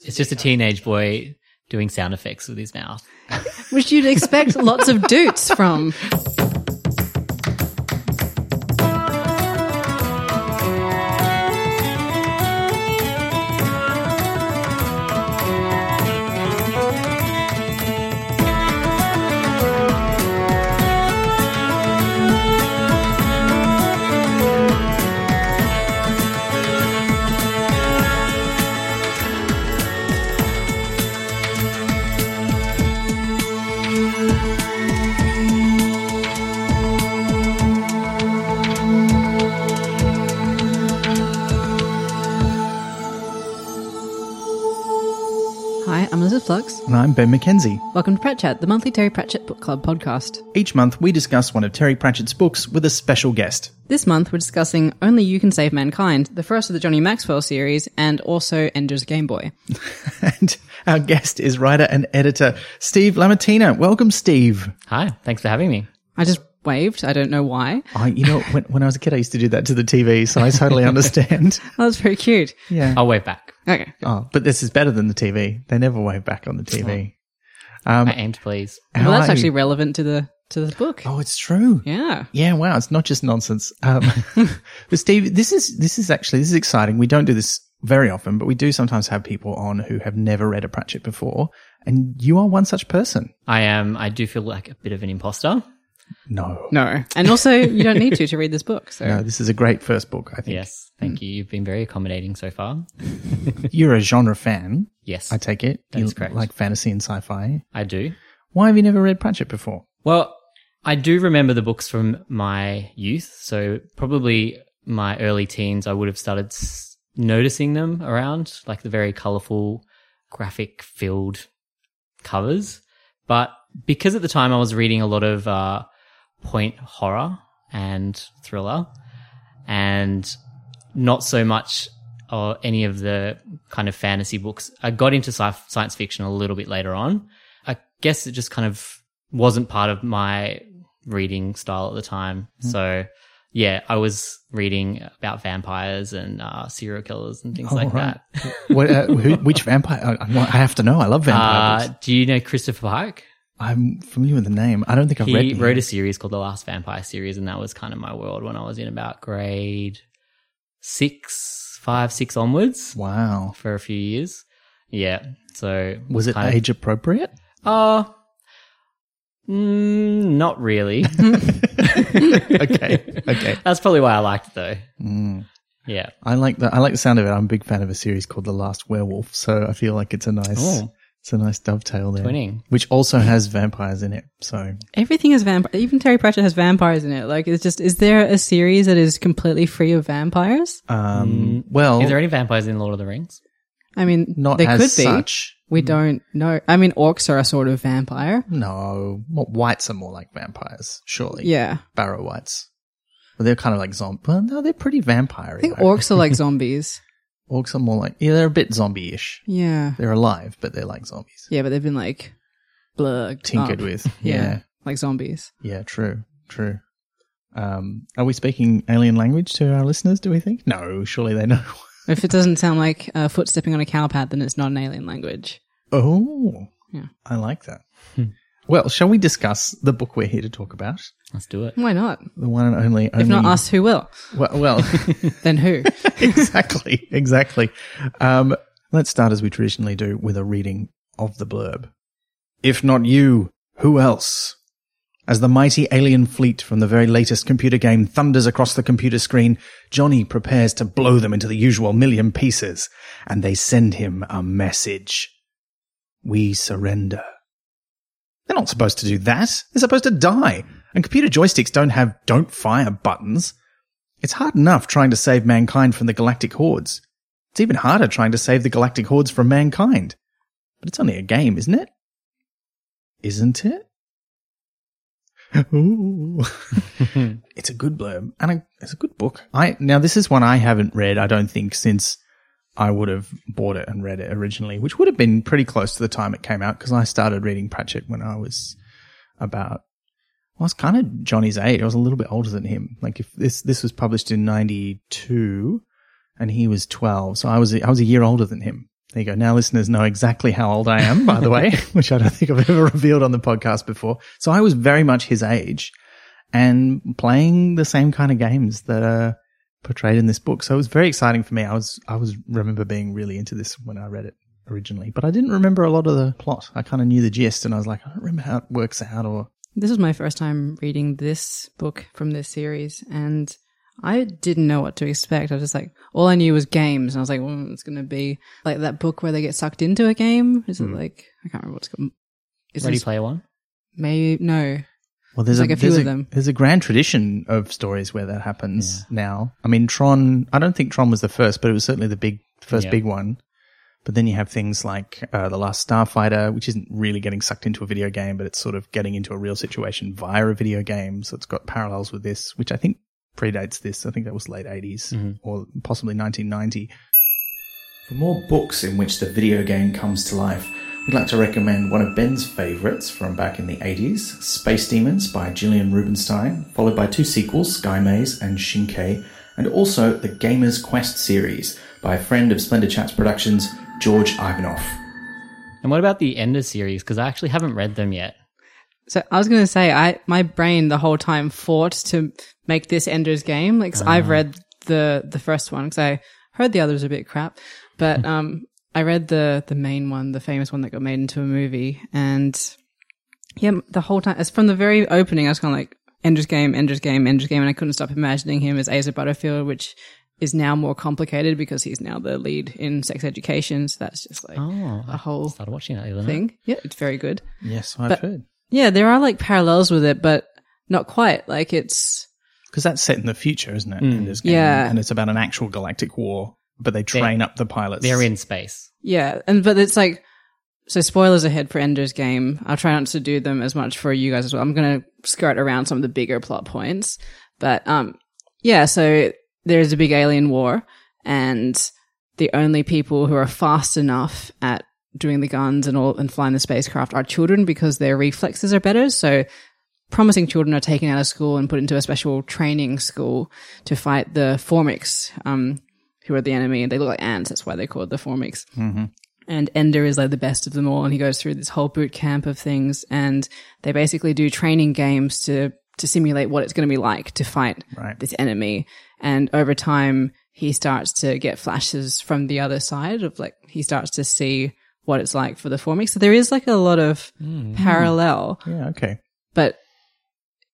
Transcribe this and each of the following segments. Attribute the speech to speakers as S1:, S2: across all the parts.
S1: It's just a teenage boy doing sound effects with his mouth.
S2: Which you'd expect lots of doots from.
S3: Ben McKenzie.
S2: Welcome to Pratchat, the monthly Terry Pratchett Book Club podcast.
S3: Each month, we discuss one of Terry Pratchett's books with a special guest.
S2: This month, we're discussing Only You Can Save Mankind, the first of the Johnny Maxwell series, and also Ender's Game Boy.
S3: And our guest is writer and editor Steve Lamartina. Welcome, Steve.
S1: Hi, thanks for having me.
S2: I just waved. I don't know why.
S3: I, you know, when, when I was a kid, I used to do that to the TV, so I totally understand.
S2: Oh, that's very cute.
S3: Yeah.
S1: I'll wave back.
S2: Okay.
S3: Oh, but this is better than the TV. They never wave back on the TV. Um,
S1: I aim to please.
S2: well, that's actually relevant to the to the book.
S3: Oh, it's true.
S2: Yeah.
S3: Yeah, wow, it's not just nonsense. Um, but Steve, this is this is actually this is exciting. We don't do this very often, but we do sometimes have people on who have never read a Pratchett before, and you are one such person.
S1: I am. I do feel like a bit of an imposter.
S3: No,
S2: No. And also, you don't need to to read this book. So
S3: no, this is a great first book. I think
S1: Yes, thank you. You've been very accommodating so far.
S3: you're a genre fan.
S1: Yes,
S3: I take it.
S1: That
S3: you
S1: is correct.
S3: Like fantasy and sci-fi.
S1: I do.
S3: Why have you never read Pratchett before?
S1: Well, I do remember the books from my youth. So probably my early teens, I would have started s- noticing them around, like the very colorful, graphic filled covers. But because at the time I was reading a lot of uh, point horror and thriller, and not so much uh, any of the kind of fantasy books. I got into sci- science fiction a little bit later on. I guess it just kind of wasn't part of my reading style at the time. So, yeah, I was reading about vampires and uh, serial killers and things like
S3: right.
S1: that.
S3: what, uh, who, which vampire? I, I have to know. I love vampire
S1: Uh, do you know Christopher Pike?
S3: I'm familiar with the name. I don't think I've read.
S1: He wrote a series called The Last Vampire series, and that was kind of my world when I was in about grade six, five, six onwards
S3: Wow.
S1: for a few years. Yeah. So
S3: Was it
S1: kind of-
S3: age appropriate?
S1: Uh, mm, not really.
S3: okay. Okay.
S1: That's probably why I liked it though.
S3: Mm.
S1: Yeah.
S3: I like the I like the sound of it. I'm a big fan of a series called The Last Werewolf, so I feel like it's a nice
S1: Oh.
S3: It's a nice dovetail there.
S1: Twinning.
S3: Which also has vampires in it. So
S2: everything is vampire. Even Terry Pratchett has vampires in it. Like, it's just, is there a series that is completely free of vampires?
S3: um well
S1: Mm. Is there any vampires in Lord of the Rings?
S2: I mean,
S3: not
S2: there
S3: as
S2: could be.
S3: such.
S2: We don't know. I mean, orcs are a sort of vampire.
S3: No. Well, wights are more like vampires, surely.
S2: Yeah.
S3: Barrow wights. But they're kind of like zombie. Well, no, they're pretty vampire
S2: I think orcs are like zombies.
S3: Orcs are more like yeah, they're a bit zombie-ish.
S2: Yeah.
S3: They're alive, but they're like zombies.
S2: Yeah, but they've been like blurred.
S3: Tinkered
S2: up.
S3: with.
S2: Yeah.
S3: yeah.
S2: Like zombies.
S3: Yeah, true, true. Um, are we speaking alien language to our listeners? Do we think? No, surely they know.
S2: If it doesn't sound like a foot stepping on a cow pad, then it's not an alien language.
S3: Oh,
S2: Yeah.
S3: I like that. Well, shall we discuss the book we're here to talk about?
S1: Let's do it.
S2: Why not?
S3: The one and only. only
S2: If not us, who will?
S3: Well, well
S2: Then who?
S3: exactly, exactly. Um, let's start as we traditionally do with a reading of the blurb. If not you, who else? As the mighty alien fleet from the very latest computer game thunders across the computer screen, Johnny prepares to blow them into the usual million pieces, and they send him a message. We surrender. They're not supposed to do that. They're supposed to die. And computer joysticks don't have don't fire buttons. It's hard enough trying to save mankind from the galactic hordes. It's even harder trying to save the galactic hordes from mankind. But it's only a game, isn't it? Isn't it? Ooh. it's a good blurb and a, it's a good book. I now this is one I haven't read. I don't think since I would have bought it and read it originally, which would have been pretty close to the time it came out because I started reading Pratchett when I was about. Well, I was kind of Johnny's age. I was a little bit older than him. Like if this this was published in '92, and he was 12, so I was I was a year older than him. There you go. Now listeners know exactly how old I am, by the way, which I don't think I've ever revealed on the podcast before. So I was very much his age and playing the same kind of games that are portrayed in this book. So it was very exciting for me. I was, I was remember being really into this when I read it originally, but I didn't remember a lot of the plot. I kind of knew the gist and I was like, I don't remember how it works out or
S2: This was my first time reading this book from this series, and I didn't know what to expect. I was just like, all I knew was games, and I was like, well, it's going to be like that book where they get sucked into a game. Is it hmm. like I can't remember what's called? Is
S1: Ready
S2: it
S1: Player One.
S2: maybe no?
S3: Well, there's
S2: Like a few
S3: there's
S2: of them.
S3: There's a grand tradition of stories where that happens now. I mean, Tron. I don't think Tron was the first, but it was certainly the big first
S1: Yeah.
S3: big one. But then you have things like uh, the Last Starfighter, which isn't really getting sucked into a video game, but it's sort of getting into a real situation via a video game. So it's got parallels with this, which I think predates this. I think that was late 80s or possibly 1990. For more books in which the video game comes to life, we'd like to recommend one of Ben's favourites from back in the 80s, Space Demons by Gillian Rubinstein, followed by two sequels, Sky Maze and Shinkei, and also the Gamer's Quest series by a friend of Splendid Chaps Productions, George Ivanoff.
S1: And what about the Ender series? Because I actually haven't read them yet.
S2: So I was going to say, I my brain the whole time fought to make this Ender's Game. Like 'cause I've ah. read the the first one because I heard the others are a bit crap, but um, I read the the main one, the famous one that got made into a movie, and yeah, the whole time, it's from the very opening, I was kind of like Ender's Game, Ender's Game, Ender's Game, and I couldn't stop imagining him as Asa Butterfield, which is now more complicated because he's now the lead in sex education. So that's just like
S1: Oh,
S2: a whole
S1: started watching that the other night.
S2: thing. Yeah, it's very good.
S3: Yes, I've
S2: But-
S3: heard.
S2: Yeah, there are like parallels with it, but not quite. Like it's
S3: Because that's set in the future, isn't it? Ender's Game?
S2: Yeah.
S3: And it's about an actual galactic war, but they train up the pilots.
S1: They're in space.
S2: yeah, and but it's like so spoilers ahead for Ender's Game. I'll try not to do them as much for you guys as well. I'm going to skirt around some of the bigger plot points, but um, yeah. So there's a big alien war, and the only people who are fast enough at doing the guns and all and flying the spacecraft are children because their reflexes are better. So promising children are taken out of school and put into a special training school to fight the Formics, um, who are the enemy, and they look like ants. That's why they're called the Formics. Mm-hmm. And Ender is like the best of them all, and he goes through this whole boot camp of things, and they basically do training games to to simulate what it's going to be like to fight
S3: Right.
S2: this enemy. And over time, he starts to get flashes from the other side of like he starts to see what it's like for the Formics. So there is like a lot of mm-hmm. parallel
S3: Yeah, okay.
S2: but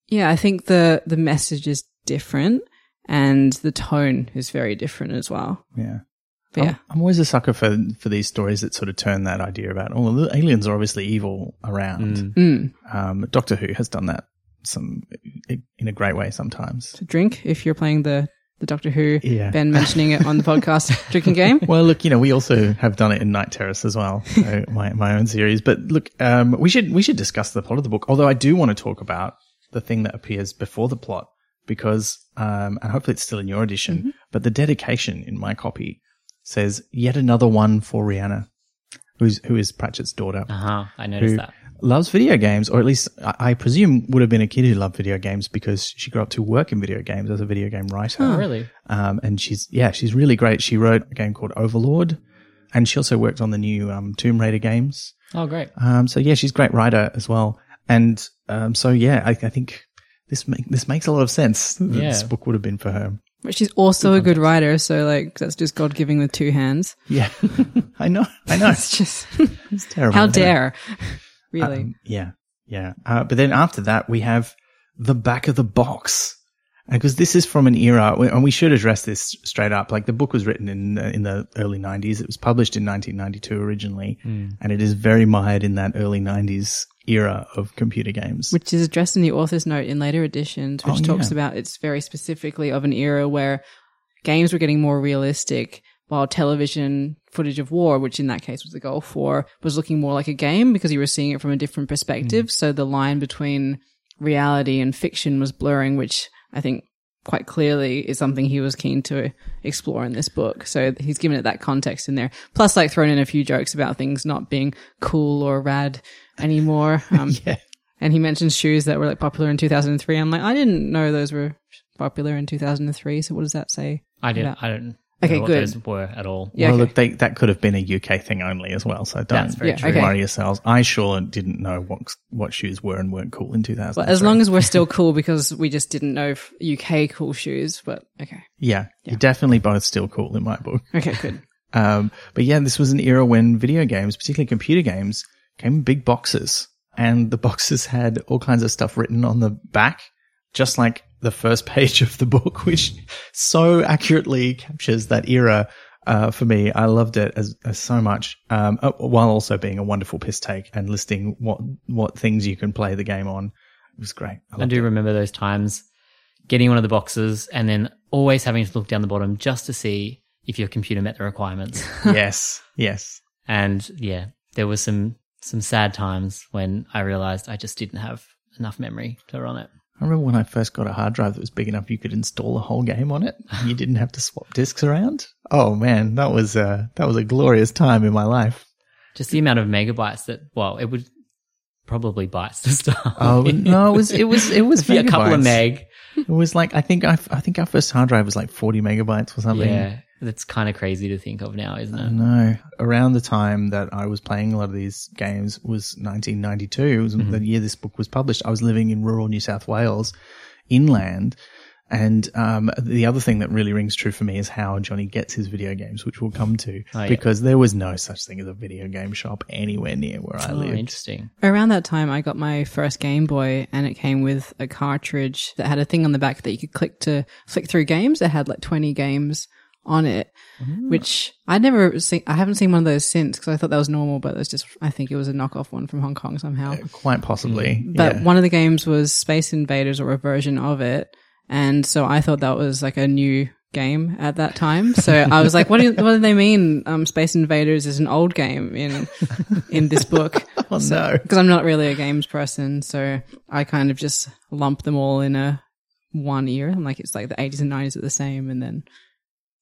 S2: yeah, I think the the message is different and the tone is very different as well.
S3: Yeah.
S2: But yeah,
S3: I'm, I'm always a sucker for for these stories that sort of turn that idea about oh the aliens are obviously evil around.
S2: mm.
S3: Um, Doctor Who has done that some in a great way sometimes.
S2: to drink if you're playing the the Doctor Who.
S3: Yeah.
S2: Ben mentioning it on the podcast drinking game.
S3: Well, look, you know, we also have done it in Night Terrace as well, so my my own series. But look, um, we should we should discuss the plot of the book. Although I do want to talk about the thing that appears before the plot because, um, and hopefully it's still in your edition. But the dedication in my copy says yet another one for Rhianna, who's who is Pratchett's daughter.
S1: Uh huh. I noticed that.
S3: loves video games, or at least I, I presume would have been a kid who loved video games because she grew up to work in video games as a video game writer.
S1: Oh, really?
S3: Um, and she's, yeah, she's really great. She wrote a game called Overlord and she also worked on the new, um, Tomb Raider games.
S1: Oh, great.
S3: Um, so yeah, she's a great writer as well. And, um, so yeah, I, I think this make, this makes a lot of sense that
S1: Yeah.
S3: this book would have been for her.
S2: But she's also a good writer, so like that's just God giving with two hands.
S3: Yeah. I know. I know.
S2: It's just
S3: It's terrible.
S2: how
S3: isn't it?
S2: dare. Really.
S3: Um, yeah. Yeah. Uh, but then after that, we have the back of the box. Because this is from an era, and we should address this straight up. Like the book was written in uh, in the early '90s. It was published in 1992 originally, and it is very mired in that early '90s era of computer games.
S2: which is addressed in the author's note in later editions, which
S3: Oh,
S2: talks
S3: yeah.
S2: about it's very specifically of an era where games were getting more realistic, while television footage of war, which in that case was the Gulf War, was looking more like a game because you were seeing it from a different perspective. So the line between reality and fiction was blurring, which I think quite clearly is something he was keen to explore in this book. So he's given it that context in there. Plus, like thrown in a few jokes about things not being cool or rad anymore. Um,
S3: yeah.
S2: and he mentions shoes that were like popular in 2003. I'm like, I didn't know those were popular in 2003. So what does that say?
S1: I didn't.
S2: Yeah.
S1: I don't.
S2: Okay,
S1: know what
S2: good.
S1: those were at all.
S2: Yeah,
S3: well,
S2: okay.
S3: look, they, that could have been a UK thing only as well. So don't
S1: That's very
S2: Yeah, true. okay.
S3: worry yourselves. I sure didn't know what what shoes were and weren't cool in 2000.
S2: But as long as we're still cool because we just didn't know UK cool shoes. But okay,
S3: yeah, you're definitely both still cool in my book.
S2: okay, good.
S3: Um, but yeah, this was an era when video games, particularly computer games, came in big boxes, and the boxes had all kinds of stuff written on the back, just like the first page of the book, which so accurately captures that era. Uh, for me, I loved it as, as so much, um, uh, while also being a wonderful piss take and listing what what things you can play the game on. It was great. I
S1: I do
S3: it.
S1: remember those times getting one of the boxes and then always having to look down the bottom just to see if your computer met the requirements.
S3: yes, yes.
S1: and yeah, there was some some sad times when I realized I just didn't have enough memory to run it.
S3: I remember when I first got a hard drive that was big enough you could install a whole game on it. And you didn't have to swap disks around. Oh man, that was uh, that was a glorious time in my life.
S1: Just the amount of megabytes that well, it would probably bytes to start.
S3: Oh no, it was it was it was
S1: Maybe a couple of meg.
S3: It was like I think I, I think our first hard drive was like forty megabytes or something.
S1: Yeah, that's kind of crazy to think of now, isn't it?
S3: No. Around the time that I was playing a lot of these games was 1992. It was
S1: Mm-hmm.
S3: the year this book was published. I was living in rural New South Wales, inland. And um, the other thing that really rings true for me is how Johnny gets his video games, which we'll come to,
S1: Oh, yeah.
S3: because there was no such thing as a video game shop anywhere near where I
S1: Oh,
S3: lived.
S1: interesting.
S2: Around that time, I got my first Game Boy, and it came with a cartridge that had a thing on the back that you could click to flick through games. It had like twenty games on it, which I never seen. I haven't seen one of those since because I thought that was normal, but it was just. I think it was a knockoff one from Hong Kong somehow.
S3: Quite possibly.
S2: But
S3: yeah.
S2: one of the games was Space Invaders or a version of it. And so I thought that was like a new game at that time. So I was like, what do, what do they mean? Um, Space Invaders is an old game in, in this book.
S3: oh no.
S2: Because I'm not really a games person. So I kind of just lump them all in a one year. I'm like, it's like the 80s and 90s are the same. And then,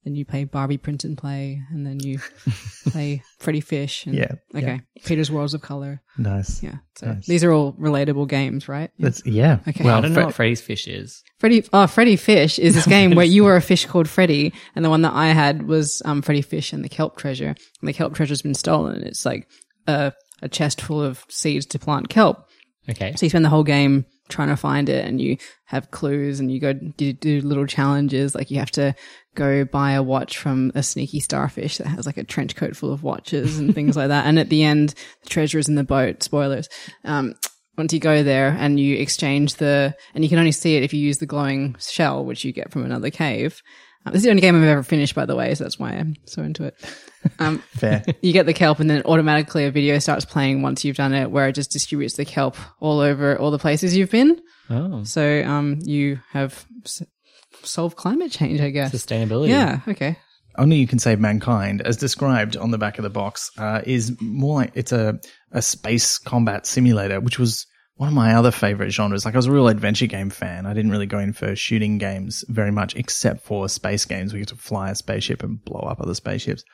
S2: then you play Barbie Print and Play. And then you play Freddi Fish. And,
S3: Yeah,
S2: Okay. Peter's Worlds of Color.
S3: Nice.
S2: Yeah. So
S3: Nice.
S2: these are all relatable games, right? Yeah.
S3: That's yeah.
S2: Okay.
S3: Well,
S1: I don't know what Freddy's Fish is.
S2: Freddy, oh, Freddi Fish is this game where you were a fish called Freddy, and the one that I had was um, Freddi Fish and the kelp treasure. And the kelp treasure's been stolen. It's like a, a chest full of seeds to plant kelp.
S1: Okay.
S2: So you spend the whole game trying to find it, and you have clues, and you go do, do little challenges. Like you have to go buy a watch from a sneaky starfish that has like a trench coat full of watches and things like that. And at the end, the treasure is in the boat. Spoilers. Um, once you go there and you exchange the, and you can only see it if you use the glowing shell, which you get from another cave. Um, this is the only game I've ever finished, by the way, so that's why I'm so into it. Um,
S3: fair.
S2: you get the kelp and then automatically a video starts playing once you've done it where it just distributes the kelp all over all the places you've been.
S1: Oh,
S2: So, um, you have s- solved climate change, I guess.
S1: sustainability.
S2: Yeah. Okay.
S3: Only You Can Save Mankind, as described on the back of the box, uh, is more like it's a, a space combat simulator, which was one of my other favorite genres. Like I was a real adventure game fan. I didn't really go in for shooting games very much, except for space games. We get to fly a spaceship and blow up other spaceships.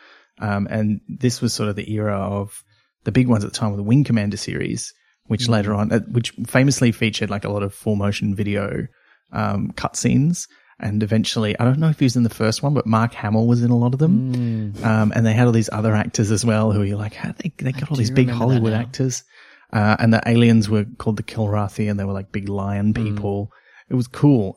S3: Um, and this was sort of the era of the big ones at the time with the Wing Commander series, which later on, uh, which famously featured like a lot of full motion video, um, cutscenes. And eventually, I don't know if he was in the first one, but Mark Hamill was in a lot of them. Um, and they had all these other actors as well who you're like, how they, they got all these big Hollywood actors. Uh, and the aliens were called the Kilrathi and they were like big lion people. It was cool.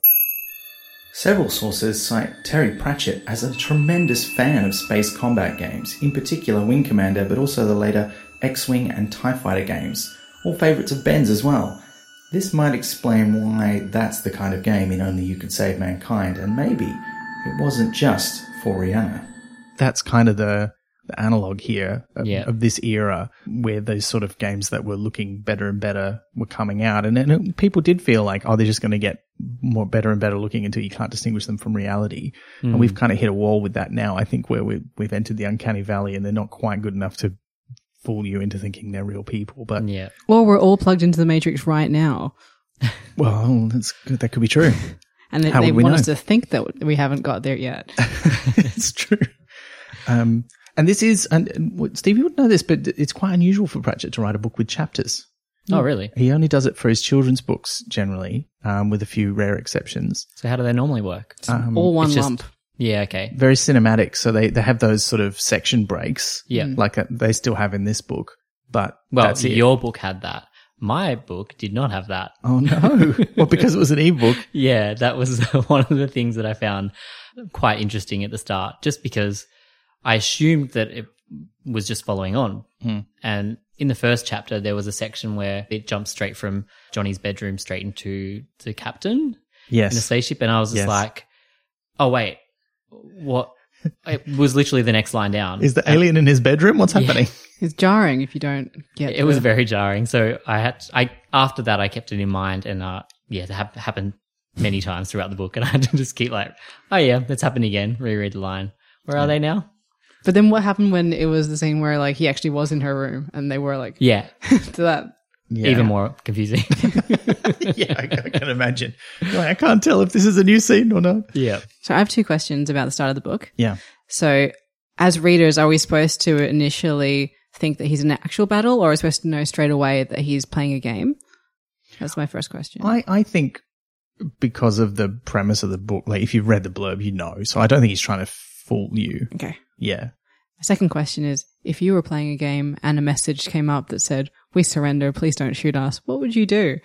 S3: Several sources cite Terry Pratchett as a tremendous fan of space combat games, in particular Wing Commander, but also the later X Wing and TIE Fighter games, all favourites of Ben's as well. This might explain why that's the kind of game in Only You Can Save Mankind, and maybe it wasn't just for Rhianna. That's kind of the, the analog here of,
S1: Yeah.
S3: of this era where those sort of games that were looking better and better were coming out. And, and it- people did feel like, oh, they're just going to get more better and better looking until you can't distinguish them from reality. And we've kind of hit a wall with that now, I think, where we, we've entered the uncanny valley and they're not quite good enough to fool you into thinking they're real people. But,
S1: Yeah.
S2: Well, we're all plugged into the Matrix right now.
S3: well, that's good. That could be true.
S2: And they, they want
S3: know?
S2: us to think that we haven't got there yet.
S3: it's true. Um, and this is, and, Steve, you would know this, but it's quite unusual for Pratchett to write a book with chapters.
S1: Oh, really?
S3: He only does it for his children's books generally, um, with a few rare exceptions.
S1: So how do they normally work?
S3: Um,
S2: all one lump.
S1: Yeah, okay.
S3: very cinematic. So they, they have those sort of section breaks.
S1: Yeah.
S3: Like uh, they still have in this book, but
S1: Well, your book had that. My book did not have that.
S3: Oh no. well, because it was an ebook.
S1: Yeah, that was one of the things that I found quite interesting at the start, just because I assumed that it was just following on.
S3: Hmm.
S1: And in the first chapter, there was a section where it jumped straight from Johnny's bedroom straight into the captain in the spaceship. And I was just
S3: Yes.
S1: like, oh, wait, what? It was literally the next line down.
S3: Is the alien in his bedroom? What's happening?
S2: It's jarring if you don't get.
S1: it was very jarring. So I had, I, after that, I kept it in mind and, uh, yeah, it hap- happened many times throughout the book. And I had to just keep like, oh yeah, that's happened again. Reread the line. Where are they now?
S2: But then what happened when it was the scene where like he actually was in her room and they were like
S1: Yeah.
S2: to that?
S3: Yeah.
S1: Even more confusing.
S3: yeah, I, I can imagine. Like, I can't tell if this is a new scene or not.
S1: yeah.
S2: So I have two questions about the start of the book.
S3: Yeah.
S2: So as readers, are we supposed to initially think that he's in an actual battle, or are we supposed to know straight away that he's playing a game? That's my first question.
S3: I, I think because of the premise of the book, like if you've read the blurb, you know. So I don't think he's trying to fool you.
S2: Okay.
S3: Yeah.
S2: My second question is if you were playing a game and a message came up that said, We surrender, please don't shoot us, what would you do?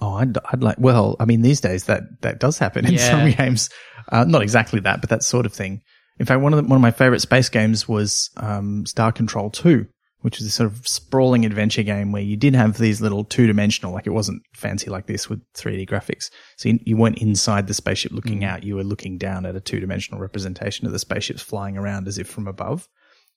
S3: Oh, I'd, I'd like, well, I mean, these days that, that does happen in
S1: Yeah.
S3: some games. Uh, not exactly that, but that sort of thing. In fact, one of the, one of my favorite space games was, um, Star Control 2, which was a sort of sprawling adventure game where you did have these little two dimensional, like it wasn't fancy like this with 3D graphics. So you, you weren't inside the spaceship looking out. You were looking down at a two dimensional representation of the spaceships flying around as if from above.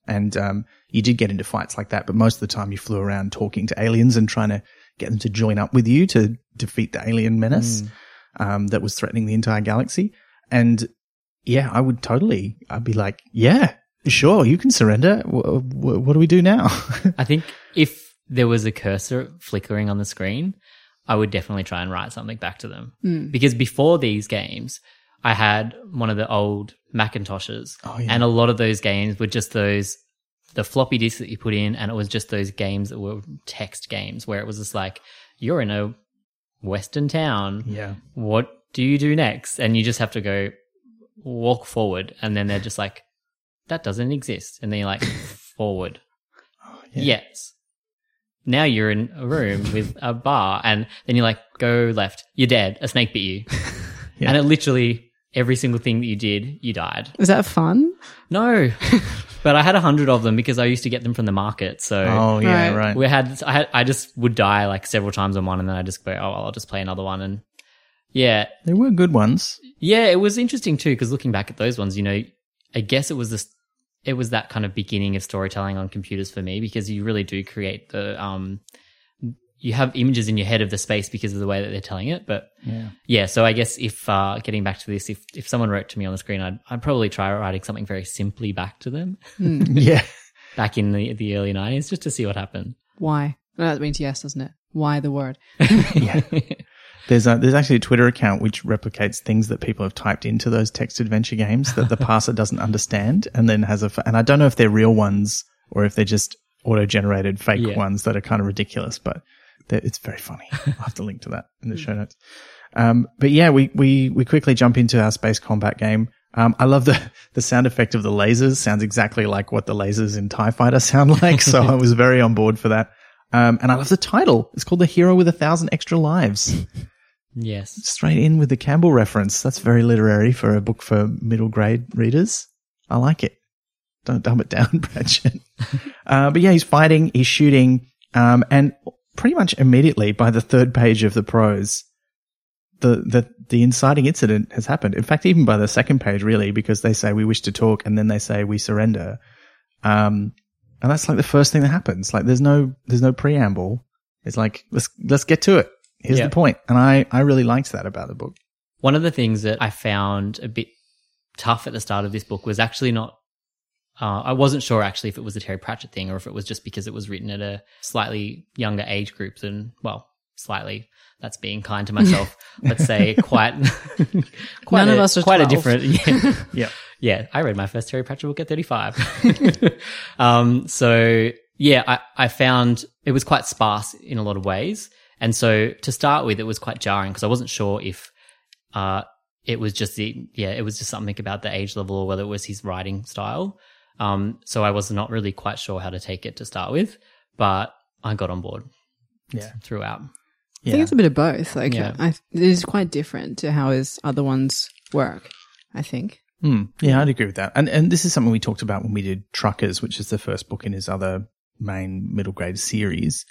S3: And um, you did get into fights like that, but most of the time you flew around talking to aliens and trying to get them to join up with you to defeat the alien menace um, that was threatening the entire galaxy. And yeah, I would totally. I'd be like, yeah, sure, you can surrender. W- w- what do we do now?
S1: I think if there was a cursor flickering on the screen, I would definitely try and write something back to them. Hmm. Because before these games, I had one of the old Macintoshes.
S3: Oh, yeah.
S1: And a lot of those games were just those, the floppy disks that you put in, and it was just those games that were text games where it was just like, you're in a Western town.
S3: yeah,
S1: What do you do next? And you just have to go walk forward. And then they're just like, that doesn't exist. And then you're like, forward.
S3: Oh, yeah.
S1: Yes. Now you're in a room with a bar, and then you're like, go left. You're dead. A snake bit you.
S3: Yeah.
S1: And it literally, every single thing that you did, you died.
S2: Is that fun?
S1: No. but I had a hundred of them because I used to get them from the market. So
S3: Oh yeah,
S2: Right.
S3: right.
S1: we had, I had, I just would die like several times on one, and then I just go, oh, well, I'll just play another one. And yeah,
S3: They were good ones.
S1: yeah, it was interesting too because looking back at those ones, you know, I guess it was this, it was that kind of beginning of storytelling on computers for me because you really do create the, um, you have images in your head of the space because of the way that they're telling it. But
S3: Yeah.
S1: yeah, so I guess if uh, getting back to this, if if someone wrote to me on the screen, I'd I'd probably try writing something very simply back to them
S3: yeah.
S1: back in the the early nineties just to see what happened.
S2: Why? No, that means yes, doesn't it? Why the word?
S3: Yeah. There's a, there's actually a Twitter account which replicates things that people have typed into those text adventure games that the parser doesn't understand and then has a, f- and I don't know if they're real ones or if they're just auto generated fake
S1: Yeah.
S3: ones that are kind of ridiculous, but it's very funny. I'll have to link to that in the show notes. Um, but yeah, we, we, we quickly jump into our space combat game. Um, I love the, the sound effect of the lasers sounds exactly like what the lasers in TIE Fighter sound like. So I was very on board for that. Um, and I love the title. It's called The Hero with a Thousand Extra Lives
S1: yes,
S3: straight in with the Campbell reference. That's very literary for a book for middle grade readers. I like it. Don't dumb it down, Pratchett. uh, but yeah, he's fighting, he's shooting, um, and pretty much immediately by the third page of the prose, the, the, the inciting incident has happened. In fact, even by the second page, really, because they say we wish to talk and then they say we surrender. Um, and that's like the first thing that happens. Like there's no, there's no preamble. It's like, let's, let's get to it. Here's
S1: Yeah.
S3: the point. And I, I really liked that about the book.
S1: one of the things that I found a bit tough at the start of this book was actually not. Uh, I wasn't sure actually if it was a Terry Pratchett thing or if it was just because it was written at a slightly younger age group than well, slightly. That's being kind to myself. Let's say quite, quite
S2: None
S1: a,
S2: of us are
S1: quite
S2: 12.
S1: a different. Yeah,
S3: Yeah.
S1: yeah. I read my first Terry Pratchett book at thirty-five. um, so yeah, I, I found it was quite sparse in a lot of ways, and so to start with, it was quite jarring because I wasn't sure if uh, it was just the yeah, it was just something about the age level or whether it was his writing style. Um, so I was not really quite sure how to take it to start with, but I got on board
S3: Yeah.
S1: throughout.
S2: I think it's a bit of both. Like,
S1: Yeah.
S2: I, it is quite different to how his other ones work. I think.
S3: Hmm. Yeah, I'd agree with that. And and this is something we talked about when we did Truckers, which is the first book in his other main middle grade series.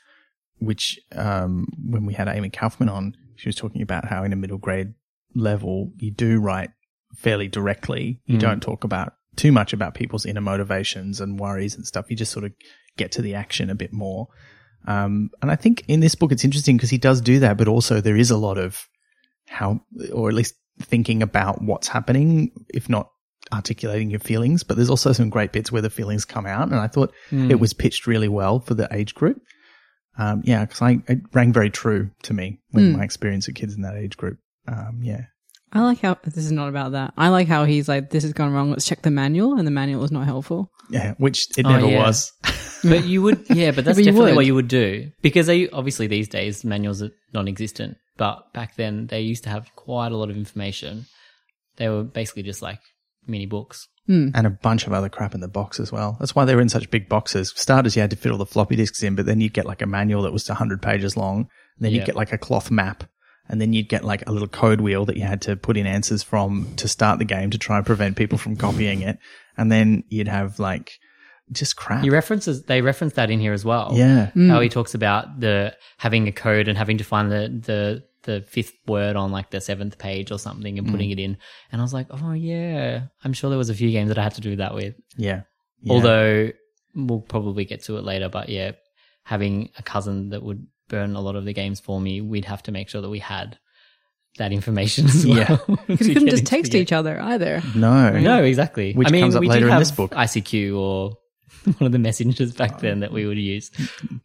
S3: Which, um, when we had Amy Kaufman on, she was talking about how in a middle grade level you do write fairly directly. You
S1: Mm.
S3: don't talk about too much about people's inner motivations and worries and stuff. You just sort of get to the action a bit more. Um, and I think in this book it's interesting because he does do that, but also there is a lot of how, or at least thinking about what's happening, if not articulating your feelings. But there's also some great bits where the feelings come out, and I thought
S1: Hmm.
S3: it was pitched really well for the age group. Um, yeah, because I it rang very true to me when
S2: Hmm.
S3: my experience with kids in that age group. Um, yeah,
S2: I like how this is not about that. I like how he's like, "This has gone wrong. Let's check the manual," and the manual is not helpful.
S3: yeah, which it
S1: Oh,
S3: never
S1: yeah.
S3: was.
S1: But you would, yeah, but that's
S2: But
S1: definitely
S2: would.
S1: what you would do because they obviously these days manuals are non-existent, but back then they used to have quite a lot of information. They were basically just like mini books. Hmm.
S3: and a bunch of other crap in the box as well. That's why they were in such big boxes. Starters, you had to fit all the floppy disks in, but then you'd get like a manual that was 100 pages long. And then you'd get like a cloth map. And then you'd get like a little code wheel that you had to put in answers from to start the game to try and prevent people from copying it. And then you'd have like just crap.
S1: He references they reference that in here as well.
S3: yeah.
S1: how hmm. he talks about the having a code and having to find the the the fifth word on like the seventh page or something and putting mm. it in. And I was like, oh yeah, I'm sure there was a few games that I had to do that with.
S3: Yeah. Yeah.
S1: Although we'll probably get to it later, but yeah, having a cousin that would burn a lot of the games for me, we'd have to make sure that we had that information as well.
S3: Yeah.
S2: Because we couldn't just text each other either.
S3: no.
S1: No, exactly.
S3: Which
S1: I mean,
S3: comes up
S1: we
S3: later
S1: did
S3: in this book.
S1: ICQ or one of the messengers back then that we would use.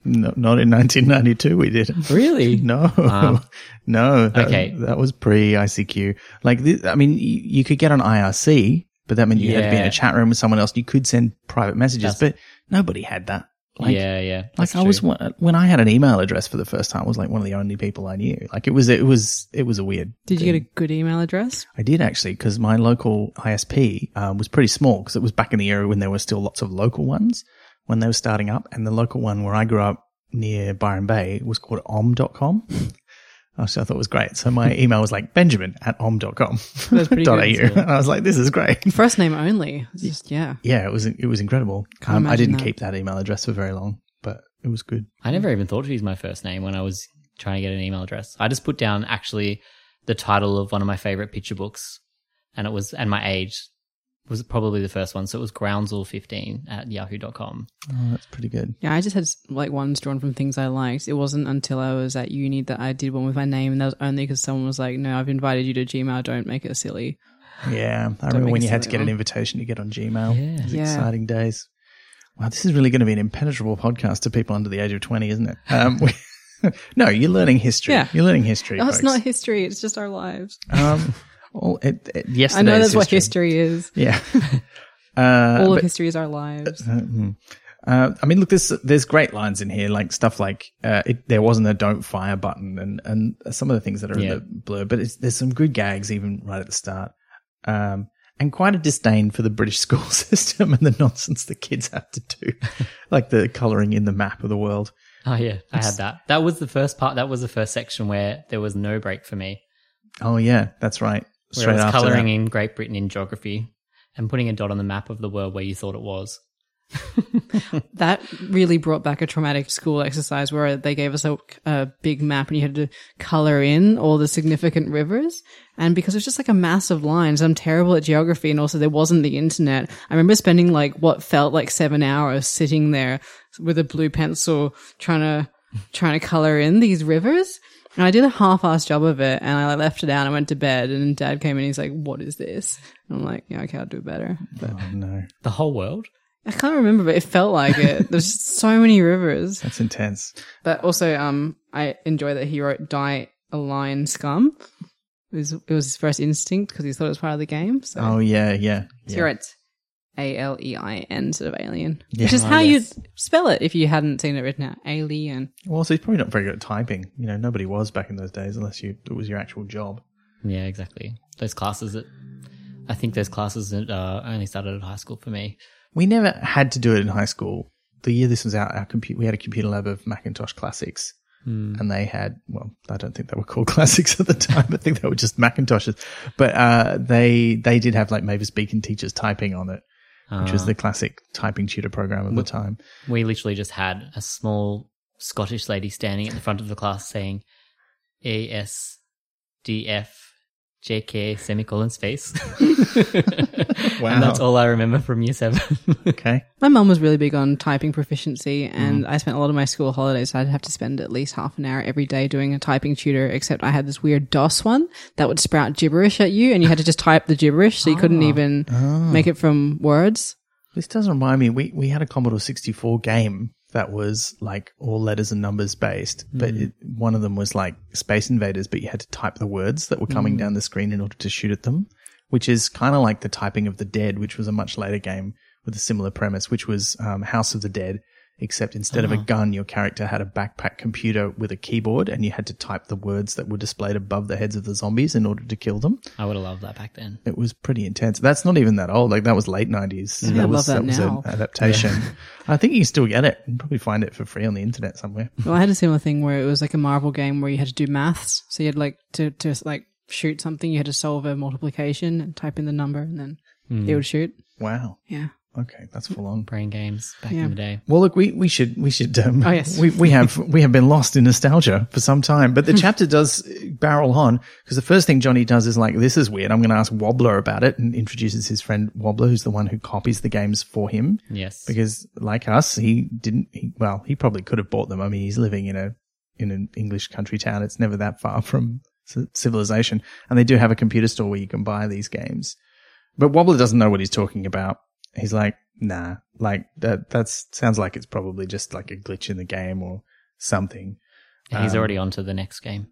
S3: No, not in 1992 we did.
S1: Really?
S3: No,
S1: Wow.
S3: no. That,
S1: Okay.
S3: that was pre ICQ. Like, this, I mean, you, you could get on IRC, but that meant you had to be in a chat room with someone else. You could send private messages,
S1: That's-
S3: but nobody had that. Like,
S1: yeah, yeah.
S3: like
S1: that's
S3: I was
S1: true.
S3: one- when I had an email address for the first time. I was like one of the only people I knew. Like it was, it was, it was a weird.
S2: Did you get a good email address?
S3: I did actually because my local ISP um, was pretty small because it was back in the era when there were still lots of local ones when they were starting up. And the local one where I grew up near Byron Bay was called om.com. Which I thought was great. So my email was like benjamin at om.com.
S2: That's pretty
S3: dot
S2: good.
S3: au. And I was like, this is great.
S2: First name only. It's just yeah.
S3: Yeah, it was, it was incredible. Um, I
S2: imagine
S3: didn't
S2: that.
S3: keep that email address for very long, but it was good.
S1: I never even thought to use my first name when I was trying to get an email address. I just put down actually the title of one of my favorite picture books, and it was and my age was probably the first one. So it was groundsel15 at yahoo.com.
S3: Oh, that's pretty good.
S2: Yeah, I just had like ones drawn from things I liked. It wasn't until I was at uni that I did one with my name, and that was only because someone was like, "No, I've invited you to Gmail. Don't make it silly."
S3: Yeah, I remember when you had to
S2: silly
S3: get an invitation to get on Gmail.
S1: Yeah.
S3: It was
S2: Yeah.
S3: exciting days. Wow, this is really going to be an impenetrable podcast to people under the age of 20, isn't it? Um, we, no, you're learning history.
S2: Yeah.
S3: You're learning history.
S2: Oh, it's not history. It's just our lives.
S3: Um, well, it, it, yesterday's
S2: I know that's what
S3: history.
S2: history is.
S3: Yeah. Uh,
S2: All
S3: but-
S2: of history is our lives.
S3: uh, mm. Uh, I mean, look, there's there's great lines in here, like stuff like uh, it, there wasn't a "don't fire" button, and and some of the things that are
S1: Yeah.
S3: in the blur. But it's, there's some good gags even right at the start, um, and quite a disdain for the British school system and the nonsense the kids have to do, like the colouring in the map of the world.
S1: Oh yeah, I had that. That was the first part. That was the first section where there was no break for me.
S3: Oh yeah, that's right.
S1: Where
S3: Straight
S1: was
S3: after
S1: coloring
S3: that.
S1: in Great Britain in geography and putting a dot on the map of the world where you thought it was.
S2: That really brought back a traumatic school exercise where they gave us a, a big map and you had to color in all the significant rivers. And because it was just like a mass of lines, I'm terrible at geography and also there wasn't the internet. I remember spending like what felt like seven hours sitting there with a blue pencil trying to, trying to color in these rivers. And I did a half-assed job of it and I left it out. I went to bed and dad came in. He's like, what is this? And I'm like, yeah, okay, I'll do it better. But
S3: Oh no,
S1: The whole world.
S2: I can't remember, but it felt like it. There's just so many rivers.
S3: that's intense.
S2: But also, um, I enjoy that he wrote "Die a Lion Scum." It was, it was his first instinct because he thought it was part of the game. So,
S3: Oh yeah, yeah.
S2: so
S3: yeah.
S2: he writes A L E I N sort of alien,
S3: Yeah.
S2: which is
S1: Oh,
S2: how
S1: yes.
S2: you'd spell it if you hadn't seen it written out. Alien.
S3: Well, so he's probably not very good at typing. You know, nobody was back in those days unless you it was your actual job.
S1: Yeah, exactly. those classes that I think those classes that uh, only started at high school for me.
S3: We never had to do it in high school. The year this was out, our computer, we had a computer lab of Macintosh classics. And they had, well, I don't think they were called classics at the time. I think they were just Macintoshes. But, uh, they, they did have like Mavis Beacon teaches typing on it, which was the um, classic typing tutor program of the time.
S1: We literally just had a small Scottish lady standing at the front of the class saying A S D F J K semicolon space.
S3: Wow.
S1: And that's all I remember from year seven.
S3: Okay.
S2: My mum was really big on typing proficiency,
S3: Mm.
S2: and I spent a lot of my school holidays. I'd have to spend at least half an hour every day doing a typing tutor. Except I had this weird DOS one that would sprout gibberish at you, and you had to just type the gibberish, so you
S3: Ah.
S2: couldn't even
S3: Oh.
S2: make it from words.
S3: This does remind me, we, we had a Commodore 64 game that was like all letters and numbers based, but it, one of them was like Space Invaders, but you had to type the words that were coming down the screen in order to shoot at them, which is kind of like the typing of the dead, which was a much later game with a similar premise, which was um, House of the Dead. Except instead of a uh-huh. gun, your character had a backpack computer with a keyboard, and you had to type the words that were displayed above the heads of the zombies in order to kill them.
S1: I would have loved that back then.
S3: It was pretty intense. That's not even that old. Like that was late nineties.
S2: Yeah, I
S3: was,
S2: love that
S3: was
S2: now.
S3: an adaptation. I think you can still get it. You can probably find it for free on the internet somewhere.
S2: Well, I had a similar thing where it was like a Marvel game where you had to do maths. So you had like to, to like shoot something, you had to solve a multiplication and type in the number and then hmm. it would shoot.
S3: Wow.
S2: Yeah.
S3: Okay, that's full on.
S1: Brain games back
S2: Yeah.
S1: in the day.
S3: Well, look, we, we should we should um,
S2: Oh, yes.
S3: we we have we have been lost in nostalgia for some time, but the chapter does barrel on because the first thing Johnny does is like, this is weird. I'm going to ask Wobbler about it, and introduces his friend Wobbler, who's the one who copies the games for him.
S1: Yes.
S3: because like us, he didn't. He, well, he probably could have bought them. I mean, he's living in a in an English country town. It's never that far from civilization, and they do have a computer store where you can buy these games. But Wobbler doesn't know what he's talking about. He's like, nah, like that. That sounds like it's probably just like a glitch in the game or something.
S1: He's already on to the next game.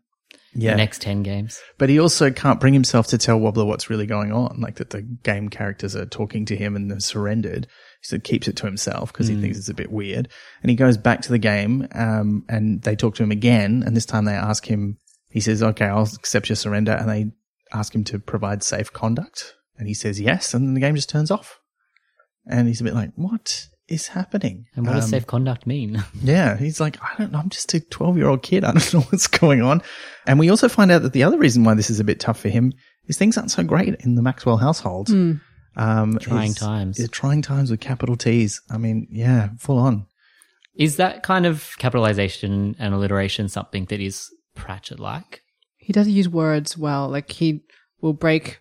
S3: Yeah,
S1: The next 10 games.
S3: but he also can't bring himself to tell Wobbler what's really going on, like that the game characters are talking to him and they're surrendered. So he keeps it to himself because he thinks it's a bit weird. And he goes back to the game, um, and they talk to him again. And this time they ask him, he says, okay, I'll accept your surrender. And they ask him to provide safe conduct. And he says yes. And then the game just turns off. And he's a bit like, what is happening?
S1: And what does
S3: Um,
S1: safe conduct mean?
S3: yeah, he's like, I don't know, I'm just a 12 year old kid. I don't know what's going on. And we also find out that the other reason why this is a bit tough for him is things aren't so great in the Maxwell household. Um,
S1: Trying
S3: it's-
S1: times.
S3: it's trying times with capital T's. I mean, yeah, full on.
S1: Is that kind of capitalization and alliteration something that is Pratchett like?
S2: He does use words well. Like he will break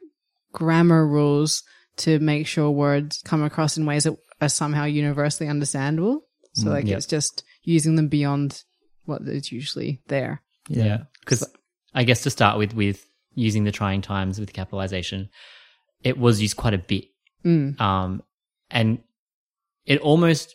S2: grammar rules to make sure words come across in ways that are somehow universally understandable. So like
S1: yep.
S2: it's just using them beyond what is usually there.
S1: Yeah. Because I guess to start with, with using the trying times with capitalization, it was used quite a bit.
S2: Mm.
S1: Um, and it almost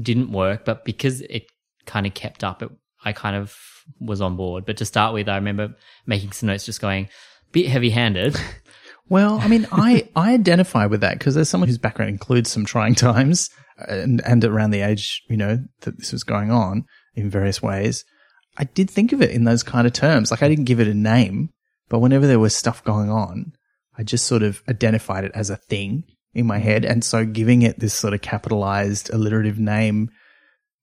S1: didn't work, but because it kind of kept up, it, I kind of was on board. But to start with, I remember making some notes just going, bit heavy handed.
S3: Well, I mean, I, I identify with that because there's someone whose background includes some trying times and, and around the age, you know, that this was going on in various ways. I did think of it in those kind of terms. Like I didn't give it a name, but whenever there was stuff going on, I just sort of identified it as a thing in my head. And so giving it this sort of capitalized alliterative name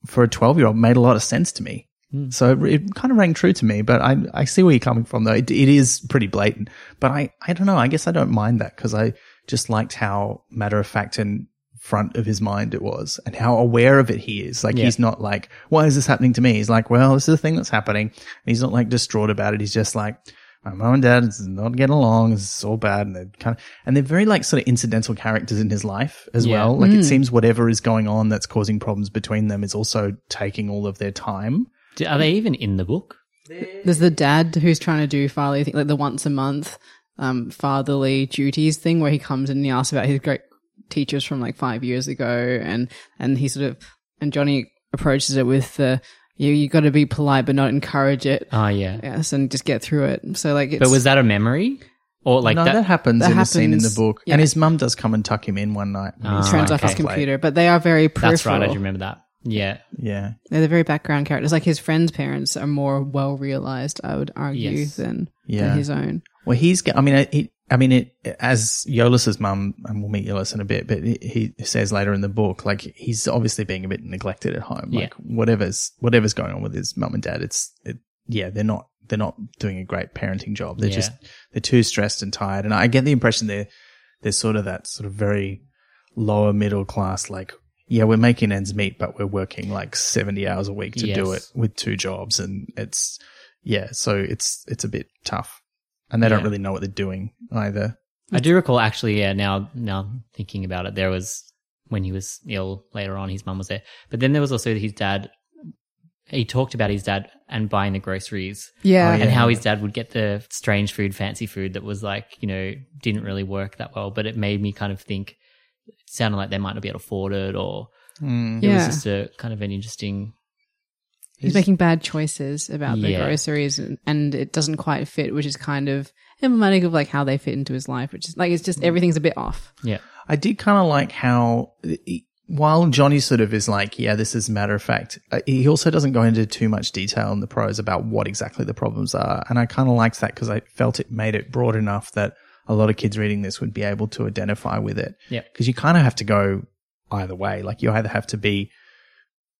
S3: for a 12 year old made a lot of sense to me. Hmm. So it, it kind of rang true to me, but I, I see where you're coming from though. It, it is pretty blatant, but I, I don't know. I guess I don't mind that because I just liked how matter of fact and front of his mind it was and how aware of it he is. Like
S1: Yeah.
S3: he's not like, why is this happening to me? He's like, well, this is a thing that's happening. And he's not like distraught about it. He's just like, my mom and dad is not getting along. It's all bad. And they're kind of, and they're very like sort of incidental characters in his life as
S1: Yeah.
S3: well. Like it hmm. seems whatever is going on that's causing problems between them is also taking all of their time.
S1: Do- Are they even in the book?
S2: There's the dad who's trying to do fatherly thing, like the once a month um, fatherly duties thing, where he comes in and he asks about his great teachers from like five years ago, and and he sort of and Johnny approaches it with the you you got to be polite but not encourage it,
S1: Oh, yeah.
S2: yes, and just get through it. So like, it's,
S1: But was that a memory? Or like
S3: no,
S1: that?
S3: that, happens
S2: that
S3: in the scene in the book.
S2: yeah.
S3: And his mum does come and tuck him in one night. when
S1: Ah,
S3: he's
S2: turns
S3: like
S2: off his computer? But they are very peripheral.
S1: That's right. I do remember that. Yeah.
S3: Yeah.
S2: They're the very background characters. Like his friends' parents are more well realized, I would argue,
S1: Yes.
S2: than,
S3: Yeah.
S2: than his own.
S3: Well, he's, get- I mean, it, I mean, it, as Yo-less's mum, and we'll meet Yo-less in a bit, but he, he says later in the book, like he's obviously being a bit neglected at home. Like whatever's whatever's going on with his mum and dad, it's it, yeah, they're not they're not doing a great parenting job. They're
S1: Yeah.
S3: just they're too stressed and tired, and I get the impression they're they're sort of that sort of very lower middle class, like yeah, we're making ends meet, but we're working like seventy hours a week to do it with two jobs, and it's yeah, so it's it's a bit tough, and they don't really know what they're doing either.
S1: I do recall actually, yeah, now now thinking about it, there was when he was ill later on, his mum was there. But then there was also his dad he talked about his dad and buying the groceries
S2: Yeah.
S3: Oh, yeah.
S1: and how his dad would get the strange food, fancy food that was like, you know, didn't really work that well. But it made me kind of think it sounded like they might not be able to afford it or it
S2: Yeah.
S1: was just a kind of an interesting
S2: He's making bad choices about the groceries and, and it doesn't quite fit, which is kind of emblematic of like how they fit into his life, which is like it's just everything's a bit off.
S1: Yeah.
S3: I did kind of like how, while Johnny sort of is like, yeah, this is a matter of fact, uh, he also doesn't go into too much detail in the prose about what exactly the problems are. And I kind of liked that because I felt it made it broad enough that a lot of kids reading this would be able to identify with it.
S1: Yeah.
S3: Because you kind of have to go either way. Like you either have to be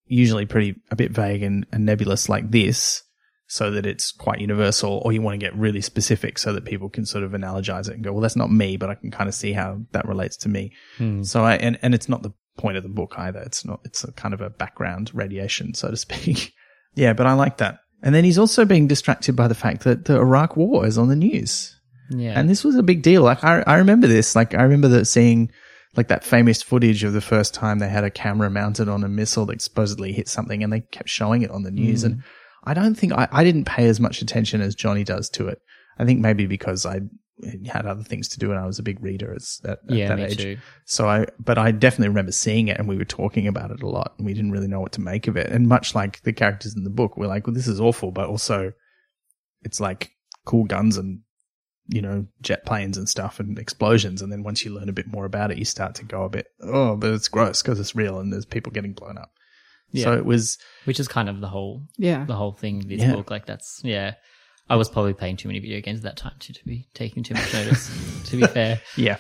S3: usually pretty, a bit vague and, and nebulous like this so that it's quite universal, or you want to get really specific so that people can sort of analogize it and go, well, that's not me, but I can kind of see how that relates to me.
S1: Hmm.
S3: So I, and, and it's not the point of the book either. It's not, it's a kind of a background radiation, so to speak. yeah, but I like that. And then he's also being distracted by the fact that the Iraq war is on the news.
S1: Yeah.
S3: And this was a big deal. Like I, I remember this. Like I remember that seeing like that famous footage of the first time they had a camera mounted on a missile that supposedly hit something and they kept showing it on the news. And mm. I don't think I, I didn't pay as much attention as Johnny does to it. I think maybe because I had other things to do and I was a big reader as, at, at
S1: yeah,
S3: that
S1: me
S3: age.
S1: too.
S3: So I, but I definitely remember seeing it and we were talking about it a lot and we didn't really know what to make of it. And much like the characters in the book, we're like, well, this is awful, but also it's like cool guns and, you know, jet planes and stuff and explosions. And then once you learn a bit more about it, you start to go a bit, oh, but it's gross because it's real and there's people getting blown up.
S1: Yeah.
S3: So it was,
S1: Which is kind of the whole
S2: Yeah.
S1: the whole thing of this
S3: Yeah.
S1: book. Like that's yeah. I was probably playing too many video games at that time to, to be taking too much notice. to be fair,
S3: yeah.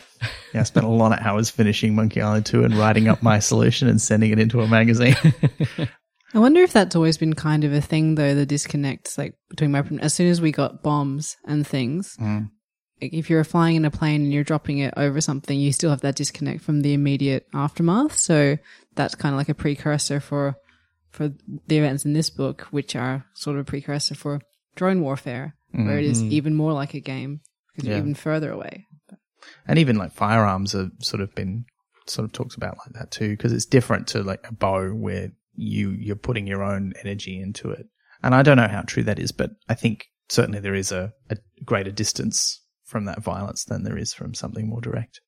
S3: Yeah. I spent a lot of hours finishing Monkey Island 2 and writing up my solution and sending it into a magazine.
S2: I wonder if that's always been kind of a thing though, the disconnects like between weapon as soon as we got bombs and things. Mm. like, If you're flying in a plane and you're dropping it over something, you still have that disconnect from the immediate aftermath. So that's kind of like a precursor for for the events in this book, which are sort of a precursor for drone warfare, where it is mm-hmm. even more like a game because
S3: Yeah.
S2: you're even further away.
S3: and even like firearms have sort of been sort of talked about like that too because it's different to like a bow where you you're putting your own energy into it and i don't know how true that is but i think certainly there is a, a greater distance from that violence than there is from something more direct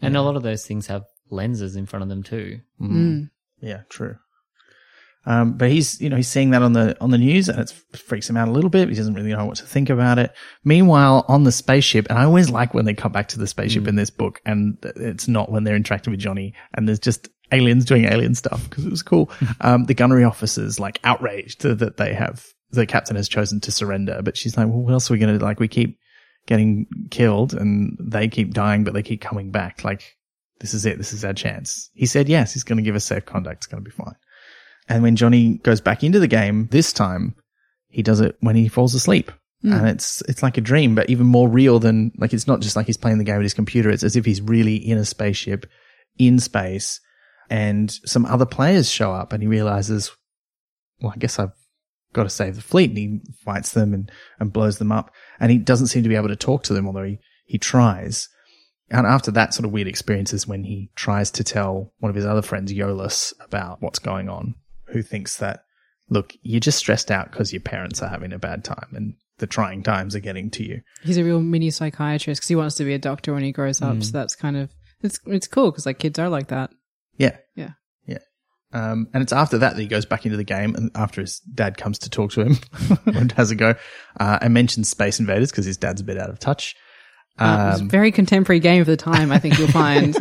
S1: and a lot of those things have lenses in front of them too.
S2: Mm.
S3: yeah true um, but he's, you know, he's seeing that on the on the news, and it freaks him out a little bit. He doesn't really know what to think about it. Meanwhile, on the spaceship, and I always like when they come back to the spaceship in this book, and it's not when they're interacting with Johnny, and there's just aliens doing alien stuff because it was cool. um, the gunnery officer's like outraged that they have the captain has chosen to surrender, but she's like, well, what else are we going to like? We keep getting killed, and they keep dying, but they keep coming back. Like this is it. This is our chance. He said yes. He's going to give us safe conduct. It's going to be fine. And when Johnny goes back into the game this time, he does it when he falls asleep. And it's, it's like a dream, but even more real than, like, it's not just like he's playing the game with his computer. It's as if he's really in a spaceship in space and some other players show up and he realizes, well, I guess I've got to save the fleet. And he fights them and, and blows them up. And he doesn't seem to be able to talk to them, although he, he tries. And after that sort of weird experience is when he tries to tell one of his other friends, Yo-less, about what's going on, who thinks that, look, you're just stressed out because your parents are having a bad time and the trying times are getting to you.
S2: He's a real mini psychiatrist because he wants to be a doctor when he grows up.
S3: Mm.
S2: So that's kind of it's it's cool because like kids are like that.
S3: Yeah.
S2: Yeah.
S3: Yeah. Um, and it's after that that he goes back into the game and after his dad comes to talk to him and has a go, uh, and mentions Space Invaders because his dad's a bit out of touch.
S2: Uh, it's a
S3: Um,
S2: very contemporary game of the time. I think you'll find.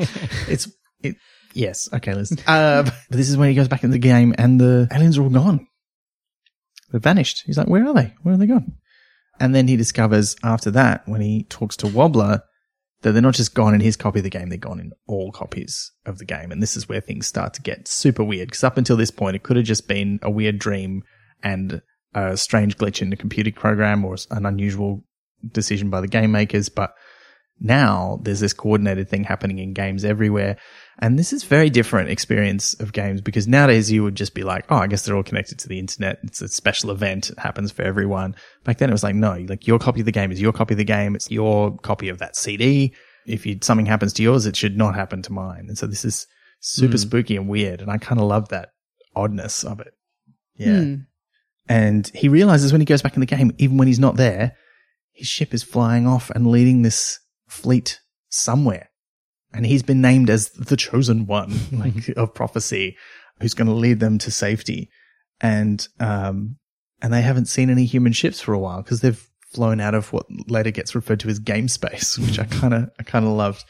S3: it's, it, yes. Okay, listen. Uh, but this is when he goes back into the game and the aliens are all gone. They've vanished. He's like, where are they? Where are they gone? And then he discovers after that, when he talks to Wobbler, that they're not just gone in his copy of the game, they're gone in all copies of the game. And this is where things start to get super weird. Because up until this point, it could have just been a weird dream and a strange glitch in the computer program or an unusual decision by the game makers. But now there's this coordinated thing happening in games everywhere. And this is very different experience of games because nowadays you would just be like, oh, I guess they're all connected to the internet. It's a special event. It happens for everyone. Back then it was like, no, like your copy of the game is your copy of the game. It's your copy of that CD. If you, something happens to yours, it should not happen to mine. And so this is super spooky and weird. And I kind of love that oddness of it. Yeah.
S2: Hmm.
S3: And he realizes when he goes back in the game, even when he's not there, his ship is flying off and leading this fleet somewhere. And he's been named as the chosen one, like of prophecy, who's going to lead them to safety. And, um, and they haven't seen any human ships for a while because they've flown out of what later gets referred to as game space, which I kind of, I kind of loved.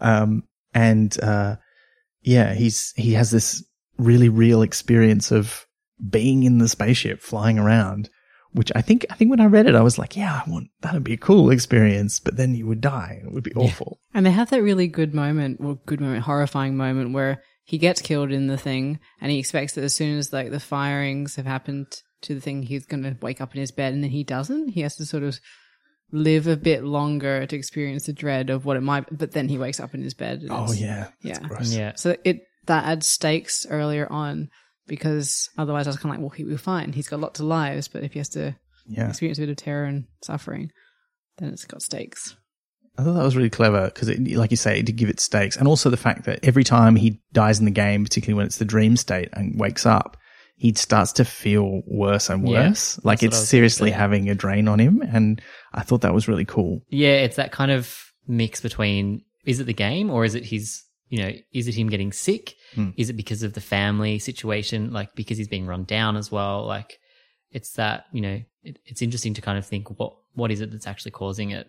S3: Um, and, uh, yeah, he's, he has this really real experience of being in the spaceship flying around, which I think, I think when I read it, I was like, yeah, I want, that'd be a cool experience, but then you would die. It would be awful.
S2: And they have that really good moment, or good moment, horrifying moment where he gets killed in the thing and he expects that as soon as like the firings have happened to the thing, he's going to wake up in his bed and then he doesn't. He has to sort of live a bit longer to experience the dread of what it might, but then he wakes up in his bed. and
S3: Oh
S2: it's-
S3: yeah.
S2: Yeah.
S3: Gross.
S1: Yeah.
S2: So it, that adds stakes earlier on because otherwise I was kind of like, well, he'll be fine. He's got lots of lives, but if he has to
S3: Yeah.
S2: experience a bit of terror and suffering, then it's got stakes.
S3: I thought that was really clever because, like you say, it did give it stakes, and also the fact that every time he dies in the game, particularly when it's the dream state and wakes up, he starts to feel worse and
S1: Yeah,
S3: worse. like it's seriously
S1: gonna
S3: having a drain on him, and I thought that was really cool.
S1: Yeah, it's that kind of mix between is it the game or is it his, you know, is it him getting sick?
S3: Hmm.
S1: Is it because of the family situation? Like because he's being run down as well? Like it's that, you know, it, it's interesting to kind of think what, what is it that's actually causing it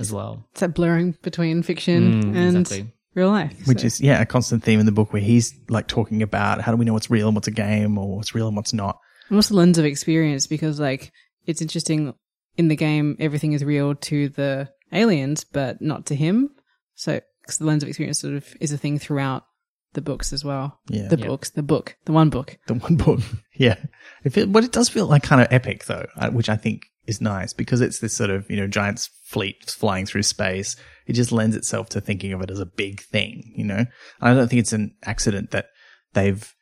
S1: as well.
S2: It's that blurring between fiction
S1: Mm,
S2: and
S1: exactly.
S2: real life.
S3: Which
S2: So-
S3: is yeah a constant theme in the book where he's like talking about how do we know what's real and what's a game or what's real and what's not.
S2: And also lens of experience because like it's interesting in the game everything is real to the aliens but not to him so because the lens of experience sort of is a thing throughout the books as well
S3: Yeah.
S2: the
S1: Yeah.
S2: books the book the one book
S3: the one book. yeah. It feel, but it does feel like kind of epic though, uh, which I think is nice because it's this sort of, you know, giant fleet flying through space. It just lends itself to thinking of it as a big thing, you know? I don't think it's an accident that they've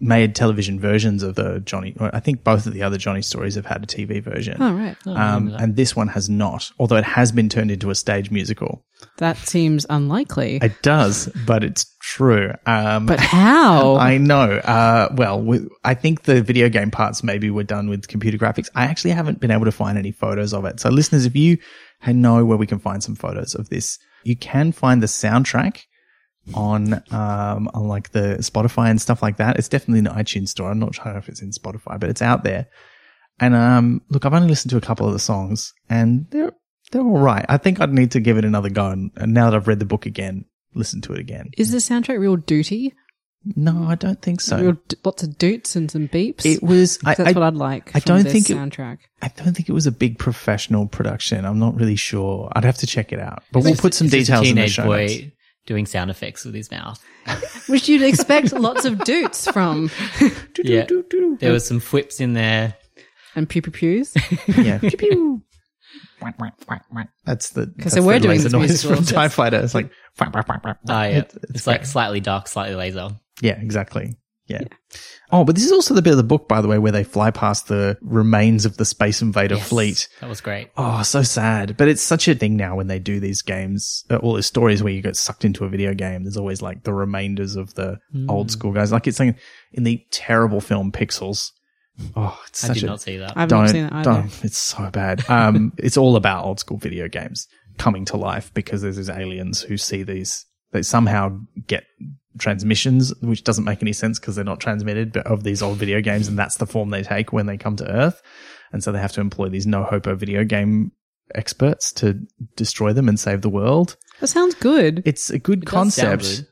S3: made television versions of the Johnny, I think both of the other Johnny stories have had a TV version.
S2: oh right
S1: Oh,
S3: Um, and this one has not, although it has been turned into a stage musical.
S2: that seems unlikely
S3: It does, but it's true. Um,
S2: but how
S3: I know. Uh, well, with, I think the video game parts maybe were done with computer graphics. I actually haven't been able to find any photos of it. So listeners, if you know where we can find some photos of this, you can find the soundtrack on, um, on like the Spotify and stuff like that. It's definitely in the iTunes store. I'm not sure if it's in Spotify, but it's out there. And, um, look, I've only listened to a couple of the songs and they're, they're all right. I think I'd need to give it another go. And, and now that I've read the book again, listen to it again.
S2: is the soundtrack real duty
S3: No, I don't think so.
S2: real lots of doots and some beeps
S3: It was. I,
S2: that's
S3: I,
S2: what I'd like
S3: I don't think it-
S2: soundtrack
S3: I don't think it was a big professional production. I'm not really sure. I'd have to check it out. But we'll
S1: It's
S3: put some
S1: it's
S3: details in the show
S1: boy
S3: notes.
S1: Doing sound effects with his mouth.
S2: which you'd expect lots of doots from
S1: Yeah. There was some flips in there.
S2: and pew pew pews
S3: Yeah. That's the that's
S2: they were
S3: the
S2: doing
S3: laser
S2: this
S3: noise
S2: musical.
S3: from Tie Fighter. It's like
S1: Oh, yeah.
S3: It's-
S1: It's,
S3: it's
S1: like slightly dark, slightly laser.
S3: yeah, exactly. Yeah. Oh, but this is also the bit of the book, by the way, where they fly past the remains of the Space Invader
S1: Yes.
S3: fleet.
S1: That was great.
S3: Oh, so sad. But it's such a thing now when they do these games, uh, all these stories where you get sucked into a video game. There's always like the remainders of the
S1: Hmm.
S3: old school guys. Like it's like in the terrible film Pixels. Oh, it's
S1: I
S3: such
S1: did
S3: a
S1: not see that.
S2: I've
S3: don't,
S2: never seen that either
S3: don't. It's so bad. Um, it's all about old school video games coming to life because there's these aliens who see these. They somehow get transmissions, which doesn't make any sense because they're not transmitted, but of these old video games, and that's the form they take when they come to Earth. And so they have to employ these no hopo video game experts to destroy them and save the world.
S2: that sounds good
S3: It's a good
S1: It
S3: concept.
S1: good.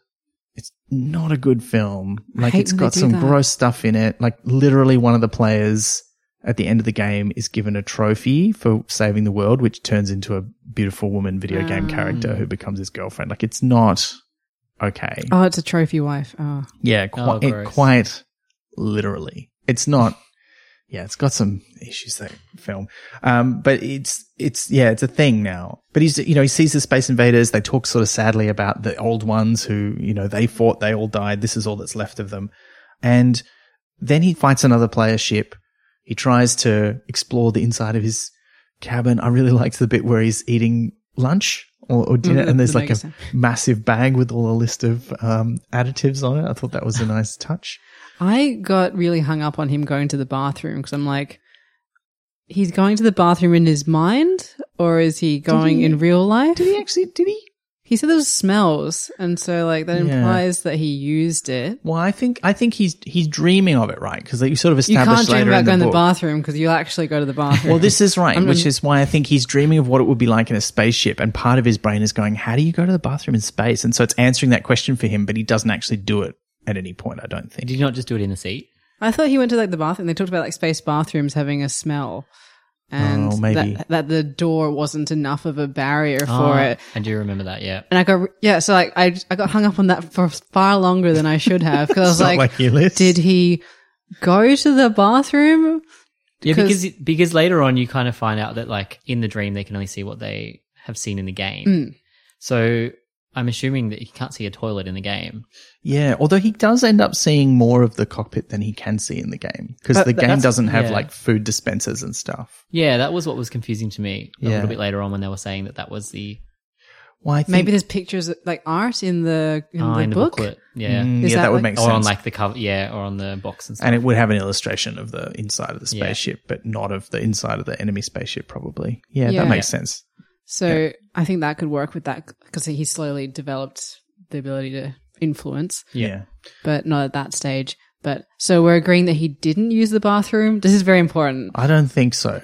S3: It's not a good film. Like it's got some
S2: that.
S3: gross stuff in it. Like literally one of the players at the end of the game is given a trophy for saving the world, which turns into a beautiful woman video game ah. character who becomes his girlfriend. Like it's not okay.
S2: Oh, it's a trophy wife. Oh.
S3: Yeah,
S1: Oh,
S3: quite,
S1: gross.
S3: quite literally. It's not. Yeah, it's got some issues that film. Um, but it's it's yeah, it's a thing now. But he's you know he sees the space invaders. They talk sort of sadly about the old ones who you know they fought, they all died. This is all that's left of them. And then he fights another player ship. He tries to explore the inside of his cabin. I really liked the bit where he's eating lunch or, or dinner,
S2: Mm,
S3: and there's like a
S2: sense.
S3: massive bag with all a list of um, additives on it. I thought that was a nice touch.
S2: I got really hung up on him going to the bathroom because I'm like, he's going to the bathroom in his mind, or is he going
S3: he-
S2: in real life?
S3: Did he actually? Did he?
S2: He said there was smells, and so like that
S3: Yeah.
S2: implies that he used it.
S3: Well, I think I think he's he's dreaming of it, right? Because you sort of established
S2: You
S3: established
S2: can't dream
S3: later
S2: about
S3: in
S2: going to the
S3: book.
S2: bathroom because you'll actually go to the bathroom.
S3: Well, this is right,
S2: I'm-
S3: which is why I think he's dreaming of what it would be like in a spaceship, and part of his brain is going, "How do you go to the bathroom in space?" And so it's answering that question for him, but he doesn't actually do it at any point. I don't think.
S1: Did you not just do it in the seat?
S2: I thought he went to like the bathroom. They talked about like space bathrooms having a smell, and
S3: Oh,
S2: that that the door wasn't enough of a barrier for
S1: Oh,
S2: it.
S1: I do remember that. Yeah.
S2: And I got yeah, so like I I got hung up on that for far longer than I should have because I was like,
S3: like
S2: did he go to the bathroom?
S1: Yeah,
S2: Because-
S1: because because later on you kind of find out that like in the dream they can only see what they have seen in the game.
S2: Mm.
S1: So I'm assuming that he can't see a toilet in the game.
S3: Yeah, although he does end up seeing more of the cockpit than he can see in the game because the game doesn't have
S1: yeah.
S3: like food dispensers and stuff.
S1: Yeah, that was what was confusing to me a
S3: Yeah.
S1: little bit later on when they were saying that that was the
S3: Well, I think,
S2: Maybe there's pictures like art in the in
S1: oh,
S2: the
S1: in the
S2: book.
S1: booklet. Yeah.
S3: Mm, yeah,
S2: that
S3: that, would
S2: like-
S3: make
S1: or
S3: sense.
S1: on like the cover, yeah, or on the box and stuff.
S3: and it would have an illustration of the inside of the
S1: Yeah.
S3: spaceship, but not of the inside of the enemy spaceship, probably. Yeah,
S2: Yeah.
S3: that makes sense.
S2: So I think that could work with that because he slowly developed the ability to influence,
S3: Yeah.
S2: but not at that stage. But so we're agreeing that he didn't use the bathroom. This is very important.
S3: I don't think so.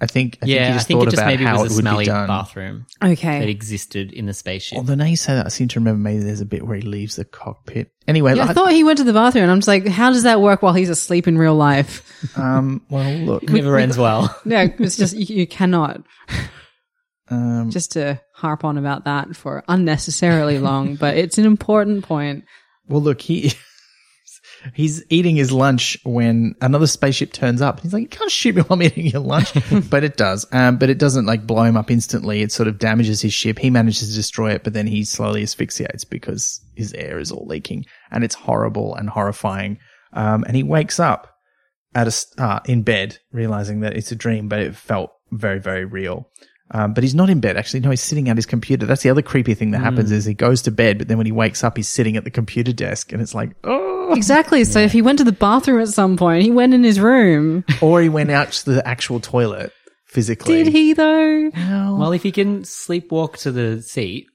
S3: I think, I think he
S1: yeah, I
S3: just
S1: think
S3: thought
S1: it just
S3: about
S1: maybe
S3: how
S1: was
S3: it
S1: a
S3: would be
S1: smelly
S3: done.
S1: bathroom that
S2: Okay.
S1: existed in the spaceship.
S3: Although now you say that, I seem to remember maybe there's a bit where he leaves the cockpit. Anyway,
S2: Yeah, I
S3: like-
S2: thought he went to the bathroom, and I'm just like, how does that work while he's asleep in real life?
S3: um, well, look,
S1: It never ends well.
S2: No, it's just you, you cannot.
S3: Um,
S2: Just to harp on about that for unnecessarily long, but it's an important point.
S3: well, look, he he's eating his lunch when another spaceship turns up. He's like, "You can't shoot me while I'm eating your lunch," but it does. Um, but it doesn't like blow him up instantly. It sort of damages his ship. He manages to destroy it, but then he slowly asphyxiates because his air is all leaking, and it's horrible and horrifying. Um, and he wakes up at a uh, in bed, realizing that it's a dream, but it felt very, very real. Um, but he's not in bed. Actually, no, he's sitting at his computer. That's the other creepy thing that happens is he goes to bed, but then when he wakes up, he's sitting at the computer desk, and it's like, oh.
S2: Exactly. So if he went to the bathroom at some point, he went in his room.
S3: Or he went out to the actual toilet physically.
S2: Did he though?
S1: well, if he can sleepwalk to the seat,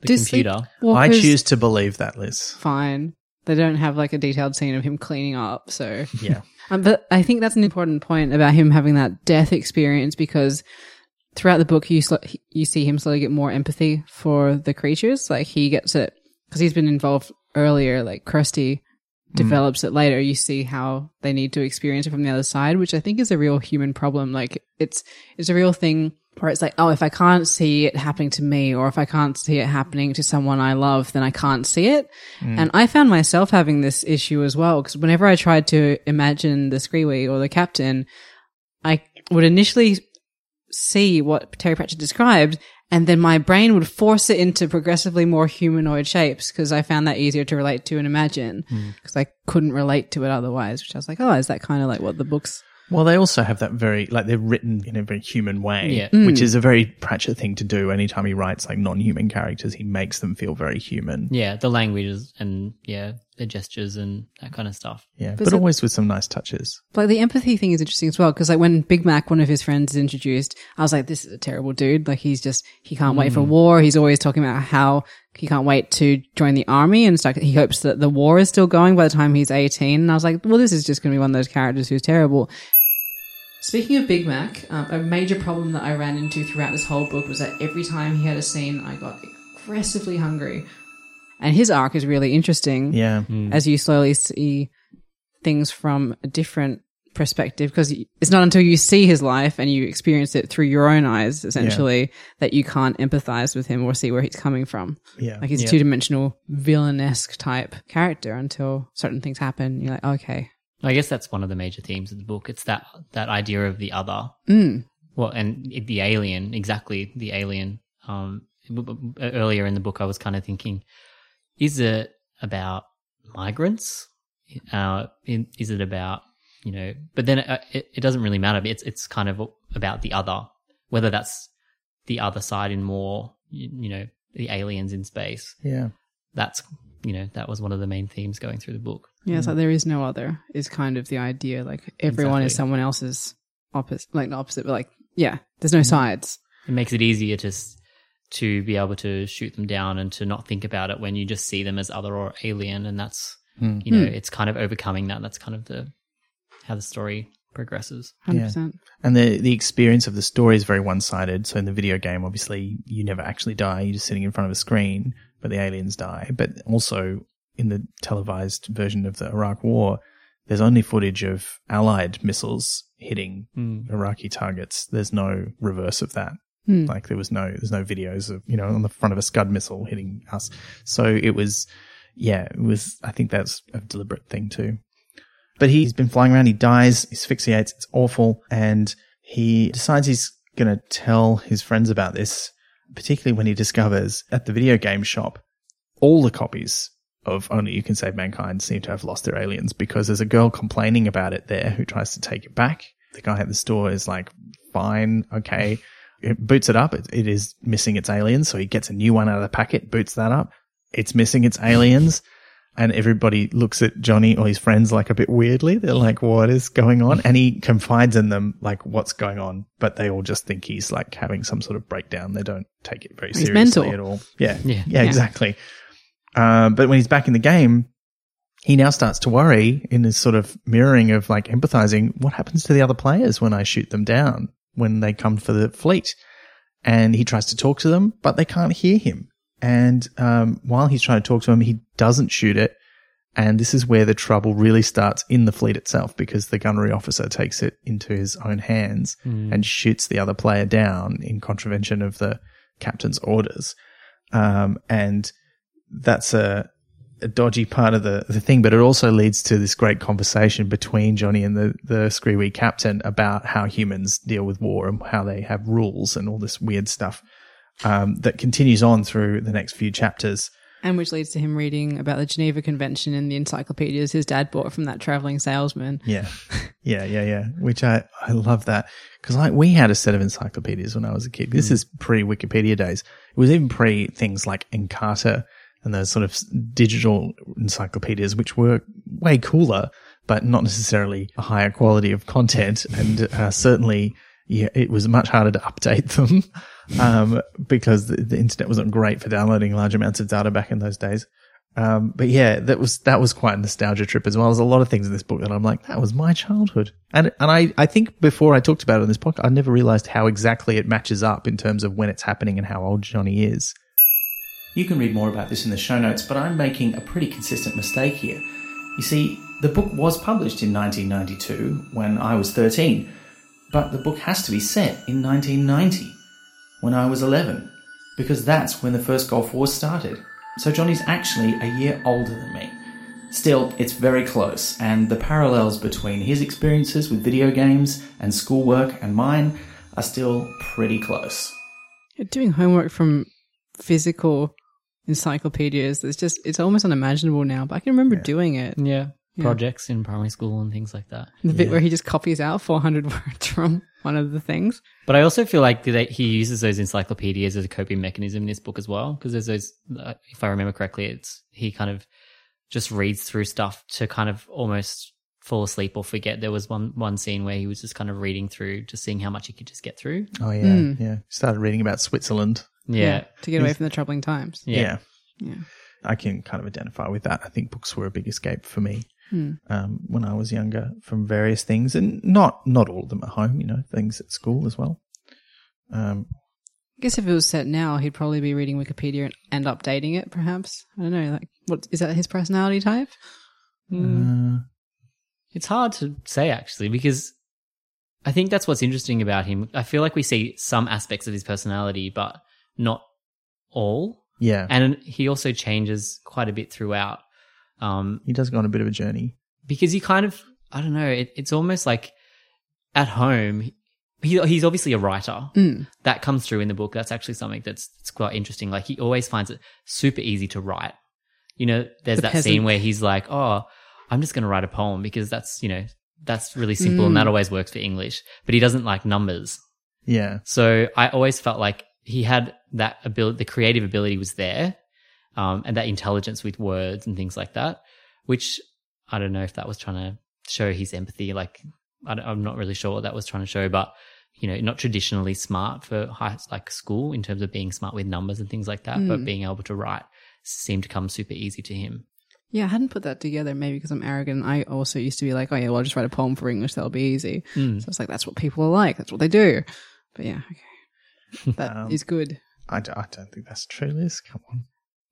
S1: the
S2: Do
S1: computer.
S3: I choose to believe that, Liz.
S2: Fine. They don't have like a detailed scene of him cleaning up, so
S3: Yeah.
S2: Um, but I think that's an important point about him having that death experience because throughout the book, you sl- you see him slowly get more empathy for the creatures. Like he gets it because he's been involved earlier. Like Kirsty mm. develops it later. You see how they need to experience it from the other side, which I think is a real human problem. Like it's it's a real thing where it's like, oh, if I can't see it happening to me, or if I can't see it happening to someone I love, then I can't see it. Mm. And I found myself having this issue as well because whenever I tried to imagine the Screewee or the captain, I would initially see what Terry Pratchett described, and then my brain would force it into progressively more humanoid shapes because I found that easier to relate to and imagine hmm. because I couldn't relate to it otherwise. Which I was like, oh, is that kind of like what the books?
S3: Well, they also have that very, like, they're written in a very human way,
S1: Yeah. Hmm.
S3: which is a very Pratchett thing to do. Anytime he writes, like, non human characters, he makes them feel very human.
S1: Yeah, the languages and yeah, the gestures and that kind of stuff.
S3: Yeah.
S2: But
S3: But,
S2: so-
S3: always with some nice touches.
S2: Like the empathy thing is interesting as well because like when Big Mac, one of his friends, is introduced, I was like, this is a terrible dude. Like he's just he can't wait for war. He's always talking about how he can't wait to join the army and stuff. He hopes that the war is still going by the time he's eighteen. And I was like, well, this is just going to be one of those characters who's terrible. Speaking of Big Mac, um, a major problem that I ran into throughout this whole book was that every time he had a scene, I got aggressively hungry. And his arc is really interesting
S3: Yeah.
S2: as you slowly see things from a different perspective because it's not until you see his life and you experience it through your own eyes, essentially, that you can't empathize with him or see where he's coming from.
S3: Yeah.
S2: Like he's a
S1: Yeah.
S2: two dimensional villainesque type character until certain things happen. You're like, okay.
S1: I guess that's one of the major themes of the book. It's that that idea of the other.
S2: Mm.
S1: Well, and the alien, exactly the alien. Um, b- b- earlier in the book, I was kind of thinking, is it about migrants? Uh, in, is it about you know? But then it, it, it doesn't really matter. It's it's kind of about the other, whether that's the other side in more, you, you know, the aliens in space.
S3: Yeah.
S1: That's you know that was one of the main themes going through the book.
S2: Yeah, it's like mm. there is no other is kind of the idea. Like everyone is someone else's opposite, like not opposite, but like, yeah, there's no mm. sides.
S1: it makes it easier to s- to be able to shoot them down and to not think about it when you just see them as other or alien and that's
S3: Hmm.
S1: you know
S2: Hmm.
S1: it's kind of overcoming that that's kind of the how the story progresses
S2: 100%.
S3: And the the experience of the story is very one sided. So in the video game, obviously, you never actually die. You're just sitting in front of a screen, but the aliens die. But also in the televised version of the Iraq War, there's only footage of Allied missiles hitting
S1: Mm.
S3: Iraqi targets. There's no reverse of that.
S2: Hmm.
S3: Like there was no, there's no videos of, you know, on the front of a Scud missile hitting us. So it was, yeah, it was, I think that's a deliberate thing too. But he's been flying around, he dies, he asphyxiates, it's awful. And he decides he's going to tell his friends about this, particularly when he discovers at the video game shop, all the copies of Only You Can Save Mankind seem to have lost their aliens because there's a girl complaining about it there who tries to take it back. The guy at the store is like, fine, okay. It boots it up. It, it is missing its aliens. So he gets a new one out of the packet, boots that up. It's missing its aliens. And everybody looks at Johnny or his friends like a bit weirdly. They're like, what is going on? And he confides in them like what's going on, but they all just think he's like having some sort of breakdown. They don't take it very
S2: He's
S3: seriously
S2: mental.
S3: at all. Yeah.
S1: Yeah.
S3: Yeah,
S2: Yeah.
S3: exactly. Um, but when he's back in the game, he now starts to worry in his sort of mirroring of like empathizing. What happens to the other players when I shoot them down when they come for the fleet? And he tries to talk to them, but they can't hear him. And um, while he's trying to talk to them, he doesn't shoot it. And this is where the trouble really starts in the fleet itself because the gunnery officer takes it into his own hands and shoots the other player down in contravention of the captain's orders. Um, and that's a, a dodgy part of the, the thing, but it also leads to this great conversation between Johnny and the, the Screewee captain about how humans deal with war and how they have rules and all this weird stuff. Um, that continues on through the next few chapters.
S2: And which leads to him reading about the Geneva Convention and the encyclopedias his dad bought from that traveling salesman.
S3: Yeah. Yeah. Yeah. Yeah. Which I, I love that. Cause like we had a set of encyclopedias when I was a kid. This is pre Wikipedia days. It was even pre things like Encarta and those sort of digital encyclopedias, which were way cooler, but not necessarily a higher quality of content. And uh, certainly, yeah, it was much harder to update them um, because the, the internet wasn't great for downloading large amounts of data back in those days. Um, but yeah, that was that was quite a nostalgia trip as well. There's a lot of things in this book that I'm like, that was my childhood, and and I I think before I talked about it on this podcast, I never realized how exactly it matches up in terms of when it's happening and how old Johnny is. You can read more about this in the show notes, but I'm making a pretty consistent mistake here. You see, the book was published in 1992 when I was 13, but the book has to be set in 1990 when I was 11, because that's when the first Gulf War started. So Johnny's actually a year older than me. Still, it's very close, and the parallels between his experiences with video games and schoolwork and mine are still pretty close.
S2: Doing homework from physical encyclopedias, it's just, it's almost unimaginable now, but I can remember doing it.
S1: yeah. Projects in primary school and things like that.
S2: The bit where he just copies out 400 words from one of the things.
S1: but i also feel like that he uses those encyclopedias as a coping mechanism in this book as well because there's those uh, if i remember correctly it's he kind of just reads through stuff to kind of almost fall asleep or forget. There was one one scene where he was just kind of reading through just seeing how much he could just get through.
S3: Oh yeah, yeah. Started reading about Switzerland.
S1: Yeah
S2: To get away from the troubling times.
S1: yeah,
S2: Yeah.
S3: I can kind of identify with that. I think books were a big escape for me
S2: Hmm.
S3: um, when I was younger from various things, and not not all of them at home. You know, things at school as well. Um,
S2: I guess if it was set now, he'd probably be reading Wikipedia and, and updating it, perhaps. I don't know. Like, what is that his personality type?
S3: uh,
S1: It's hard to say actually because I think that's what's interesting about him. I feel like we see some aspects of his personality, but not all.
S3: Yeah.
S1: And he also changes quite a bit throughout. Um,
S3: he does go on a bit of a journey.
S1: because he kind of, I don't know, it, it's almost like at home, he, he's obviously a writer.
S2: Mm.
S1: That comes through in the book. That's actually something that's, that's quite interesting. Like he always finds it super easy to write. You know, there's
S2: The
S1: that
S2: peasant.
S1: scene where he's like, oh, I'm just going to write a poem because that's, you know, that's really simple
S2: Mm.
S1: and that always works for English. But he doesn't like numbers.
S3: Yeah.
S1: So I always felt like he had that ability, the creative ability was there, um, and that intelligence with words and things like that, which I don't know if that was trying to show his empathy. Like, I am not really sure what that was trying to show, but you know, not traditionally smart for high, like school in terms of being smart with numbers and things like that, but
S2: Mm.
S1: being able to write seemed to come super easy to him.
S2: Yeah, I hadn't put that together. Maybe because I'm arrogant. I also used to be like, oh yeah, well, I'll just write a poem for English. That'll be easy.
S1: Mm.
S2: So it's like, that's what people are like. That's what they do. But yeah, okay. That is
S3: Um,
S2: good.
S3: I, d- I don't think that's true, Liz. Come on.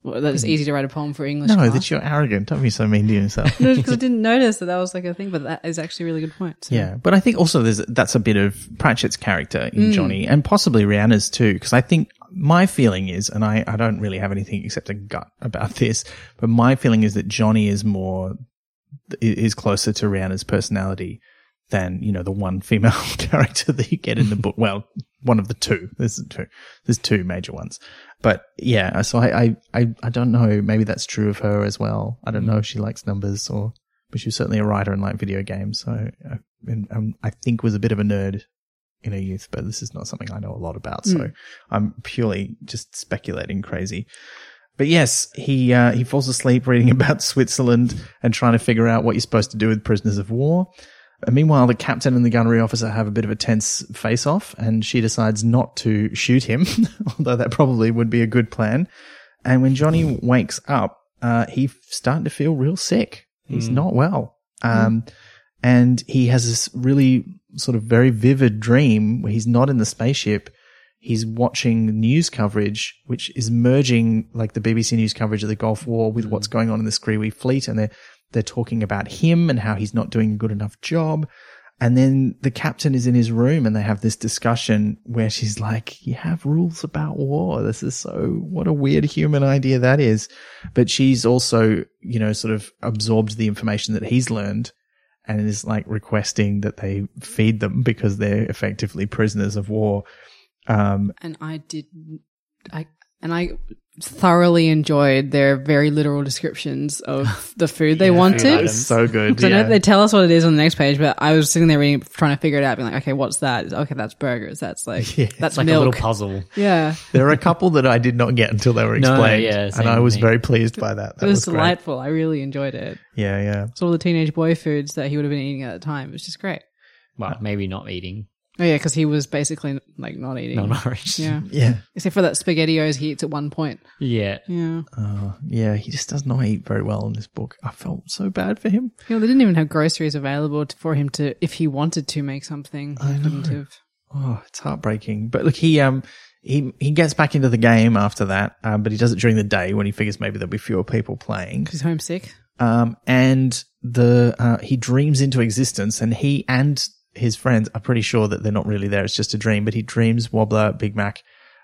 S2: Well, that it's easy to write a poem for English.
S3: No,
S2: class.
S3: that you're arrogant. Don't be so mean to yourself.
S2: no, because I didn't notice that that was like a thing, but that is actually a really good point. So.
S3: Yeah, but I think also there's that's a bit of Pratchett's character in
S2: Mm.
S3: Johnny, and possibly Rhianna's too. Because I think my feeling is, and I I don't really have anything except a gut about this, but my feeling is that Johnny is more is closer to Rhianna's personality than you know the one female character that you get in the book. Well, one of the two. There's two. There's two major ones. But yeah, so I, I, I, I don't know. Maybe that's true of her as well. I don't know if she likes numbers or, but she was certainly a writer and liked video games. So, uh, and, um, I think was a bit of a nerd in her youth, but this is not something I know a lot about. So
S2: Mm.
S3: I'm purely just speculating crazy. But yes, he, uh, he falls asleep reading about Switzerland and trying to figure out what you're supposed to do with prisoners of war. And meanwhile, the captain and the gunnery officer have a bit of a tense face off and she decides not to shoot him, although that probably would be a good plan. And when Johnny wakes up, uh, he's starting to feel real sick. He's
S1: Mm.
S3: not well. Um, and he has this really sort of very vivid dream where he's not in the spaceship. He's watching news coverage, which is merging like the BBC news coverage of the Gulf War with what's going on in the Screewee fleet. And they're, they're talking about him and how he's not doing a good enough job. And then the captain is in his room and they have this discussion where she's like, you have rules about war. This is so, what a weird human idea that is. But she's also, you know, sort of absorbed the information that he's learned and is like requesting that they feed them because they're effectively prisoners of war. Um,
S2: And I did, I, and I thoroughly enjoyed their very literal descriptions of the food they
S1: Yeah,
S2: wanted.
S1: items.
S3: it's so good.
S2: Because I
S3: yeah.
S2: know they tell us what it is on the next page, but I was sitting there reading, trying to figure it out, being like, okay, what's that? Okay, that's burgers. That's like,
S3: Yeah.
S2: that's
S1: It's like
S2: milk.
S1: a little puzzle.
S2: yeah.
S3: there are a couple that I did not get until they were
S1: No,
S3: explained.
S1: yeah,
S3: and I was
S1: me.
S3: very pleased by that.
S2: It
S3: That
S2: was,
S3: great.
S2: delightful. I really enjoyed it.
S3: Yeah, yeah.
S2: It's all the teenage boy foods that he would have been eating at the time. It was just great.
S1: Well, maybe not eating,
S2: Oh yeah, because he was basically like not eating.
S1: non-nourished.
S2: Yeah.
S3: Yeah.
S2: Except for that SpaghettiOs he eats at one point.
S1: Yeah.
S2: Yeah.
S3: Uh, yeah, he just does not eat very well in this book. I felt so bad for him.
S2: You know, they didn't even have groceries available to, for him to, if he wanted to make something,
S3: I know.
S2: have.
S3: Oh, it's heartbreaking. But look, he um he he gets back into the game after that, um, but he does it during the day when he figures maybe there'll be fewer people playing.
S2: He's homesick.
S3: Um, and the uh, he dreams into existence, and he and his friends are pretty sure that they're not really there. It's just a dream. But he dreams Wobbler, Big Mac,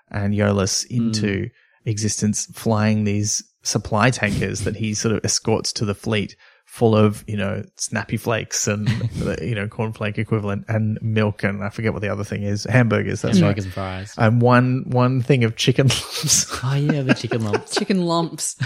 S3: and Yo-less into existence, flying these supply tankers that he sort of escorts to the fleet, full of you know snappy flakes and you know cornflake equivalent and milk and I forget what the other thing is hamburgers. That's right.
S1: Hamburgers and fries.
S3: And one one thing of chicken lumps.
S1: Oh yeah, the chicken lumps.
S2: Chicken lumps.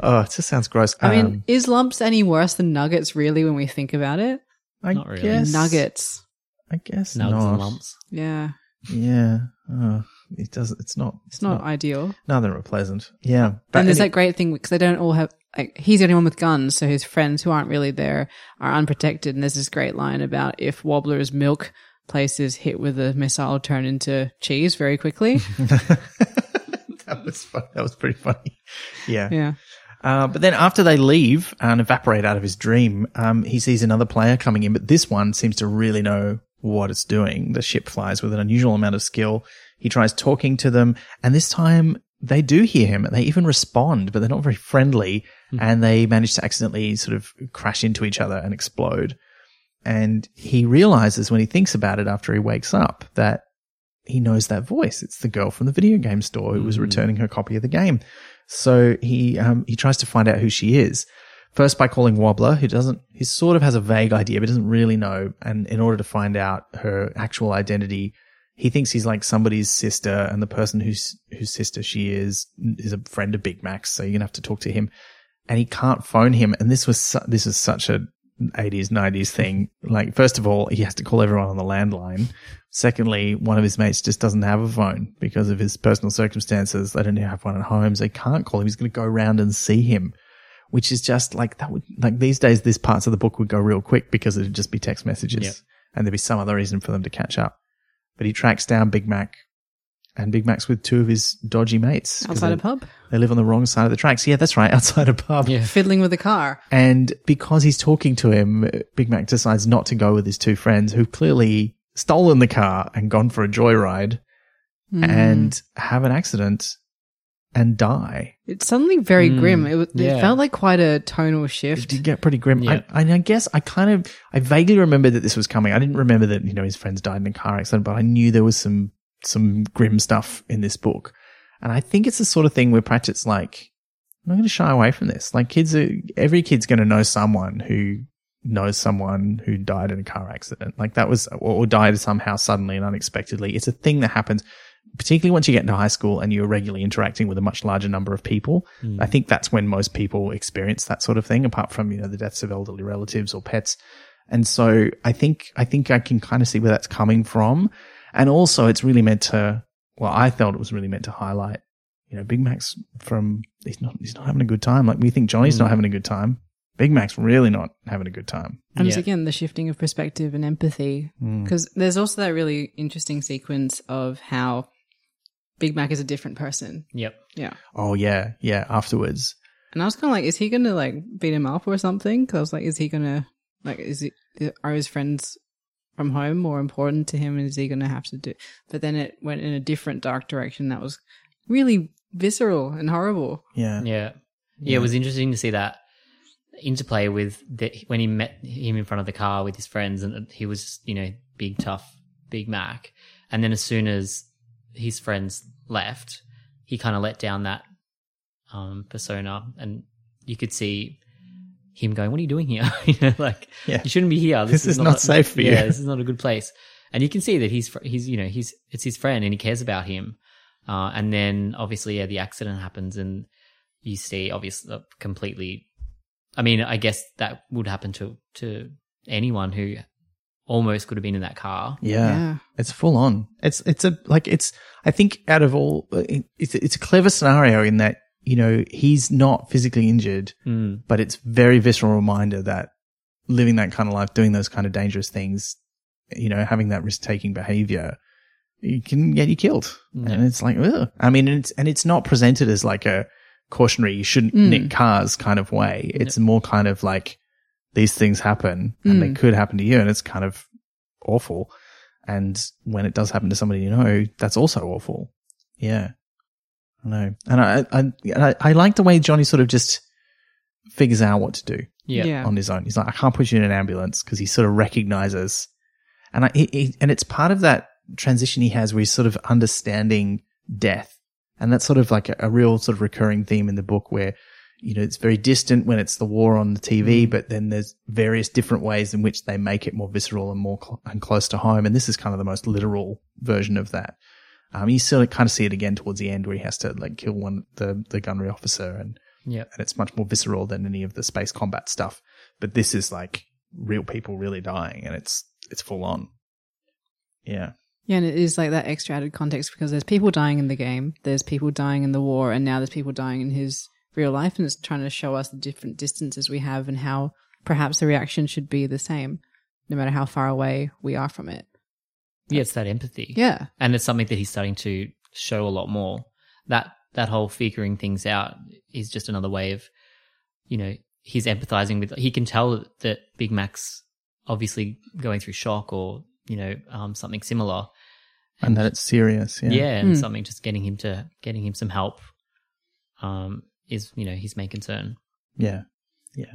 S3: oh, it just sounds gross.
S2: I mean,
S3: Um,
S2: is lumps any worse than nuggets really when we think about it?
S3: I
S1: not really.
S3: guess
S2: Nuggets.
S3: I guess
S1: Nugs
S3: not.
S1: and lumps.
S2: Yeah.
S3: Yeah. Oh, it does. It's not.
S2: It's not ideal.
S3: Neither are pleasant. Yeah. But
S2: and there's
S3: any-
S2: that great thing because they don't all have like he's the only one with guns, so his friends who aren't really there are unprotected. And there's this great line about if Wobbler's milk place is hit with a missile, turn into cheese very quickly.
S3: that was fun. That was pretty funny. Yeah.
S2: yeah,
S3: Uh, but then after they leave and evaporate out of his dream, um, he sees another player coming in, but this one seems to really know what it's doing. The ship flies with an unusual amount of skill. He tries talking to them, and this time they do hear him. They even respond, but they're not very friendly, and they manage to accidentally sort of crash into each other and explode. And he realizes when he thinks about it after he wakes up that he knows that voice. It's the girl from the video game store who was returning her copy of the game. So he um, he tries to find out who she is. First by calling Wobbler, who doesn't he sort of has a vague idea, but doesn't really know. And in order to find out her actual identity, he thinks he's like somebody's sister, and the person whose whose sister she is is a friend of Big Mac's. So you're gonna have to talk to him, and he can't phone him. And this was su- this is such a 80s 90s thing. Like first of all, he has to call everyone on the landline. Secondly, one of his mates just doesn't have a phone because of his personal circumstances. They don't have one at home, so he can't call him. He's going to go around and see him, which is just like that would like these days. This parts of the book would go real quick because it'd just be text messages,
S1: Yep.
S3: and there'd be some other reason for them to catch up. But he tracks down Big Mac, and Big Mac's with two of his dodgy mates.
S2: Outside
S3: they,
S2: a pub,
S3: They live on the wrong side of the tracks. Yeah, that's right, outside a pub.
S1: Yeah.
S2: fiddling with a car.
S3: And because he's talking to him, Big Mac decides not to go with his two friends who've clearly stolen the car and gone for a joyride
S2: Hmm.
S3: and have an accident and die.
S2: It's suddenly very
S1: Mm,
S2: grim. It, was,
S1: yeah.
S2: felt like quite a tonal shift.
S3: It did get pretty grim.
S1: Yeah.
S3: I, I, I guess I kind of, I vaguely remember that this was coming. I didn't remember that, you know, his friends died in a car accident, but I knew there was some, some grim stuff in this book. And I think it's the sort of thing where Pratchett's like, I'm not going to shy away from this. Like kids are, every kid's going to know someone who knows someone who died in a car accident. Like that was, or, or died somehow suddenly and unexpectedly. It's a thing that happens, particularly once you get into high school and you're regularly interacting with a much larger number of people. Hmm. I think that's when most people experience that sort of thing, apart from, you know, the deaths of elderly relatives or pets. And so I think, I think I can kind of see where that's coming from. And also it's really meant to, well, I felt it was really meant to highlight, you know, Big Mac's from, he's not, he's not having a good time. Like we think Johnny's not mm. having a good time. Big Mac's really not having a good time.
S2: And it's
S1: Yeah.
S2: again the shifting of perspective and empathy.
S3: Mm.
S2: Because there's also that really interesting sequence of how Big Mac is a different person.
S1: Yep.
S2: Yeah.
S3: Oh yeah. Yeah. Afterwards.
S2: And I was kind of like, is he going to like beat him up or something? Because I was like, is he going to, like, is it, are his friends from home more important to him? And is he going to have to do, but then it went in a different dark direction that was really visceral and horrible.
S3: Yeah.
S1: Yeah. Yeah, it was interesting to see that interplay with the, when he met him in front of the car with his friends, and he was, you know, big tough Big Mac, and then as soon as his friends left, he kind of let down that um, persona, and you could see him going, "What are you doing here? you know, like
S3: Yeah.
S1: you shouldn't be here.
S3: This is not safe for
S1: yeah,
S3: you."
S1: this is not a good place." And you can see that he's fr- he's you know he's it's his friend and he cares about him. Uh, and then obviously, yeah, the accident happens, and you see obviously uh, completely. I mean, I guess that would happen to to anyone who almost could have been in that car.
S3: Yeah.
S2: Yeah.
S3: It's full on. It's, it's a, like, it's, I think out of all, it- it's, it's a clever scenario in that, you know, he's not physically injured,
S1: Mm.
S3: but it's very visceral reminder that living that kind of life, doing those kind of dangerous things, you know, having that risk taking behavior, you can get you killed.
S1: Yeah.
S3: And it's like, ugh. I mean, it's, and it's not presented as like a cautionary, you shouldn't
S2: Mm.
S3: nick cars kind of way. It's more kind of like these things happen and they could happen to you. And it's kind of awful. And when it does happen to somebody you know, that's also awful. Yeah. I know. And I, I, I, I like the way Johnny sort of just figures out what to do
S1: Yeah.
S2: Yeah.
S3: on his own. He's like, I can't put you in an ambulance because he sort of recognizes, and I, he, he- and it's part of that transition he has where he's sort of understanding death, and that's sort of like a, a real sort of recurring theme in the book where. You know, it's very distant when it's the war on the TV, mm. but then there's various different ways in which they make it more visceral and more cl- and close to home. And this is kind of the most literal version of that. Um, you still kind of see it again towards the end where he has to like kill one, the, the gunnery officer and,
S1: Yeah.
S3: and it's much more visceral than any of the space combat stuff. But this is like real people really dying, and it's it's full on. Yeah,
S2: Yeah, and it is like that extra added context because there's people dying in the game, there's people dying in the war, and now there's people dying in his real life, and it's trying to show us the different distances we have and how perhaps the reaction should be the same, no matter how far away we are from it.
S1: Yeah, it's that empathy.
S2: Yeah,
S1: and it's something that he's starting to show a lot more. That that whole figuring things out is just another way of, you know, he's empathizing with. He can tell that Big Mac's obviously going through shock or you know um, something similar.
S3: and that it's serious. Yeah,
S1: Yeah, and
S2: Hmm.
S1: something just getting him to getting him some help um, is you know his main concern.
S3: Yeah, yeah,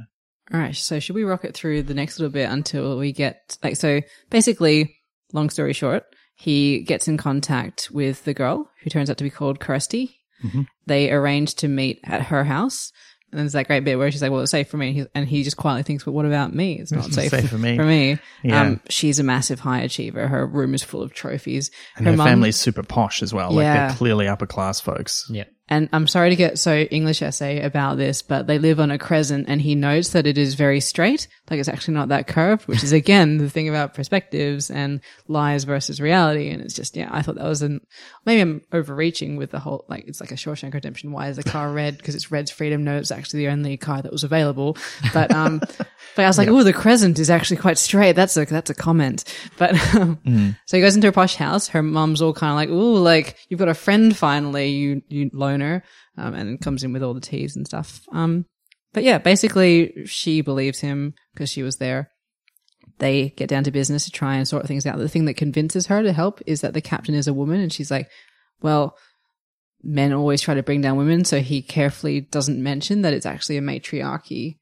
S2: All right. So should we rocket through the next little bit until we get like so basically, long story short, he gets in contact with the girl who turns out to be called Kirsty.
S3: Mm-hmm.
S2: They arrange to meet at her house. And there's that great bit where she's like, "Well, it's safe for me," and he, and he just quietly thinks, "But what about me? It's not safe,
S3: Safe for me."
S2: For me,
S3: Yeah.
S2: um, she's a massive high achiever. Her room is full of trophies.
S3: And her,
S2: mum-
S3: family's super posh as well. Like they're clearly upper class folks.
S1: Yeah.
S2: And I'm sorry to get so English essay about this, but they live on a crescent and he notes that it is very straight. Like it's actually not that curved, which is again the thing about perspectives and lies versus reality. And it's just, yeah, I thought that was an, maybe I'm overreaching with the whole, like, it's like a Shawshank Redemption. Why is the car red? Because it's Red's Freedom. No, it's actually the only car that was available. But, um, but I was like, oh, the crescent is actually quite straight. That's a, that's a comment. But, um, so he goes into a posh house. Her mum's all kind of like, oh, like, you've got a friend finally, you, you loner. Um, and comes in with all the teas and stuff. Um, but yeah, basically she believes him because she was there. They get down to business to try and sort things out. The thing that convinces her to help is that the captain is a woman and she's like, well, men always try to bring down women. So he carefully doesn't mention that it's actually a matriarchy.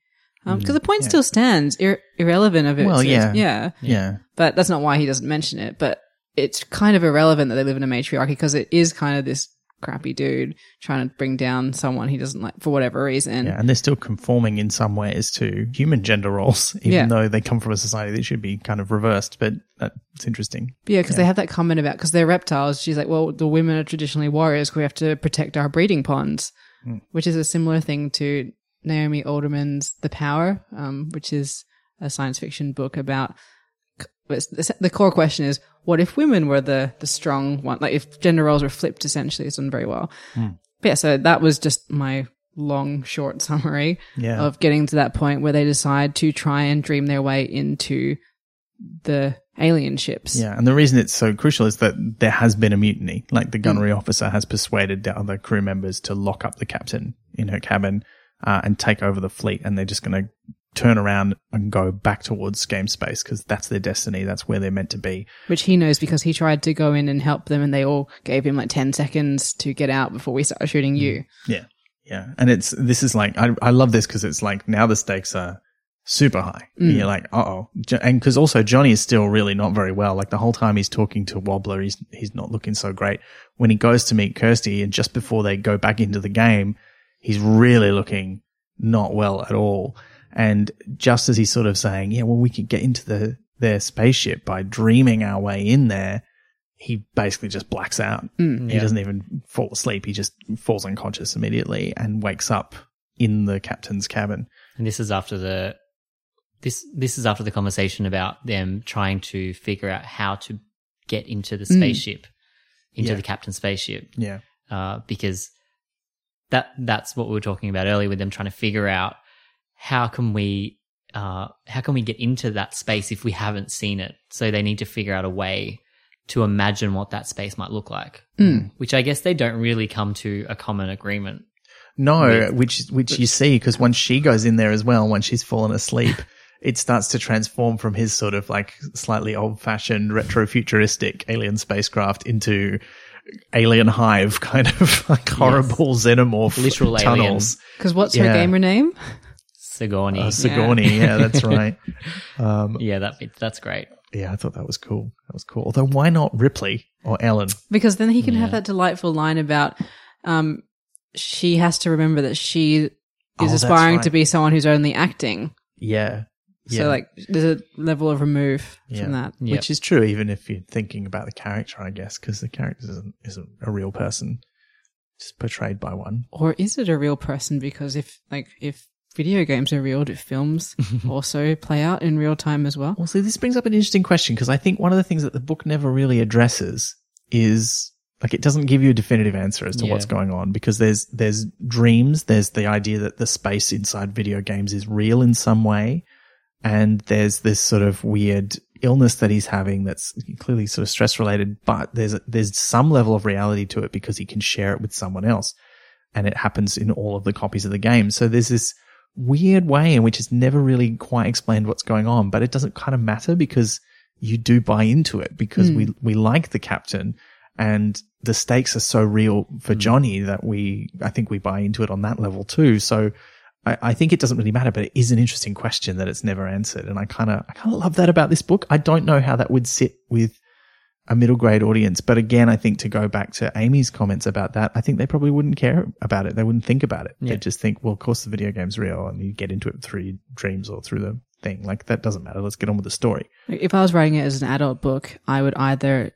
S2: Um, cause the point still stands ir- irrelevant of it.
S3: Well, yeah.
S2: Yeah.
S3: Yeah.
S2: But that's not why he doesn't mention it. But it's kind of irrelevant that they live in a matriarchy because it is kind of this crappy dude trying to bring down someone he doesn't like for whatever reason.
S3: Yeah, and they're still conforming in some ways to human gender roles, even
S2: Yeah.
S3: though they come from a society that should be kind of reversed. But that's interesting.
S2: Yeah, because they have that comment about because they're reptiles. She's like, well, the women are traditionally warriors. We have to protect our breeding ponds, which is a similar thing to Naomi Alderman's The Power, um, which is a science fiction book about. The core question is, what if women were the the strong one? Like if gender roles were flipped, essentially, it's done very well. But yeah, so that was just my long, short summary
S3: Yeah.
S2: of getting to that point where they decide to try and dream their way into the alien ships.
S3: Yeah, and the reason it's so crucial is that there has been a mutiny. Like the gunnery
S2: Mm.
S3: officer has persuaded the other crew members to lock up the captain in her cabin uh, and take over the fleet, and they're just going to turn around and go back towards game space because that's their destiny. That's where they're meant to be.
S2: which he knows because he tried to go in and help them and they all gave him like 10 seconds to get out before we started shooting you.
S3: Yeah, yeah, and it's this is like I I love this because it's like now the stakes are super high. You're like, uh oh, and because also Johnny is still really not very well. Like the whole time he's talking to Wobbler, he's he's not looking so great. When he goes to meet Kirsty, and just before they go back into the game, he's really looking not well at all. And just as he's sort of saying, yeah, well, we could get into the their spaceship by dreaming our way in there. He basically just blacks out. He doesn't even fall asleep. He just falls unconscious immediately and wakes up in the captain's cabin.
S1: And this is after the this this is after the conversation about them trying to figure out how to get into the spaceship, into
S3: Yeah.
S1: the captain's spaceship,
S3: Yeah.
S1: uh, because that that's what we were talking about earlier with them trying to figure out how can we uh, how can we get into that space if we haven't seen it. So they need to figure out a way to imagine what that space might look like, which I guess they don't really come to a common agreement.
S3: No, which which you see because once she goes in there as well, when she's fallen asleep, it starts to transform from his sort of like slightly old fashioned retro futuristic alien spacecraft into alien hive kind of like horrible xenomorph
S1: Literal
S3: tunnels.
S2: Because what's her gamer name?
S1: Sigourney,
S3: Uh, Sigourney, yeah. that's right. Um,
S1: yeah, that that's great.
S3: yeah, I thought that was cool. That was cool. Although, why not Ripley or Ellen?
S2: Because then he can have that delightful line about um, she has to remember that she is
S3: Oh,
S2: aspiring
S3: right.
S2: to be someone who's only acting.
S3: Yeah, yeah.
S2: So, like, there's a level of remove
S3: Yeah.
S2: from that.
S1: Yep.
S3: which is true, even if you're thinking about the character, I guess, because the character isn't isn't a real person, just portrayed by one.
S2: Or is it a real person? Because if, like, if video games are real, do films also play out in real time as well?
S3: Well, see, this brings up an interesting question because I think one of the things that the book never really addresses is like it doesn't give you a definitive answer as to
S1: Yeah.
S3: what's going on because there's there's dreams, there's the idea that the space inside video games is real in some way, and there's this sort of weird illness that he's having that's clearly sort of stress related, but there's there's some level of reality to it because he can share it with someone else, and it happens in all of the copies of the game. So there's this weird way in which it's never really quite explained what's going on, but it doesn't kind of matter because you do buy into it because we hmm. we like the captain and the stakes are so real for hmm. Johnny that we I think we buy into it on that level too. So I, I think it doesn't really matter, but it is an interesting question that it's never answered. And I kind of, I kind of love that about this book. I don't know how that would sit with a middle grade audience. But again, I think to go back to Amy's comments about that, I think they probably wouldn't care about it. They wouldn't think about it.
S1: Yeah.
S3: They'd just think, well, of course the video game's real and you get into it through your dreams or through the thing. Like that doesn't matter. Let's get on with the story.
S2: If I was writing it as an adult book, I would either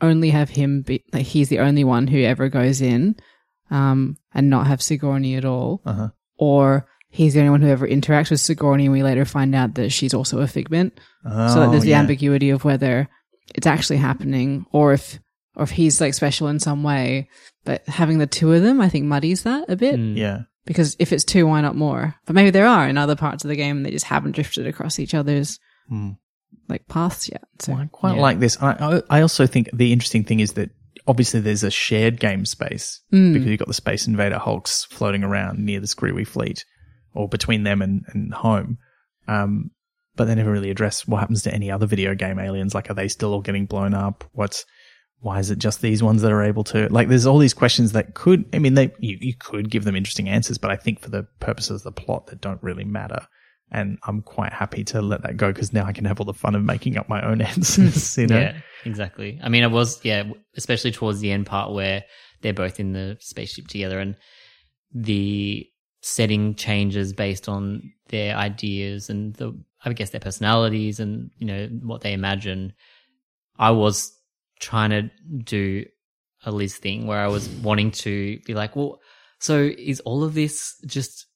S2: only have him be like he's the only one who ever goes in, um, and not have Sigourney at all,
S3: Uh-huh.
S2: or he's the only one who ever interacts with Sigourney, and we later find out that she's also a figment. so that
S3: Oh,
S2: there's the
S3: yeah.
S2: ambiguity of whether it's actually happening or if or if he's like special in some way. But having the two of them, I think muddies that a bit
S1: Mm.
S3: Yeah.
S2: because if it's two, why not more? But maybe there are in other parts of the game and they just haven't drifted across each other's
S3: Hmm.
S2: like paths yet. So
S3: Well, I quite
S1: Yeah.
S3: like this. I, I I also think the interesting thing is that obviously there's a shared game space
S2: Mm.
S3: because you've got the Space Invader Hulks floating around near the Screewee fleet or between them and, and home. Um, but they never really address what happens to any other video game aliens. Like, are they still all getting blown up? What's, why is it just these ones that are able to, like, there's all these questions that could, I mean, they, you, you could give them interesting answers, but I think for the purposes of the plot that don't really matter. And I'm quite happy to let that go because now I can have all the fun of making up my own answers, you know?
S1: Yeah, exactly. I mean, I was, yeah, especially towards the end part where they're both in the spaceship together and the setting changes based on their ideas and the, I guess, their personalities and, you know, what they imagine. I was trying to do a Liz thing where I was wanting to be like, well, so is all of this just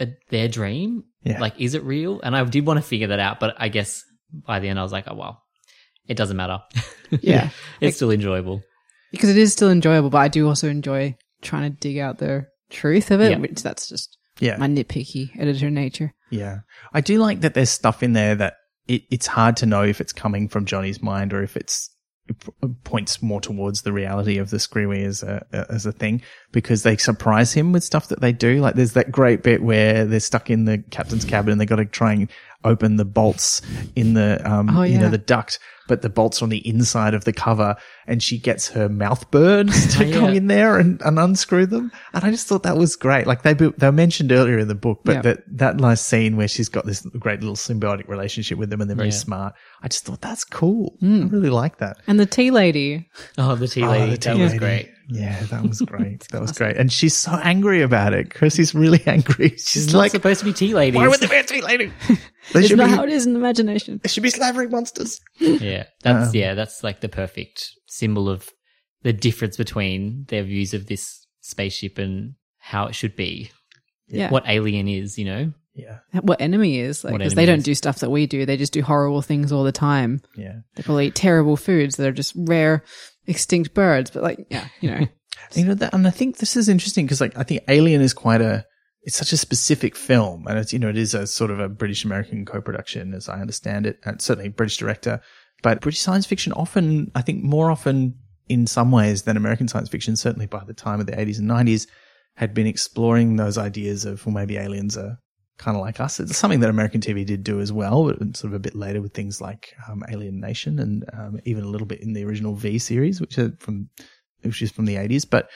S1: a, their dream?
S3: Yeah.
S1: Like, is it real? And I did want to figure that out, but I guess by the end I was like, oh, well, it doesn't matter.
S2: Yeah.
S1: it's still enjoyable.
S2: because it is still enjoyable, but I do also enjoy trying to dig out the truth of it,
S1: Yeah.
S2: which that's just
S3: Yeah.
S2: my nitpicky editor nature.
S3: Yeah. I do like that there's stuff in there that it, it's hard to know if it's coming from Johnny's mind or if it's it points more towards the reality of the Screewee as a as a thing because they surprise him with stuff that they do. Like there's that great bit where they're stuck in the captain's cabin and they got to try and open the bolts in the um
S2: Oh,
S3: you know the duct, but the bolts on the inside of the cover, and she gets her mouth birds to
S1: Oh,
S3: go
S1: yeah.
S3: in there and, and unscrew them. And I just thought that was great. Like they they were mentioned earlier in the book, but
S2: Yeah.
S3: that that nice scene where she's got this great little symbiotic relationship with them and they're very
S1: Yeah.
S3: smart. I just thought that's cool.
S2: Hmm.
S3: I really like that.
S2: And the tea lady,
S1: Oh, the tea
S3: Oh,
S1: lady.
S3: the tea
S1: that was great.
S3: Yeah, that was great. that was great. And she's so angry about it. Kirsty's really angry. She's
S1: She's
S3: like,
S1: not supposed to be tea lady.
S3: why would there be a tea lady? They
S2: it's
S3: should
S2: not
S3: be,
S2: how it is in imagination.
S3: It should be slavering monsters.
S1: yeah, that's
S3: Um,
S1: yeah, that's like the perfect symbol of the difference between their views of this spaceship and how it should be.
S2: Yeah.
S1: What alien is, you know?
S3: Yeah,
S2: What enemy is like because they don't
S1: is.
S2: do stuff that we do. They just do horrible things all the time.
S3: yeah.
S2: They probably eat terrible foods that are just rare, extinct birds. But like, yeah, you know,
S3: You know that, and I think this is interesting because, like, I think Alien is quite a. It's such a specific film, and it's you know it is a sort of a British American co-production, as I understand it, and certainly British director. But British science fiction often, I think, more often in some ways than American science fiction, certainly by the time of the eighties and nineties, had been exploring those ideas of well, maybe aliens are kind of like us. It's something that American TV did do as well, but sort of a bit later with things like um, Alien Nation and um, even a little bit in the original V series, which are from which is from the 80s. But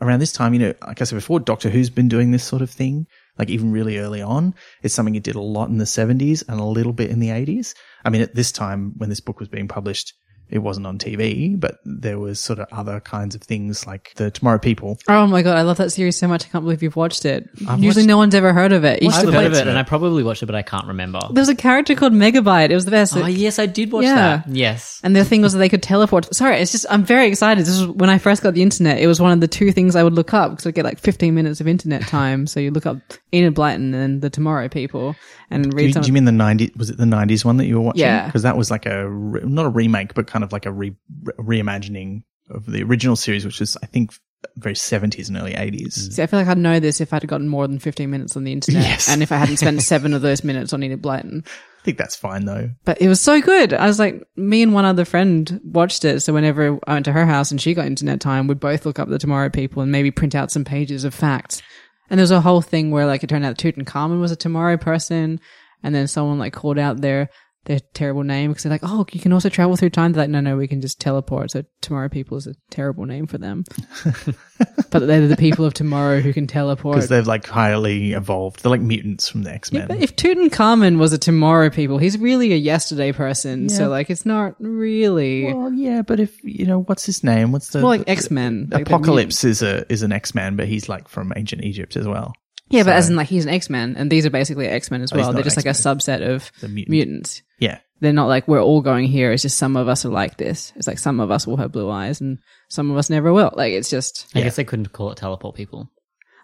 S3: around this time, you know, like I said before, Doctor Who's been doing this sort of thing, like even really early on. It's something it did a lot in the 70s and a little bit in the 80s. I mean, at this time, when this book was being published, it wasn't on TV, but there was sort of other kinds of things like the Tomorrow People.
S2: oh my god, I love that series so much. I can't believe you've watched it.
S3: I've
S2: Usually,
S3: watched-
S2: no one's ever heard of it. You
S1: I've heard of it, and? I probably watched it, but I can't remember.
S2: There was a character called Megabyte. It was the best.
S1: Oh yes, I did watch
S2: Yeah.
S1: that. Yes.
S2: And the thing was that they could teleport. Sorry, it's just, I'm very excited. This was when I first got the internet. It was one of the two things I would look up because I'd get like 15 minutes of internet time. so you look up Enid Blyton and the Tomorrow People and
S3: Do
S2: read
S3: you,
S2: some.
S3: do you mean the 90s? Was it the 90s one that you were watching?
S2: Yeah.
S3: Because that was like a, re- not a remake, but kind of like a re, reimagining of the original series, which was, I think, very 70s and early 80s. Mm.
S2: See, I feel like I'd know this if I'd gotten more than 15 minutes on the internet
S3: Yes.
S2: and if I hadn't spent seven of those minutes on Enid Blyton.
S3: I think that's fine though.
S2: But it was so good. I was like, me and one other friend watched it. So whenever I went to her house and she got internet time, we'd both look up the Tomorrow People and maybe print out some pages of facts. And there was a whole thing where like it turned out Tutankhamun was a Tomorrow person. And then someone like called out their their terrible name because they're like, oh, you can also travel through time. They're like, no, no, we can just teleport. So tomorrow people is a terrible name for them. but they're the people of tomorrow who can teleport.
S3: Because they've like highly evolved. They're like mutants from the X
S2: Yeah,
S3: Men.
S2: but if Tutankhamun was a tomorrow people, he's really a yesterday person.
S3: Yeah.
S2: So like, it's not really
S3: well, yeah, but if you know what's his name? What's the
S2: more like
S3: the-
S2: X Men. Like
S3: Apocalypse is a is an X Man, but he's like from ancient Egypt as well.
S2: Yeah, but as in like he's an X Men, and these are basically X Men as
S3: Oh,
S2: well. They're just like a
S3: X-Men.
S2: subset of mutants.
S3: Yeah,
S2: They're not like we're all going here. It's just some of us are like this. It's like some of us will have blue eyes, and some of us never will. Like it's just.
S1: I guess they couldn't call it teleport people.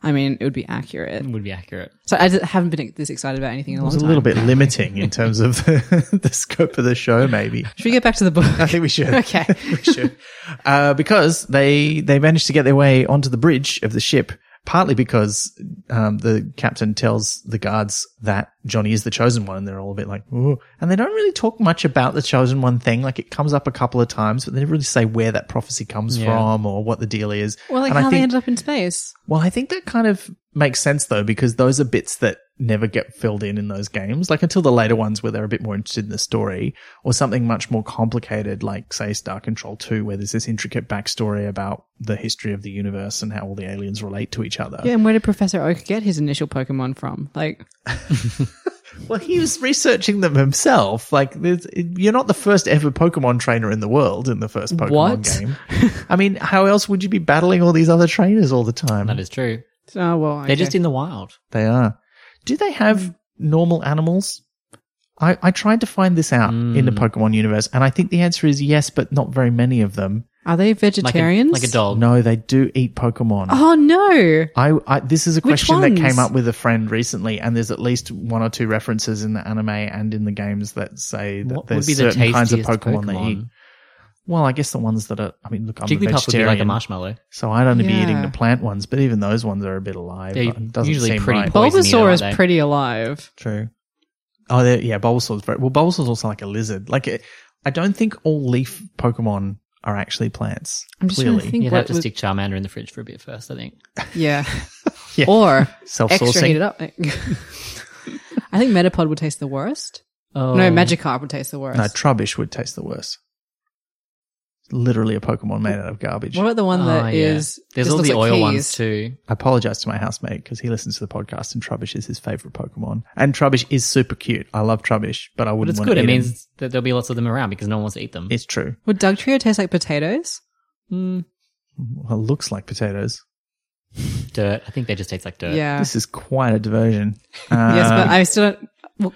S2: I mean, it would be accurate.
S1: It would be accurate.
S2: So I just haven't been this excited about anything in a
S3: it
S2: long
S3: was a
S2: time.
S3: little bit limiting in terms of the, the scope of the show. Maybe
S2: Should we get back to the book?
S3: I think we should.
S2: Okay.
S3: we should, uh, because they they managed to get their way onto the bridge of the ship. Partly because um, the captain tells the guards that Johnny is the chosen one, and they're all a bit like, "Ooh," and they don't really talk much about the chosen one thing. Like it comes up a couple of times, but they never really say where that prophecy comes
S1: Yeah.
S3: from or what the deal is.
S2: Well, like
S3: And I
S2: how they
S3: think-
S2: ended up in space.
S3: Well, I think that kind of makes sense though, because those are bits that never get filled in in those games. Like until the later ones where they're a bit more interested in the story or something much more complicated, like say Star Control 2, where there's this intricate backstory about the history of the universe and how all the aliens relate to each other.
S2: Yeah, and where did Professor Oak get his initial Pokemon from? Like,
S3: Well, he was researching them himself. Like, there's, you're not the first ever Pokemon trainer in the world in the first Pokemon
S2: What?
S3: game. I mean, how else would you be battling all these other trainers all the time?
S1: That is true.
S2: Oh well,
S1: They're just in the wild.
S3: They are. Do they have hmm. normal animals? I, I tried to find this out in the hmm. Pokemon universe, and I think the answer is yes, but not very many of them.
S2: Are they
S1: Like
S2: vegetarians?
S1: a, like a dog.
S3: No, they do eat Pokemon.
S2: Oh no!
S3: I, I this is a
S2: Which
S3: question that came up with a friend recently, and there's at least one or two references in the anime and in the games that say that
S1: What
S3: there's
S1: would be the
S3: certain kinds of
S1: tastiest
S3: Pokemon, they eat.
S1: Pokemon?
S3: Well, I guess the ones that are. I mean, look, I'm a
S1: Jigglypuff would be like a marshmallow.
S3: so I'd only be eating
S2: Yeah.
S3: the plant ones. But even those ones are a bit alive.
S1: They're
S3: It doesn't
S1: usually
S3: seem
S1: pretty
S3: right.
S1: poison eater,
S2: Bulbasaur
S1: aren't
S2: is
S1: they?
S2: pretty alive.
S3: True. Oh, they're- yeah, Bulbasaur's very well. Bulbasaur's also like a lizard. Like, it, I don't think all leaf Pokemon are actually plants.
S2: I'm just trying
S3: clearly,
S2: to think
S1: You'd
S2: what
S1: have to
S2: was-
S1: stick Charmander in the fridge for a bit first, I think.
S2: Yeah.
S3: Yeah.
S2: Or extra
S3: self-sourcing.
S2: up. I think Metapod would taste the worst.
S1: Oh,
S2: No, Magikarp would taste the worst.
S3: No, Trubbish would taste the worst. Literally a Pokemon made out of garbage.
S2: what about the one that
S1: Oh,
S2: is?
S1: yeah. There's all the oil
S2: keys?
S1: ones too.
S3: I apologize to my housemate because he listens to the podcast and Trubbish is his favorite Pokemon. And Trubbish is super cute. I love Trubbish, but I
S1: But
S3: wouldn't
S1: it's
S3: want
S1: good.
S3: to
S1: It
S3: eat
S1: means
S3: him.
S1: that there'll be lots of them around because no one wants to eat them.
S3: It's true.
S2: Would Doug Trio taste like potatoes?
S1: Mm,
S3: Well, it looks like potatoes.
S1: dirt. I think they just taste like dirt.
S2: Yeah.
S3: This is quite a diversion.
S2: yes, but
S3: Um,
S2: I still don't. What, what, what,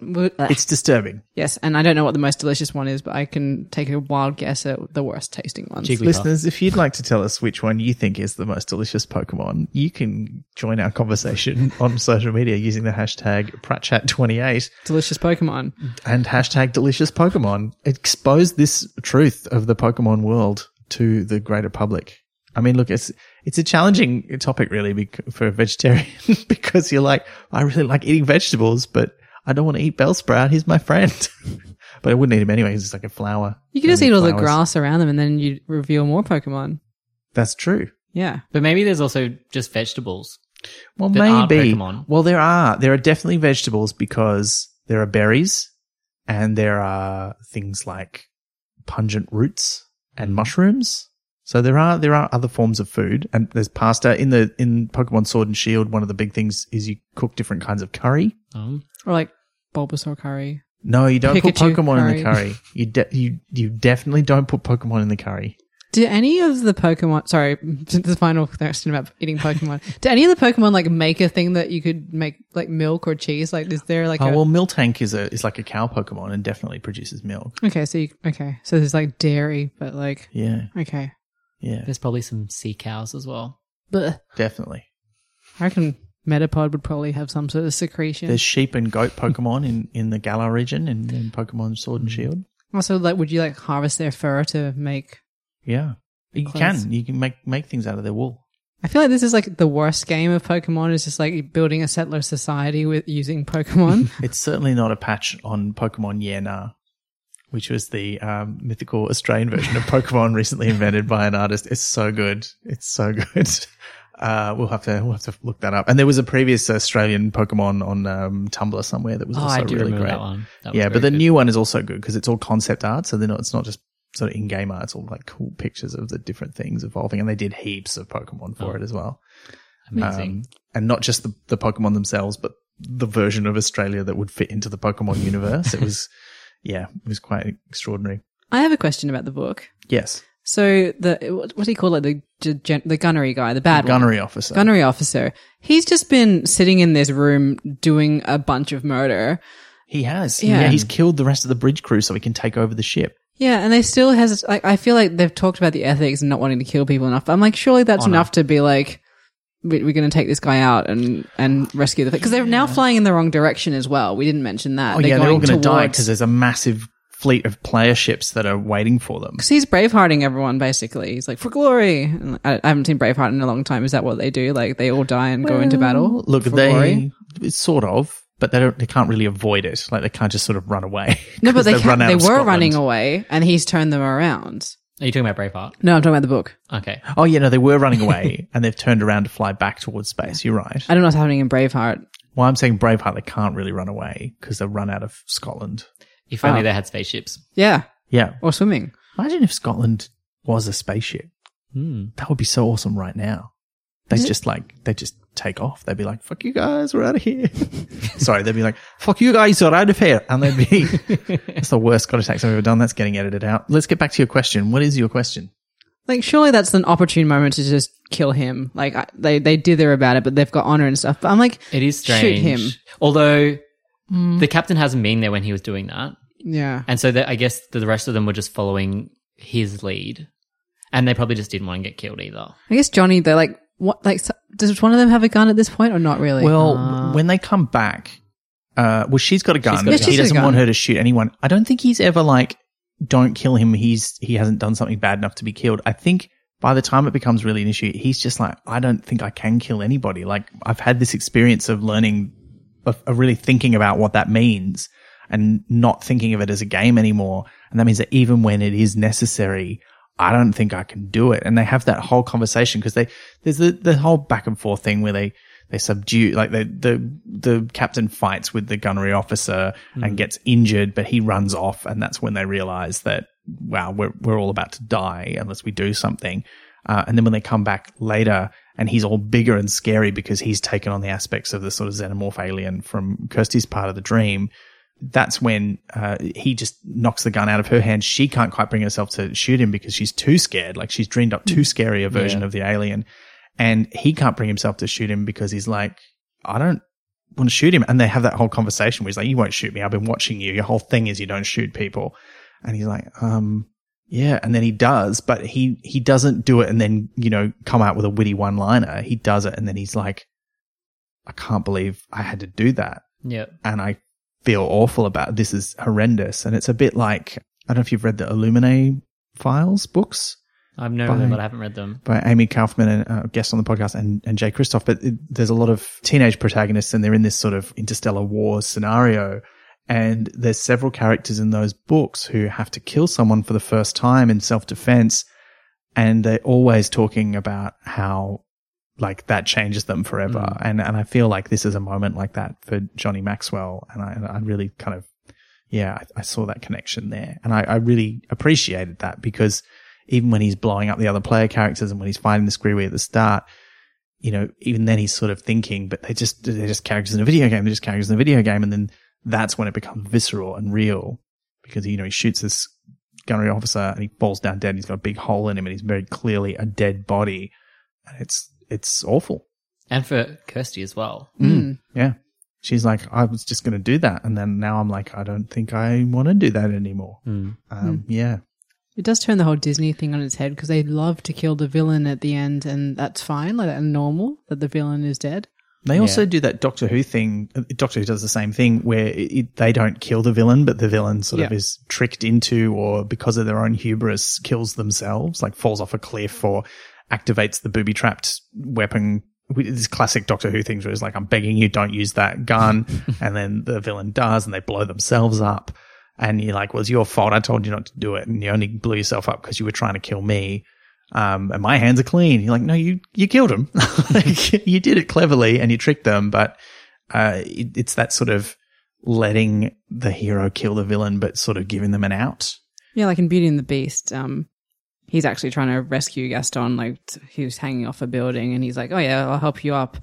S3: it's disturbing.
S2: yes, and I don't know what the most delicious one is, but I can take a wild guess at the worst tasting ones.
S1: Jigglypuff.
S3: Listeners, if you'd like to tell us which one you think is the most delicious Pokemon, you can join our conversation on social media using the hashtag PratChat28
S2: Delicious Pokemon.
S3: and hashtag delicious Pokemon. Expose this truth of the Pokemon world to the greater public. I mean, look, it's it's a challenging topic, really, for a vegetarian because you're like, I really like eating vegetables, but I don't want to eat Bellsprout. He's my friend, but I wouldn't eat him anyway He's it's like a flower.
S2: You can just eat all the
S3: flowers.
S2: grass around them, and then you reveal more Pokemon.
S3: That's true.
S2: Yeah.
S1: But maybe there's also just vegetables.
S3: Well,
S1: that aren't
S3: maybe.
S1: Pokemon.
S3: Well, there are. There are definitely vegetables because there are berries and there are things like pungent roots and mushrooms. So there are there are other forms of food, and there's pasta in the in Pokemon Sword and Shield. One of the big things is you cook different kinds of curry.
S1: Um,
S2: Or like Bulbasaur curry.
S3: No, you don't put
S2: Pikachu
S3: Pokemon in the
S2: curry.
S3: curry. You de- you you definitely don't put Pokemon in the curry.
S2: Do any of the Pokemon, sorry, the final question about eating Pokemon. Do any of the Pokemon like make a thing that you could make like milk or cheese? Like, is there like
S3: Oh
S2: a,
S3: well, Miltank is a is like a cow Pokemon and definitely produces milk.
S2: okay, so you, okay, so there's like dairy, but like,
S3: Yeah,
S2: okay.
S3: yeah,
S1: there's probably some sea cows as well.
S2: But
S3: definitely.
S2: I reckon Metapod would probably have some sort of secretion.
S3: There's sheep and goat Pokemon in, in the Galar region in, in Pokemon Sword and Shield.
S2: also, like, would you like harvest their fur to make?
S3: Yeah. You
S2: Clothes.
S3: can. You can make, make things out of their wool.
S2: I feel like this is like the worst game of Pokemon. Is just like building a settler society with using Pokemon.
S3: It's certainly not a patch on Pokemon Yena, which was the um, mythical Australian version of Pokemon recently invented by an artist. It's so good. It's so good. Uh, we'll have to we'll have to look that up. And there was a previous Australian Pokemon on um, Tumblr somewhere that was
S1: Oh,
S3: also
S1: I do
S3: really great.
S1: that one. That
S3: Yeah, but the
S1: good.
S3: new one is also good because it's all concept art, so they're not. It's not just sort of in-game art. It's all like cool pictures of the different things evolving, and they did heaps of Pokemon for
S1: Oh.
S3: it as well.
S1: amazing.
S3: Um, and not just the, the Pokemon themselves, but the version of Australia that would fit into the Pokemon universe. It was, yeah, it was quite extraordinary.
S2: I have a question about the book.
S3: Yes,
S2: So the what do you call it? The the, gen- the gunnery guy, the bad one.
S3: gunnery officer.
S2: gunnery officer. He's just been sitting in this room doing a bunch of murder.
S3: he has.
S2: Yeah.
S3: Yeah. he's killed the rest of the bridge crew so he can take over the ship.
S2: Yeah, and they still has like I feel like they've talked about the ethics and not wanting to kill people enough. I'm like, surely that's oh,
S1: Honor.
S2: enough to be like, we- we're going to take this guy out and and rescue the because they're now flying in the wrong direction as well. We didn't mention that.
S3: Oh yeah, they're all going to die because there's a massive fleet of player ships that are waiting for them.
S2: Because he's bravehearting everyone, basically. He's like, for glory. And I, I haven't seen Braveheart in a long time. Is that what they do? Like, they all die and go into battle?
S3: Look,
S2: for
S3: they
S2: glory?
S3: sort of, but they don't. They can't really avoid it. Like they can't just sort of run away.
S2: No, but they, can,
S3: run out
S2: they were
S3: Scotland.
S2: running away, and he's turned them around.
S1: Are you talking about Braveheart?
S2: No, I'm talking about the book.
S1: Okay.
S3: Oh yeah, no, they were running away, and they've turned around to fly back towards space. You're right.
S2: I don't know what's happening in Braveheart.
S3: Well, I'm saying Braveheart, they can't really run away because they've run out of Scotland.
S1: If only
S2: Oh.
S1: they had spaceships.
S2: Yeah,
S3: Yeah.
S2: or swimming.
S3: Imagine if Scotland was a spaceship.
S1: Hmm.
S3: That would be so awesome right now. They'd just like, they'd just take off. They'd be like, fuck you guys, we're out of here. Sorry, they'd be like, fuck you guys, we're out of here. And they'd be, that's the worst Scottish accent I've ever done. That's getting edited out. Let's get back to your question. What is your question?
S2: Like, surely that's an opportune moment to just kill him. Like, I, they they dither about it, but they've got honor and stuff. But I'm like,
S1: It is strange.
S2: Shoot
S1: strange.
S2: him.
S1: Although the captain hasn't been there when he was doing that.
S2: Yeah,
S1: And so that I guess the rest of them were just following his lead. And they probably just didn't want to get killed either.
S2: I guess Johnny. They're like, what? Like, so- does one of them have a gun at this point, or not really?
S3: Well, when they come back, uh, well, she's got a gun.
S1: got a
S2: gun.
S3: he
S2: She's got a
S3: doesn't
S2: gun.
S3: want her to shoot anyone. I don't think he's ever like, don't kill him. He's, he hasn't done something bad enough to be killed. I think by the time it becomes really an issue, he's just like, I don't think I can kill anybody. Like I've had this experience of learning, of, of really thinking about what that means and not thinking of it as a game anymore. And that means that even when it is necessary, I don't think I can do it. And they have that whole conversation because they, there's the, the whole back and forth thing where they, they subdue, like the, the, the captain fights with the gunnery officer and gets injured, but he runs off. And that's when they realize that, wow, we're, we're all about to die unless we do something. Uh, and then when they come back later and he's all bigger and scary because he's taken on the aspects of the sort of xenomorph alien from Kirsty's part of the dream, that's when uh, he just knocks the gun out of her hand. She can't quite bring herself to shoot him because she's too scared. Like she's dreamed up too scary a version
S1: Yeah.
S3: of the alien. And he can't bring himself to shoot him because he's like, I don't want to shoot him. And they have that whole conversation where he's like, you won't shoot me. I've been watching you. Your whole thing is you don't shoot people. And he's like, um, yeah. And then he does, but he, he doesn't do it and then, you know, come out with a witty one liner. He does it and then he's like, I can't believe I had to do that
S1: Yeah.
S3: and I feel awful about this is horrendous. And it's a bit like I don't know if you've read the Illuminae files books
S1: I've known
S3: By-
S1: them, but I haven't read them.
S3: by Amie Kaufman and uh, guest on the podcast and, and Jay Kristoff. But it, there's a lot of teenage protagonists and they're in this sort of interstellar war scenario. And there's several characters in those books who have to kill someone for the first time in self defense. And they're always talking about how like that changes them forever.
S1: Mm.
S3: And, and I feel like this is a moment like that for Johnny Maxwell. And I, I really kind of, yeah, I, I saw that connection there and I, I really appreciated that because even when he's blowing up the other player characters and when he's fighting the Screewee at the start, you know, even then he's sort of thinking, but they just, they're just characters in a video game. They're just characters in a video game. And then that's when it becomes visceral and real because, you know, he shoots this gunnery officer and he falls down dead. And he's got a big hole in him and he's very clearly a dead body. And it's, it's awful.
S1: And for Kirsty as well.
S2: Mm.
S3: Yeah. She's like, I was just going to do that. And then now I'm like, I don't think I want to do that anymore.
S1: Hmm.
S3: Um, yeah.
S2: It does turn the whole Disney thing on its head because they love to kill the villain at the end, and that's fine, like that's normal that the villain is dead.
S3: They also
S1: Yeah.
S3: do that Doctor Who thing. uh, Doctor Who does the same thing where it, it- they don't kill the villain, but the villain sort of is tricked into or because of their own hubris kills themselves, like falls off a cliff or activates the booby trapped weapon. This classic Doctor Who things where it's like, I'm begging you, don't use that gun. and then the villain does and they blow themselves up. And you're like, well, it's your fault. I told you not to do it. And you only blew yourself up because you were trying to kill me. Um, and my hands are clean. You're like, no, you, you killed him. like, you did it cleverly and you tricked them, but, uh, it, it's that sort of letting the hero kill the villain, but sort of giving them an out.
S2: Yeah, like in Beauty and the Beast, um, he's actually trying to rescue Gaston. Like he was hanging off a building, and he's like, "Oh yeah, I'll help you up."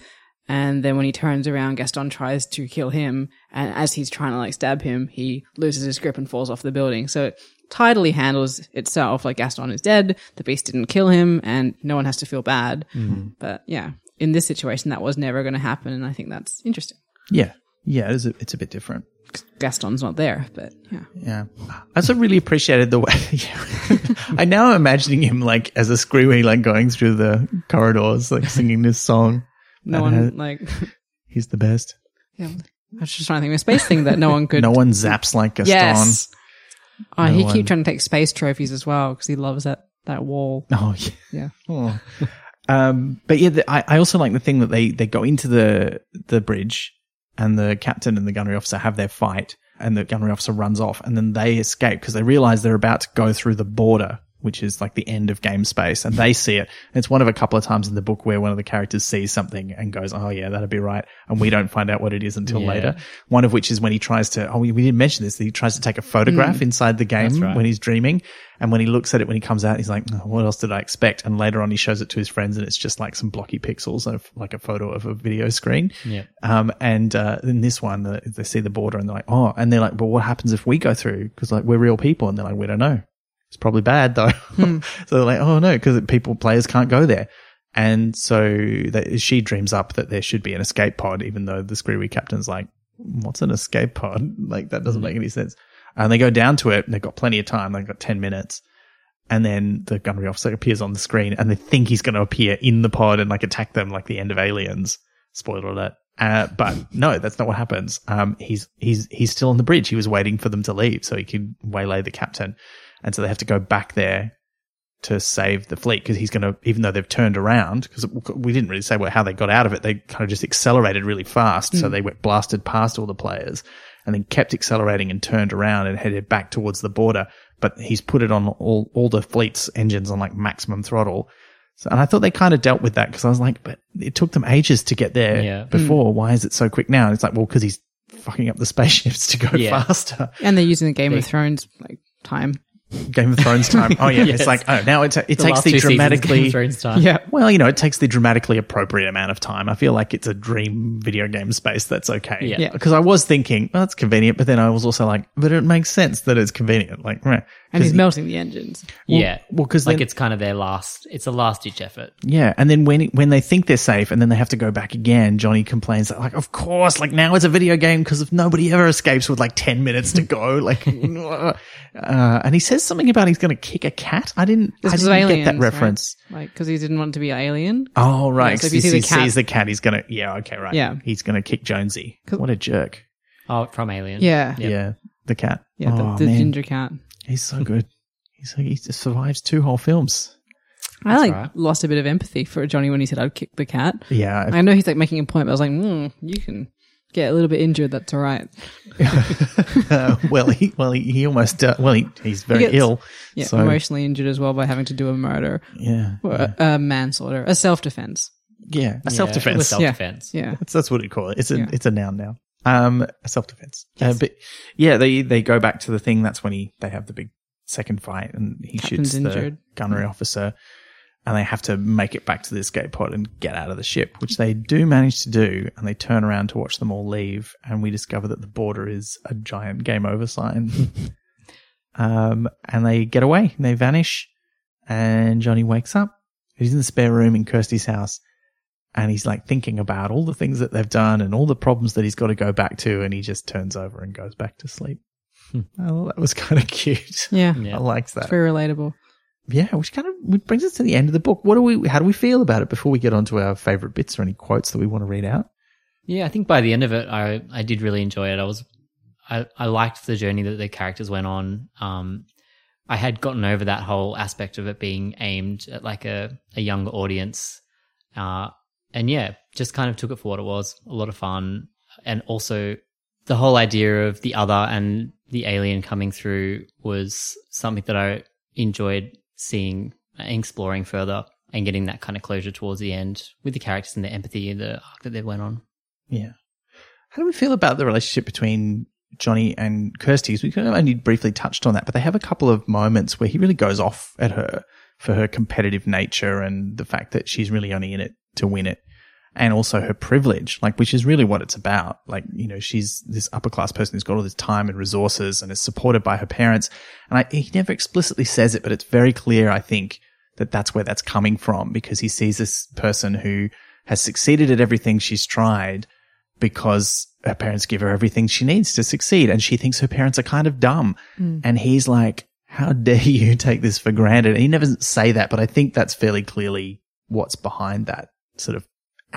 S2: And then when he turns around, Gaston tries to kill him, and as he's trying to like stab him, he loses his grip and falls off the building. So it tidily handles itself. Like Gaston is dead, the Beast didn't kill him, and no one has to feel bad. Mm-hmm. But yeah, in this situation, that was never going to happen, and I think that's interesting.
S3: Yeah. Yeah. It's a, it's a bit different.
S2: Gaston's not there, but yeah.
S3: Yeah. I also really appreciated the way. I now am imagining him like as a Screewee, like going through the corridors, like singing this song.
S2: No one
S3: uh,
S2: like
S3: He's the best.
S2: yeah. I was just trying to think of a space thing that no one could
S3: No one zaps like Gaston.
S2: Yes. Oh,
S3: No
S2: he
S3: one-
S2: keep trying to take space trophies as well because he loves that that wall.
S3: Oh, yeah.
S2: Yeah.
S3: Oh. um, but yeah, the, I, I also like the thing that they, they go into the, the bridge and the captain and the gunnery officer have their fight and the gunnery officer runs off and then they escape because they realize they're about to go through the border, which is like the end of game space and they see it. And it's one of a couple of times in the book where one of the characters sees something and goes, Oh yeah, that'd be right. And we don't find out what it is until
S1: Yeah.
S3: later. One of which is when he tries to, oh, we, we didn't mention this, he tries to take a photograph inside the game
S1: right.
S3: when he's dreaming. And when he looks at it when he comes out, he's like, oh, what else did I expect? And later on, he shows it to his friends and it's just like some blocky pixels of like a photo of a video screen.
S1: Yeah.
S3: Um, and, uh, in this one, the, they see the border and they're like, oh, and they're like, but what happens if we go through? Cause like we're real people. And they're like, we don't know. It's probably bad though. so they're like, oh no, cause people, players can't go there. And so that she dreams up that there should be an escape pod, even though the Screewee captain's like, what's an escape pod? Like that doesn't make any sense. And they go down to it and they've got plenty of time. They've got 10 minutes. And then the gunnery officer appears on the screen and they think he's going to appear in the pod and like attack them like the end of aliens. Spoiler alert. Uh, but no, that's not what happens. Um, he's, he's, he's still on the bridge. He was waiting for them to leave so he could waylay the captain. And so they have to go back there to save the fleet because he's going to, even though they've turned around, because we didn't really say well, how they got out of it. They kind of just accelerated really fast. So hmm. they went blasted past all the players and then kept accelerating and turned around and headed back towards the border. But he's put it on all, all the fleet's engines on like maximum throttle. So, and I thought they kind of dealt with that because I was like, but it took them ages to get there
S1: Yeah. Hmm.
S3: before. Why is it so quick now? And it's like, well, because he's fucking up the spaceships to go
S1: Yeah.
S3: faster.
S2: And they're using the Game
S1: They-
S2: of Thrones like time.
S3: Game of Thrones time. Oh yeah,
S1: Yes.
S3: it's like oh now it, ta- it
S1: The
S3: takes the
S1: two Game
S3: dramatically
S1: of Thrones time.
S2: Yeah.
S3: well you know it takes the dramatically appropriate amount of time. I feel like it's a dream video game space that's okay.
S1: Yeah.
S2: Yeah.
S3: Because I was thinking well that's convenient, but then I was also like but it makes sense that it's convenient. Like meh.
S2: And
S3: 'Cause
S2: he's
S3: he-
S2: melting the engines.
S3: well-
S1: yeah.
S3: well because
S1: like
S3: then
S1: it's kind of their last, it's a last ditch effort.
S3: yeah, and then when when they think they're safe and then they have to go back again, Johnny complains that like of course like now it's a video game because if nobody ever escapes with like ten minutes to go like. Uh, and he says something about he's going to kick a cat. I didn't.
S2: This
S3: I didn't
S2: aliens,
S3: get that
S2: right?
S3: reference.
S2: Like, because he didn't want to be alien.
S3: Oh, right.
S2: Yeah, so if
S3: 'cause
S2: you
S3: he,
S2: see the cat-
S3: sees the cat, he's going to, yeah, okay, right.
S2: Yeah.
S3: He's going to kick Jonesy. What a jerk.
S1: Oh, from Alien.
S2: Yeah.
S1: Yep.
S3: Yeah. The cat.
S2: Yeah,
S3: oh,
S2: the, the ginger cat.
S3: He's so good. He's like, he just survives two whole films.
S2: I like
S1: right.
S2: lost a bit of empathy for Johnny when he said I'd kick the cat.
S3: Yeah.
S2: I know he's like making a point, but I was like, mm, you can get a little bit injured. That's all right.
S3: uh, well, he, well, he, he almost, uh, well, he, he's very
S2: He gets-
S3: ill.
S2: Yeah,
S3: So,
S2: emotionally injured as well by having to do a murder
S3: yeah.
S2: or
S3: Yeah.
S2: a, a manslaughter, a self defense.
S3: Yeah. A
S1: Yeah,
S3: self defense.
S1: self-defense.
S2: Yeah.
S3: That's, that's what we call it. It's a,
S2: Yeah.
S3: it's a noun now. Um, self defense. Uh, but yeah, they, they go back to the thing. That's when he, they have the big second fight and he
S2: Captain's
S3: shoots the
S2: injured.
S3: gunnery officer and they have to make it back to the escape pod and get out of the ship, which they do manage to do. And they turn around to watch them all leave. And we discover that the border is a giant game over sign. um, and they get away and they vanish and Johnny wakes up. He's in the spare room in Kirsty's house and he's like thinking about all the things that they've done and all the problems that he's got to go back to. And he just turns over and goes back to sleep. I thought that was kind of cute.
S2: Yeah.
S1: Yeah.
S3: I liked
S2: It's
S3: that.
S2: very relatable.
S3: Yeah, which kind of brings us to the end of the book. What do we? How do we feel about it before we get on to our favorite bits or any quotes that we want to read out?
S1: Yeah, I think by the end of it, I I did really enjoy it. I was, I I liked the journey that the characters went on. Um, I had gotten over that whole aspect of it being aimed at like a a younger audience, uh, and yeah, just kind of took it for what it was. A lot of fun, and also the whole idea of the other and the alien coming through was something that I enjoyed seeing and exploring further and getting that kind of closure towards the end with the characters and the empathy and the arc that they went on.
S3: Yeah. How do we feel about the relationship between Johnny and Kirsty? We kind of only briefly touched on that, but they have a couple of moments where he really goes off at her for her competitive nature and the fact that she's really only in it to win it. And also her privilege, like, which is really what it's about. Like, you know, she's this upper class person who's got all this time and resources and is supported by her parents. And I, he never explicitly says it, but it's very clear, I think, that that's where that's coming from because he sees this person who has succeeded at everything she's tried because her parents give her everything she needs to succeed. And she thinks her parents are kind of dumb. Hmm. And he's like, how dare you take this for granted? And he never say that, but I think that's fairly clearly what's behind that sort of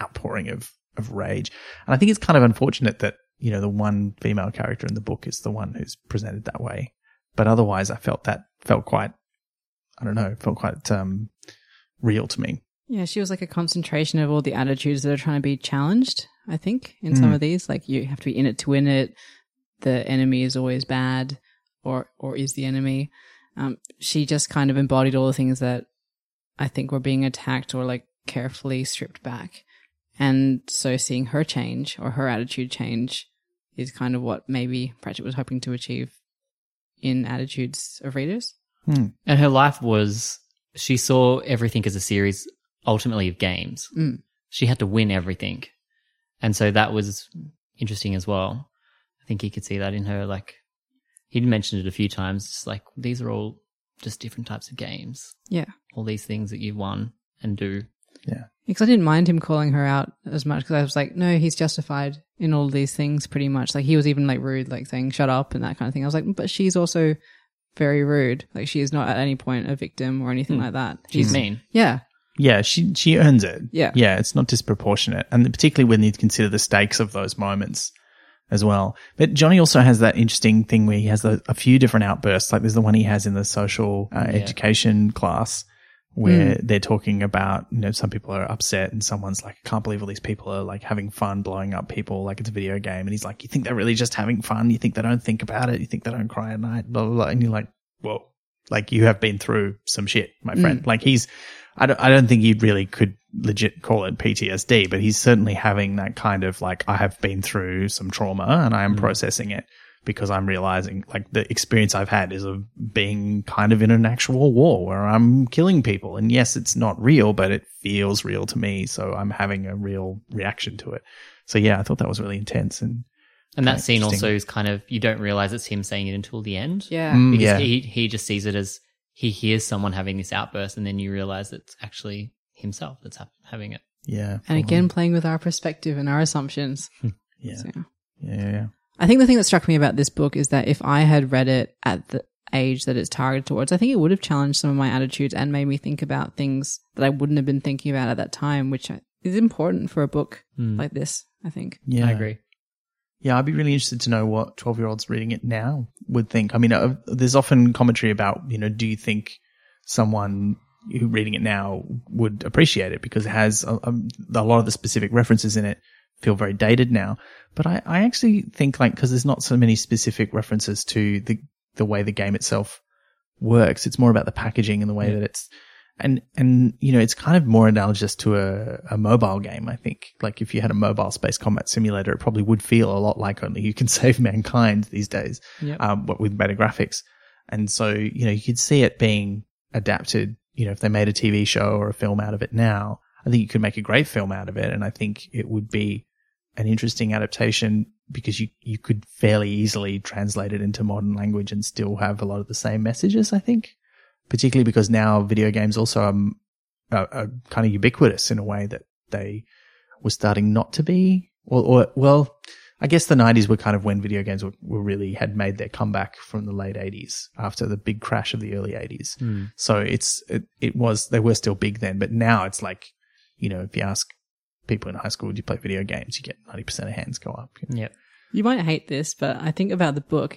S3: outpouring of, of rage. And I think it's kind of unfortunate that, you know, the one female character in the book is the one who's presented that way. But otherwise I felt that felt quite, I don't know, felt quite, um, real to me.
S2: Yeah, she was like a concentration of all the attitudes that are trying to be challenged, I think, in some of these. Like you have to be in it to win it. The enemy is always bad or or is the enemy. Um, she just kind of embodied all the things that I think were being attacked or like carefully stripped back. And so seeing her change or her attitude change is kind of what maybe Pratchett was hoping to achieve in attitudes of readers.
S1: And her life was, she saw everything as a series ultimately of games.
S2: Mm.
S1: She had to win everything. And so that was interesting as well. I think he could see that in her. Like, he'd mentioned it a few times. It's like, these are all just different types of games.
S2: Yeah.
S1: All these things that you've won and do.
S2: Because I didn't mind him calling her out as much because I was like, no, he's justified in all these things pretty much. Like he was even like rude, like saying shut up and that kind of thing. I was like, but she's also very rude. Like she is not at any point a victim or anything like that.
S1: She's mean.
S2: yeah,
S3: Yeah, she she earns it.
S2: Yeah.
S3: yeah, it's not disproportionate, and particularly when you consider the stakes of those moments as well. But Johnny also has that interesting thing where he has a, a few different outbursts. Like there's the one he has in the social uh, education class where hmm. they're talking about you know some people are upset and someone's like I can't believe all these people are like having fun blowing up people like it's a video game. And he's like you think they're really just having fun? You think they don't think about it? You think they don't cry at night? Blah blah blah. And you're like whoa like you have been through some shit my hmm. friend. Like he's I don't, I don't think he really could legit call it PTSD, but he's certainly having that kind of like, I have been through some trauma and I am hmm. processing it because I'm realizing like the experience I've had is of being kind of in an actual war where I'm killing people. And yes, it's not real, but it feels real to me. So I'm having a real reaction to it. So yeah, I thought that was really intense. And
S1: And that scene also is kind of, you don't realize it's him saying it until the end.
S2: yeah.
S3: Mm,
S1: Because
S3: yeah,
S1: he, he just sees it as he hears someone having this outburst and then you realize it's actually himself that's ha- having it.
S3: yeah.
S2: And again, playing with our perspective and our assumptions.
S3: yeah,
S2: So,
S3: yeah, yeah, yeah.
S2: I think the thing that struck me about this book is that if I had read it at the age that it's targeted towards, I think it would have challenged some of my attitudes and made me think about things that I wouldn't have been thinking about at that time, which is important for a book like this, I think.
S3: Yeah,
S1: I agree.
S3: Yeah, I'd be really interested to know what 12 year olds reading it now would think. I mean, uh, there's often commentary about, you know, do you think someone who reading it now would appreciate it because it has a, a, a lot of the specific references in it feel very dated now. But I, I actually think like, cause there's not so many specific references to the, the way the game itself works. It's more about the packaging and the way that it's, and, and, you know, it's kind of more analogous to a, a mobile game, I think. Like if you had a mobile space combat simulator, it probably would feel a lot like only you can save mankind these days,
S1: Yep.
S3: um, but with better graphics. And so, you know, you could see it being adapted, you know, if they made a TV show or a film out of it now, I think you could make a great film out of it. And I think it would be an interesting adaptation because you, you could fairly easily translate it into modern language and still have a lot of the same messages, I think. Particularly because now video games also um, are, are kind of ubiquitous in a way that they were starting not to be. Or, or well, I guess the 90s were kind of when video games were, were really had made their comeback from the late 80s after the big crash of the early 80s. So it's, it, it was, they were still big then, but now it's like, you know, if you ask people in high school, do you play video games? You get 90% of hands go up.
S1: Yep.
S2: You might hate this, but I think about the book,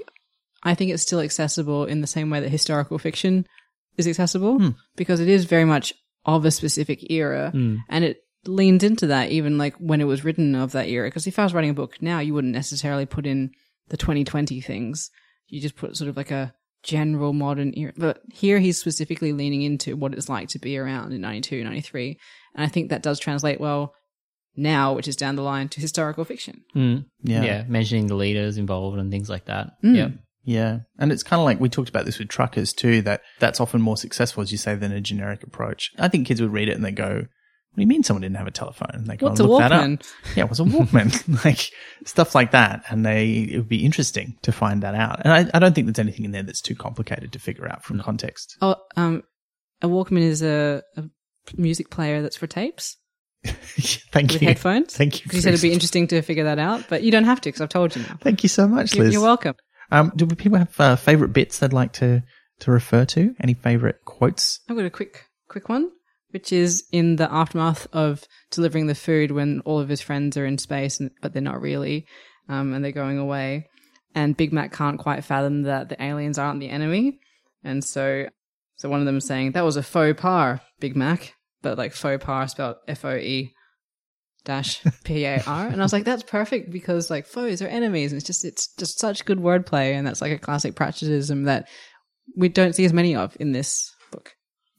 S2: I think it's still accessible in the same way that historical fiction is accessible hmm. because it is very much of a specific era hmm. and it leans into that even like when it was written of that era. Because if I was writing a book now, you wouldn't necessarily put in the 2020 things. You just put sort of like a general modern era. But here he's specifically leaning into what it's like to be around in 92, 93. And I think that does translate well now, which is down the line, to historical fiction.
S1: Mm.
S3: Yeah.
S1: Yeah. mentioning the leaders involved and things like that.
S2: Mm.
S1: Yeah.
S3: Yeah. And it's kind of like we talked about this with truckers too, that that's often more successful, as you say, than a generic approach. I think kids would read it and they go, what do you mean someone didn't have a telephone? And they go
S2: What's
S3: and
S2: a
S3: look that up.
S2: Walkman?
S3: Yeah, what's a Walkman? like stuff like that. And they, it would be interesting to find that out. And I, I don't think there's anything in there that's too complicated to figure out from context.
S2: Oh, um, a Walkman is a, a music player that's for tapes
S3: Thank
S2: with
S3: you.
S2: headphones.
S3: Thank you.
S2: Because you said it'd be interesting to figure that out, but you don't have to because I've told you now.
S3: Thank you so much,
S2: You're,
S3: Liz.
S2: you're welcome.
S3: Um, do people have uh, favorite bits they'd like to, to refer to? Any favorite quotes?
S2: I've got a quick, quick one, which is in the aftermath of delivering the food when all of his friends are in space, and, but they're not really, um, and they're going away. And Big Mac can't quite fathom that the aliens aren't the enemy, and so, so one of them saying that was a faux pas, Big Mac, but like faux pas spelled F O E dash P A R, and I was like, that's perfect because like foes are enemies, and it's just it's just such good wordplay, and that's like a classic Pratchettism that we don't see as many of in this book.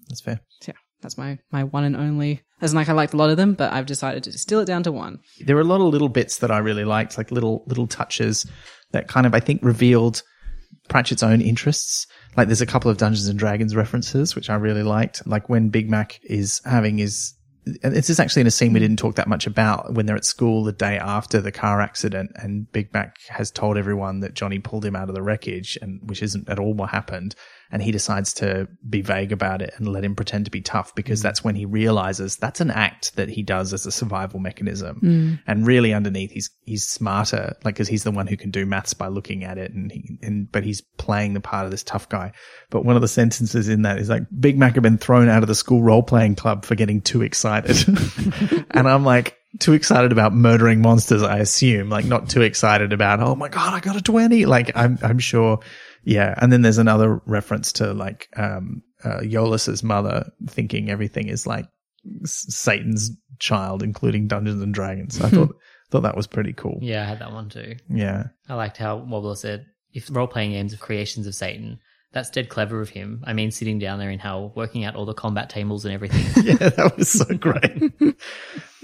S3: That's fair.
S2: So yeah, that's my my one and only. As in, like I liked a lot of them, but I've decided to distill it down to one.
S3: there were a lot of little bits that I really liked, like little little touches that kind of I think revealed Pratchett's own interests. Like there's a couple of Dungeons and Dragons references which I really liked. Like when Big Mac is having his and this is actually in a scene we didn't talk that much about when they're at school the day after the car accident and Big Mac has told everyone that Johnny pulled him out of the wreckage and which isn't at all what happened. And he decides to be vague about it and let him pretend to be tough because mm. that's when he realizes that's an act that he does as a survival mechanism. Mm. And really underneath, he's, he's smarter, like, cause he's the one who can do maths by looking at it and he, and, but he's playing the part of this tough guy. But one of the sentences in that is like, Big Mac had been thrown out of the school role playing club for getting too excited. and I'm like, too excited about murdering monsters, I assume, like not too excited about, oh my God, I got a 20. Like I'm, I'm sure. Yeah. And then there's another reference to like, um, uh, Yo-less's mother thinking everything is like S- Satan's child, including Dungeons and Dragons. I thought, thought that was pretty cool.
S1: Yeah, I had that one too.
S3: Yeah.
S1: I liked how Wobbler said, if role playing games are creations of Satan, that's dead clever of him. I mean, sitting down there in hell, working out all the combat tables and everything.
S3: yeah, that was so great.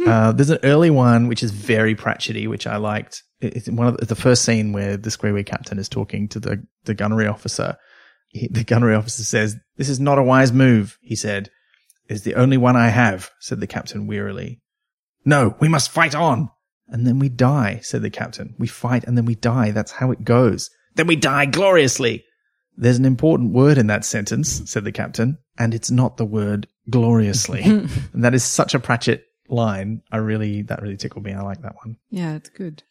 S3: uh, there's an early one which is very Pratchetty, which I liked. It's one of the, the first scene where the Screewee captain is talking to the the gunnery officer. He, the gunnery officer says, "This is not a wise move," he said. "It's the only one I have," said the captain wearily. "No, we must fight on." And then we die, said the captain. We fight and then we die. That's how it goes. Then we die gloriously. There's an important word in that sentence, said the captain, and it's not the word gloriously. and that is such a Pratchett line. I really, that really tickled me. I like that one.
S2: Yeah, it's good.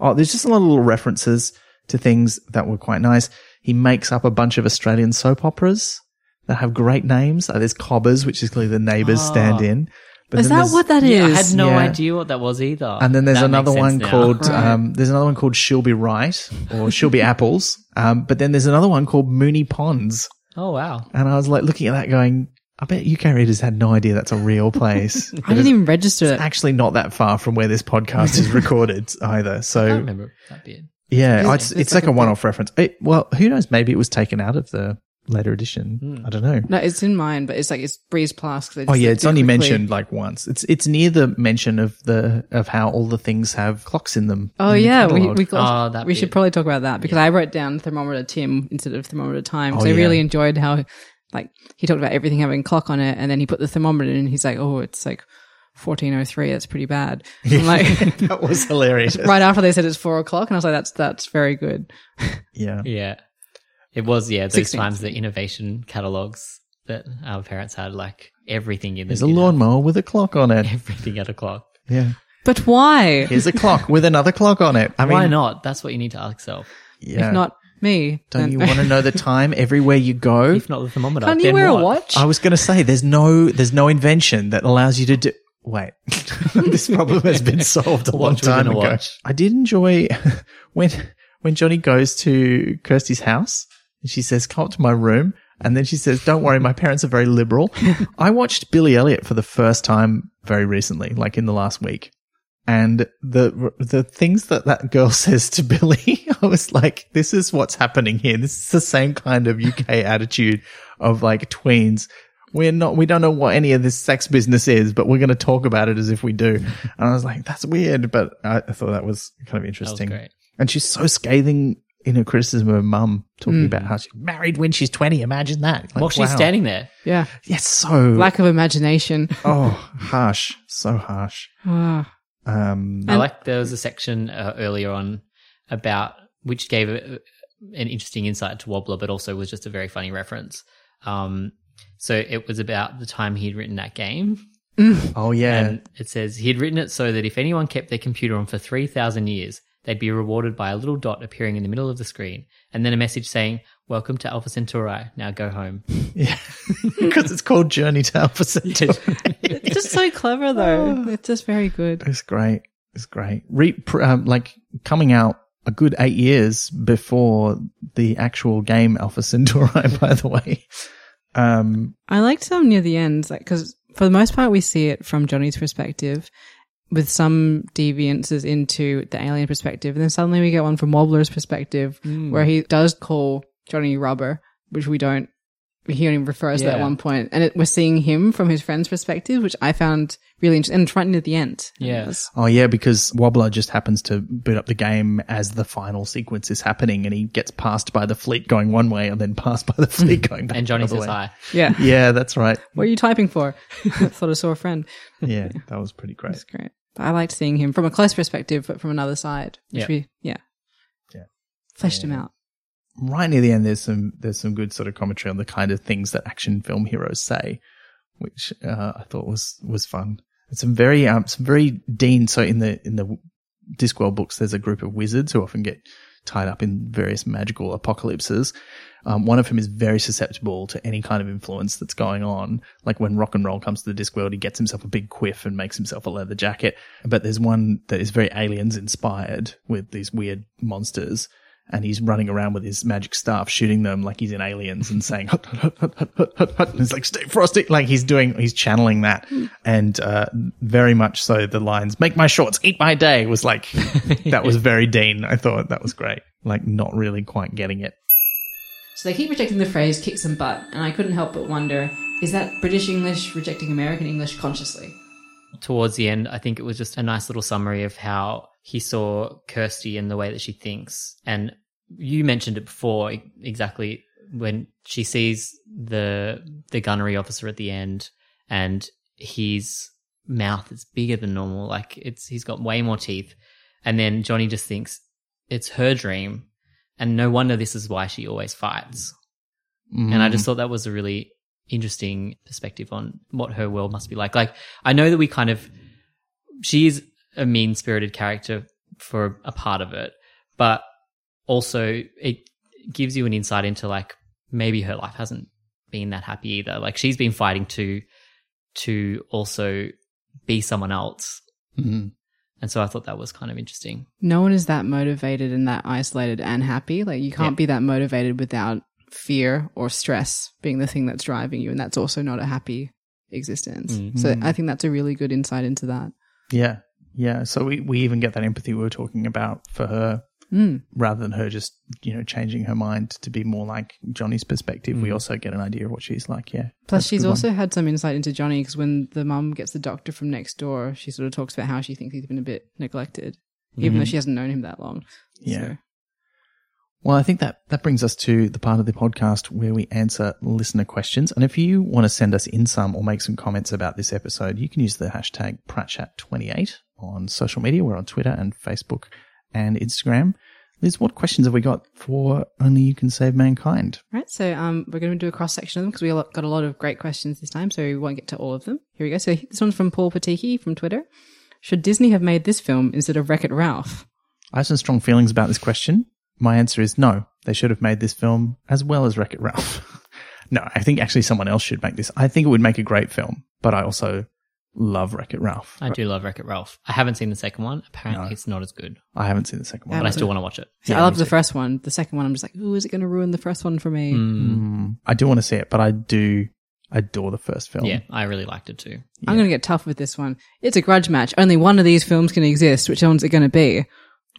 S3: Oh, there's just a lot of little references to things that were quite nice. He makes up a bunch of Australian soap operas that have great names. Uh, there's Cobbers, which is clearly the neighbours stand in. But
S2: Is that what that is?
S1: yeah, I had no
S3: Yeah.
S1: idea what that was either.
S3: and then there's
S1: That
S3: another one
S1: now.
S3: called
S2: Right.
S3: um, there's another one called She'll Be Right or She'll Be Apples. Um, but then there's another one called Moonee Ponds.
S1: Oh wow.
S3: And I was like looking at that going, I bet UK readers had no idea that's a real place.
S2: I didn't even register it.
S3: It's actually not that far from where this podcast is recorded either.
S1: I don't
S3: So
S1: remember that bit.
S3: yeah,
S2: Yeah,
S3: it's,
S2: it's
S3: it's
S2: like
S3: like a
S2: a
S3: one-off reference. It, well, who knows? Maybe it was taken out of the later edition.
S1: Hmm.
S3: I don't know.
S2: No, it's in mine, but it's like it's breeze past. 'cause they
S3: Oh yeah,
S2: do
S3: it's only
S2: quickly.
S3: mentioned like once. It's it's near the mention of the of how all the things have clocks in them.
S2: Oh
S3: in the
S2: yeah, we we, got,
S1: Oh,
S2: we should probably talk about that because I wrote down thermometer Tim instead of thermometer time because
S3: Oh,
S2: I really enjoyed how like he talked about everything having a clock on it, and then he put the thermometer in. and He's like, oh, it's like fourteen oh three. That's pretty bad. I'm like.
S3: that was hilarious.
S2: Right after they said it's four o'clock, and I was like, "That's that's very good."
S3: Yeah.
S1: Yeah. It was, yeah, those
S2: 16.
S1: times the innovation catalogs that our parents had, like everything in them.
S3: There's a
S1: did have
S3: lawnmower with a clock on it.
S1: Everything at a clock.
S3: Yeah.
S2: But why?
S3: Here's a clock with another clock on it. I mean,
S1: Why not? That's what you need to ask yourself.
S3: Yeah.
S2: If not me,
S3: Don't
S2: then-
S3: you want to know the time everywhere you go?
S1: If not the thermometer,
S2: Can't you
S1: then
S2: wear
S1: what?
S2: a watch?
S3: I was going to say there's no there's no invention that allows you to do. Wait, this problem has been solved a
S1: A
S3: long time ago.
S1: watch.
S3: I did enjoy when when Johnny goes to Kirsty's house and she says, "Come up to my room," and then she says, "Don't worry, my parents are very liberal." I watched Billy Elliot for the first time very recently, like in the last week. And the the things that that girl says to Billy, I was like, this is what's happening here. This is the same kind of UK attitude of like tweens. We're not, we don't know what any of this sex business is, but we're going to talk about it as if we do. And I was like, that's weird, but I, I thought that was kind of
S1: That was
S3: interesting.
S1: great.
S3: And she's so scathing in her criticism of her mum, talking about how she's married when she's 20. Imagine that. Like,
S1: While she's
S3: wow.
S1: standing there.
S2: Yeah.
S3: Yes, so,
S2: Lack of imagination.
S3: oh, harsh. So harsh.
S2: Ah.
S3: Um,
S1: I like there was a section uh, earlier on about which gave a, an interesting insight to Wobbler, but also was just a very funny reference. Um, so it was about the time he'd written that game,
S3: oh, yeah.
S1: and it says he had written it so that if anyone kept their computer on for three thousand years, they'd be rewarded by a little dot appearing in the middle of the screen, and then a message saying, "Welcome to Alpha Centauri. Now go home."
S3: yeah. Because it's called Journey to Alpha Centauri.
S2: It's just so clever though. It's just very good.
S3: It's great. It's great. Re, pr- um, like coming out a good eight years before the actual game Alpha Centauri, by the way. Um,
S2: I liked them near the end, like because for the most part we see it from Johnny's perspective, with some deviances into the alien perspective, and then suddenly we get one from Wobbler's perspective, where he does call Johnny Rubber, which we don't. He only refers to that at
S1: Yeah.
S2: one point, and it, we're seeing him from his friend's perspective, which I found really interesting. And it's right near the end.
S1: Yeah.
S3: Oh yeah, because Wobbler just happens to boot up the game as the final sequence is happening, and he gets passed by the fleet going one way, and then passed by the fleet going back.
S1: And Johnny
S3: the other
S1: says
S3: way.
S1: hi.
S2: yeah.
S3: Yeah, that's right.
S2: What are you typing for? I thought I saw a friend.
S3: Yeah, that was pretty great.
S2: That's great. But I liked seeing him from a close perspective, but from another side. Which
S1: Yeah.
S2: we, yeah.
S3: Yeah.
S2: Fleshed him out.
S3: Right near the end, there's some there's some good sort of commentary on the kind of things that action film heroes say, which uh, I thought was was fun. It's some very um some very Dean. So in the in the Discworld books, there's a group of wizards who often get tied up in various magical apocalypses. Um, one of them is very susceptible to any kind of influence that's going on. Like when rock and roll comes to the Discworld, he gets himself a big quiff and makes himself a leather jacket. But there's one that is very aliens inspired with these weird monsters and he's running around with his magic staff, shooting them like he's in aliens and saying, hut, hut, hut, hut, hut, hut, hut. And it's like, stay frosty. Like he's doing, he's channeling that. And, uh, very much so the lines, make my shorts, eat my day was like, that was very Dean. I thought that was great. Like not really quite getting it.
S2: So they keep rejecting the phrase kick some butt, and I couldn't help but wonder is that British English rejecting American English consciously?
S1: towards the end, I think it was just a nice little summary of how he saw Kirsty and the way that she thinks. And you mentioned it before exactly when she sees the the gunnery officer at the end and his mouth is bigger than normal, like it's he's got way more teeth. And then Johnny just thinks it's her dream. And no wonder this is why she always fights. And I just mm. thought that was a really interesting perspective on what her world must be like. Like, I know that we kind of, she is a mean spirited character for a part of it, but also it gives you an insight into like maybe her life hasn't been that happy either. Like, she's been fighting to, to also be someone else.
S3: Mhm.
S1: And so I thought that was kind of interesting.
S2: No one is that motivated and that isolated and happy. Like you can't
S1: Yeah.
S2: be that motivated without fear or stress being the thing that's driving you, and that's also not a happy existence.
S1: Mm.
S2: So I think that's a really good insight into that.
S3: Yeah. Yeah. So we, we even get that empathy we were talking about for her
S2: Mm.
S3: rather than her just, you know, changing her mind to be more like Johnny's perspective. We also get an idea of what she's like. Yeah.
S2: Plus, she's
S3: good one.
S2: also had some insight into Johnny because when the mum gets the doctor from next door, she sort of talks about how she thinks he's been a bit neglected, even though she hasn't known him that long.
S3: Yeah.
S2: So-
S3: Well, I think that that brings us to the part of the podcast where we answer listener questions. And if you want to send us in some or make some comments about this episode, you can use the hashtag PratChat28 on social media. We're on Twitter and Facebook and Instagram. Liz, what questions have we got for Only You Can Save Mankind?
S2: Right, so um, we're going to do a cross section of them because we got a lot of great questions this time, so we won't get to all of them. Here we go. So this one's from Paul Patiki from Twitter. Should Disney have made this film instead of Wreck It Ralph?
S3: I have some strong feelings about this question. My answer is no. They should have made this film as well as Wreck It Ralph. no, I think actually someone else should make this. I think it would make a great film, but I also love Wreck It Ralph.
S1: I do love Wreck It Ralph. I haven't seen the second one. Apparently,
S3: No.
S1: it's not as good,
S3: I haven't seen the second one.
S1: but I still want to watch it.
S2: See,
S3: Yeah,
S2: I love the first one. The second one, I'm just like, ooh, is it going to ruin the first one for me?
S1: Mm.
S3: Mm, I do want to see it, but I do adore the first film.
S1: Yeah, I really liked it too.
S2: I'm going to get tough with this one. It's a grudge match. Only one of these films can exist. Which one's it going to be?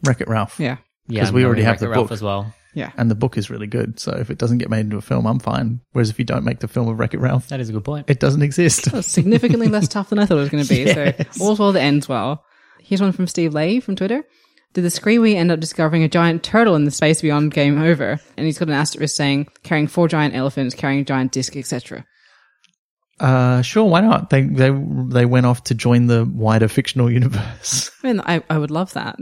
S3: Wreck It Ralph.
S2: Yeah.
S1: Yeah,
S3: 'Cause
S1: I'm
S3: we
S1: going
S3: already have the
S1: Wreck-It Ralph
S3: book.
S1: as well.
S2: Yeah.
S3: And the book is really good. So if it doesn't get made into a film, I'm fine. Whereas if you don't make the film of Wreck It Ralph,
S1: That is a good point.
S3: it doesn't exist.
S2: That's significantly less tough than I thought it was going to be.
S3: Yes.
S2: So all's well that ends well. Here's one from Steve Lay from Twitter. Did the Screewee end up discovering a giant turtle in the space beyond game over? And he's got an asterisk saying carrying four giant elephants, carrying a giant disc, etc.
S3: Uh, sure, why not? They they they went off to join the wider fictional universe.
S2: I mean, I, I would love that.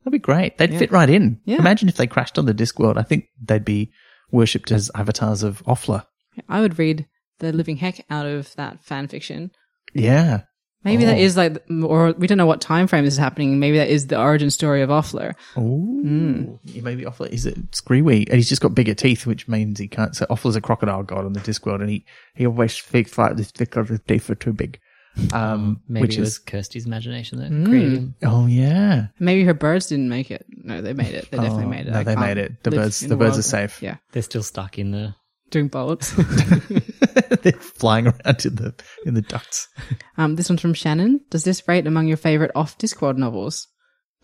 S3: That'd be great. They'd fit right in.
S2: Yeah.
S3: Imagine if they crashed on the Discworld. I think they'd be worshipped as avatars of Offler.
S2: I would read the living heck out of that fan fiction.
S3: Yeah.
S2: Maybe that
S3: Oh.
S2: is like, or we don't know what time frame this is happening. Maybe that is the origin story of Offler.
S3: Ooh. Yeah, maybe Offler is it Screewee, and he's just got bigger teeth, which means he can't. So Offler's a crocodile god on the Discworld, and he he always speaks like this because his teeth are too big. Um,
S1: Maybe
S3: which
S1: it
S3: is
S1: was Kirsty's imagination that created him.
S3: oh yeah.
S2: Maybe her birds didn't make it. No, they made it. They definitely
S3: Oh,
S2: made it.
S3: No,
S2: I
S3: they made it. The birds,
S2: in
S3: the birds
S2: world-
S3: are safe.
S2: Yeah,
S1: They're still stuck in the.
S2: Doing bullets.
S3: They're flying around in the in the ducts.
S2: um, this one's from Shannon. Does this rate among your favorite off Discworld novels?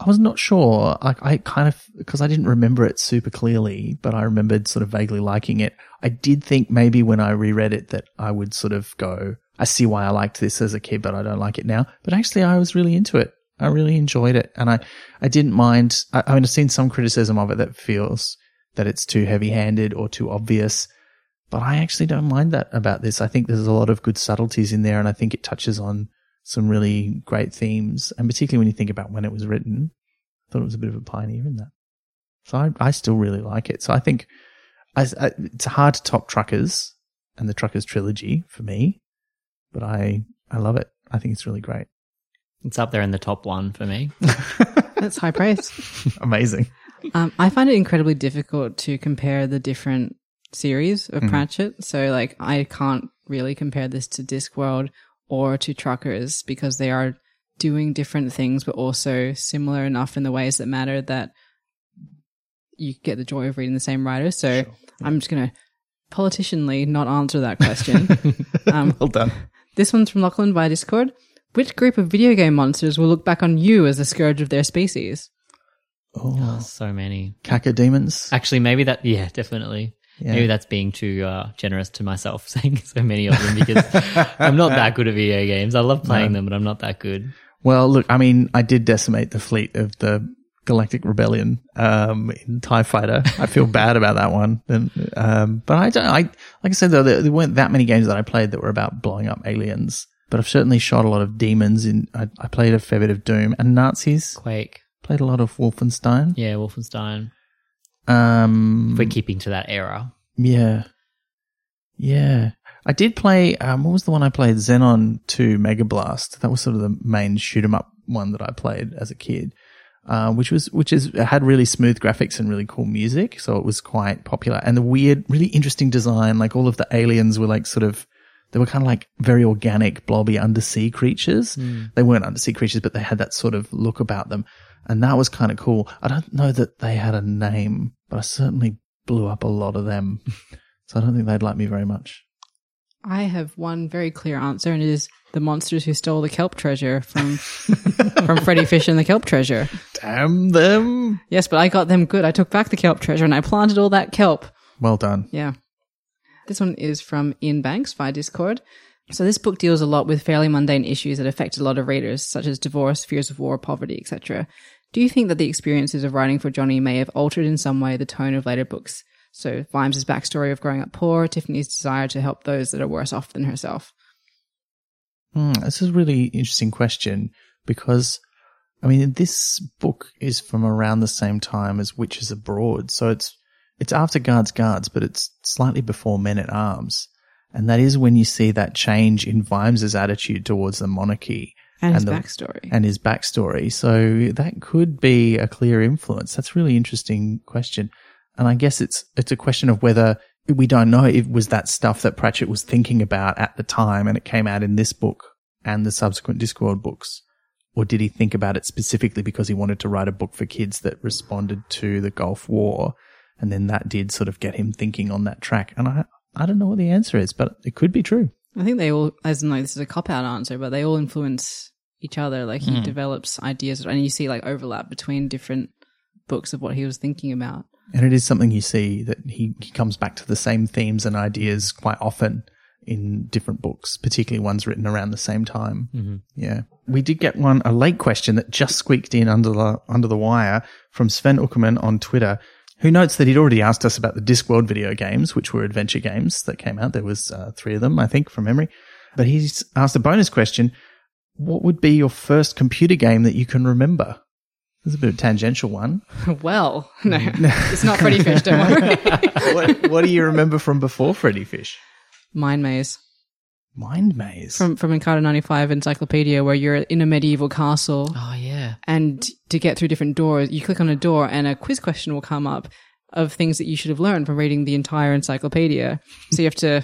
S3: I was not sure. Like I kind of because I didn't remember it super clearly, but I remembered sort of vaguely liking it. I did think maybe when I reread it that I would sort of go, I see why I liked this as a kid, but I don't like it now. But actually, I was really into it. I really enjoyed it, and I I didn't mind. I, I mean, I've seen some criticism of it that feels that it's too heavy-handed or too obvious. But I actually don't mind that about this. I think there's a lot of good subtleties in there, and I think it touches on some really great themes. And particularly when you think about when it was written, I thought it was a bit of a pioneer in that. So I, I still really like it. So I think I, I, it's hard to top Truckers and the Truckers trilogy for me, but I I love it. I think it's really great.
S1: It's up there in the top one for me.
S2: That's high praise.
S3: Amazing.
S2: Um, I find it incredibly difficult to compare the different series of Pratchett. So, like, I can't really compare this to Discworld or to Truckers because they are doing different things, but also similar enough in the ways that matter that you get the joy of reading the same writer. So, I'm just going to politicianly not answer that question. um,
S3: Well done.
S2: this one's from Lachlan via Discord. Which group of video game monsters will look back on you as the scourge of their species?
S3: Oh,
S1: So many.
S3: Cacodemons.
S1: Actually, maybe that. Yeah, definitely.
S3: Yeah.
S1: Maybe that's being too uh, generous to myself, saying so many of them because I'm not that good at video games. I love playing them, but I'm not that good.
S3: Well, look, I mean, I did decimate the fleet of the Galactic Rebellion um, in Tie Fighter. I feel bad about that one, and um, but I don't. I like I said though, there, there weren't that many games that I played that were about blowing up aliens. But I've certainly shot a lot of demons. In I, I played a fair bit of Doom and Nazis.
S1: Quake.
S3: Played a lot of Wolfenstein.
S1: Yeah, Wolfenstein.
S3: Um,
S1: We're keeping to that era.
S3: Yeah. Yeah. I did play, um, what was the one I played? Xenon 2 Mega Blast. That was sort of the main shoot 'em up one that I played as a kid. Uh, which was, which is, it had really smooth graphics and really cool music. So it was quite popular and the weird, really interesting design. Like all of the aliens were like sort of, they were kind of like very organic, blobby undersea creatures. They weren't undersea creatures, but they had that sort of look about them. And that was kind of cool. I don't know that they had a name, but I certainly blew up a lot of them. so I don't think they'd like me very much.
S2: I have one very clear answer, and it is the monsters who stole the kelp treasure from from Freddi Fish and the kelp treasure.
S3: Damn them.
S2: Yes, but I got them good. I took back the kelp treasure and I planted all that kelp.
S3: Well done.
S2: Yeah. This one is from Ian Banks via Discord. So this book deals a lot with fairly mundane issues that affect a lot of readers, such as divorce, fears of war, poverty, etc. Do you think that the experiences of writing for Johnny may have altered in some way the tone of later books? So Vimes' backstory of growing up poor, Tiffany's desire to help those that are worse off than herself.
S3: Hmm, this is a really interesting question because, I mean, this book is from around the same time as Witches Abroad. So it's, it's after Guards Guards, but it's slightly before Men at Arms. And that is when you see that change in Vimes's attitude towards the monarchy
S2: And his
S3: the-
S2: backstory.
S3: and his backstory. So that could be a clear influence. That's a really interesting question. And I guess it's, it's a question of whether we don't know if it was that stuff that Pratchett was thinking about at the time and it came out in this book and the subsequent Discworld books. Or did he think about it specifically because he wanted to write a book for kids that responded to the Gulf War? And then that did sort of get him thinking on that track. And I, I don't know what the answer is, but it could be true.
S2: I think they all, as in like this is a cop out answer, but they all influence each other. Like he hmm. develops ideas, and you see like overlap between different books of what he was thinking about.
S3: And it is something you see that he, he comes back to the same themes and ideas quite often in different books, particularly ones written around the same time. Mm-hmm. Yeah. We did get one, a late question that just squeaked in under the, under the wire from Sven Uckerman on Twitter, who notes that he'd already asked us about the Discworld video games, which were adventure games that came out. There was uh, three of them, I think, from memory. But he's asked a bonus question. What would be your first computer game that you can remember? Is a bit of a tangential one.
S2: well, no, it's not Freddi Fish. Don't worry.
S3: what, what do you remember from before Freddi Fish?
S2: Mind Maze
S3: Mind Maze.
S2: from from Encarta ninety five Encyclopedia, where you're in a medieval castle,
S1: Oh yeah.
S2: and to get through different doors, you click on a door, and a quiz question will come up of things that you should have learned from reading the entire encyclopedia. so you have to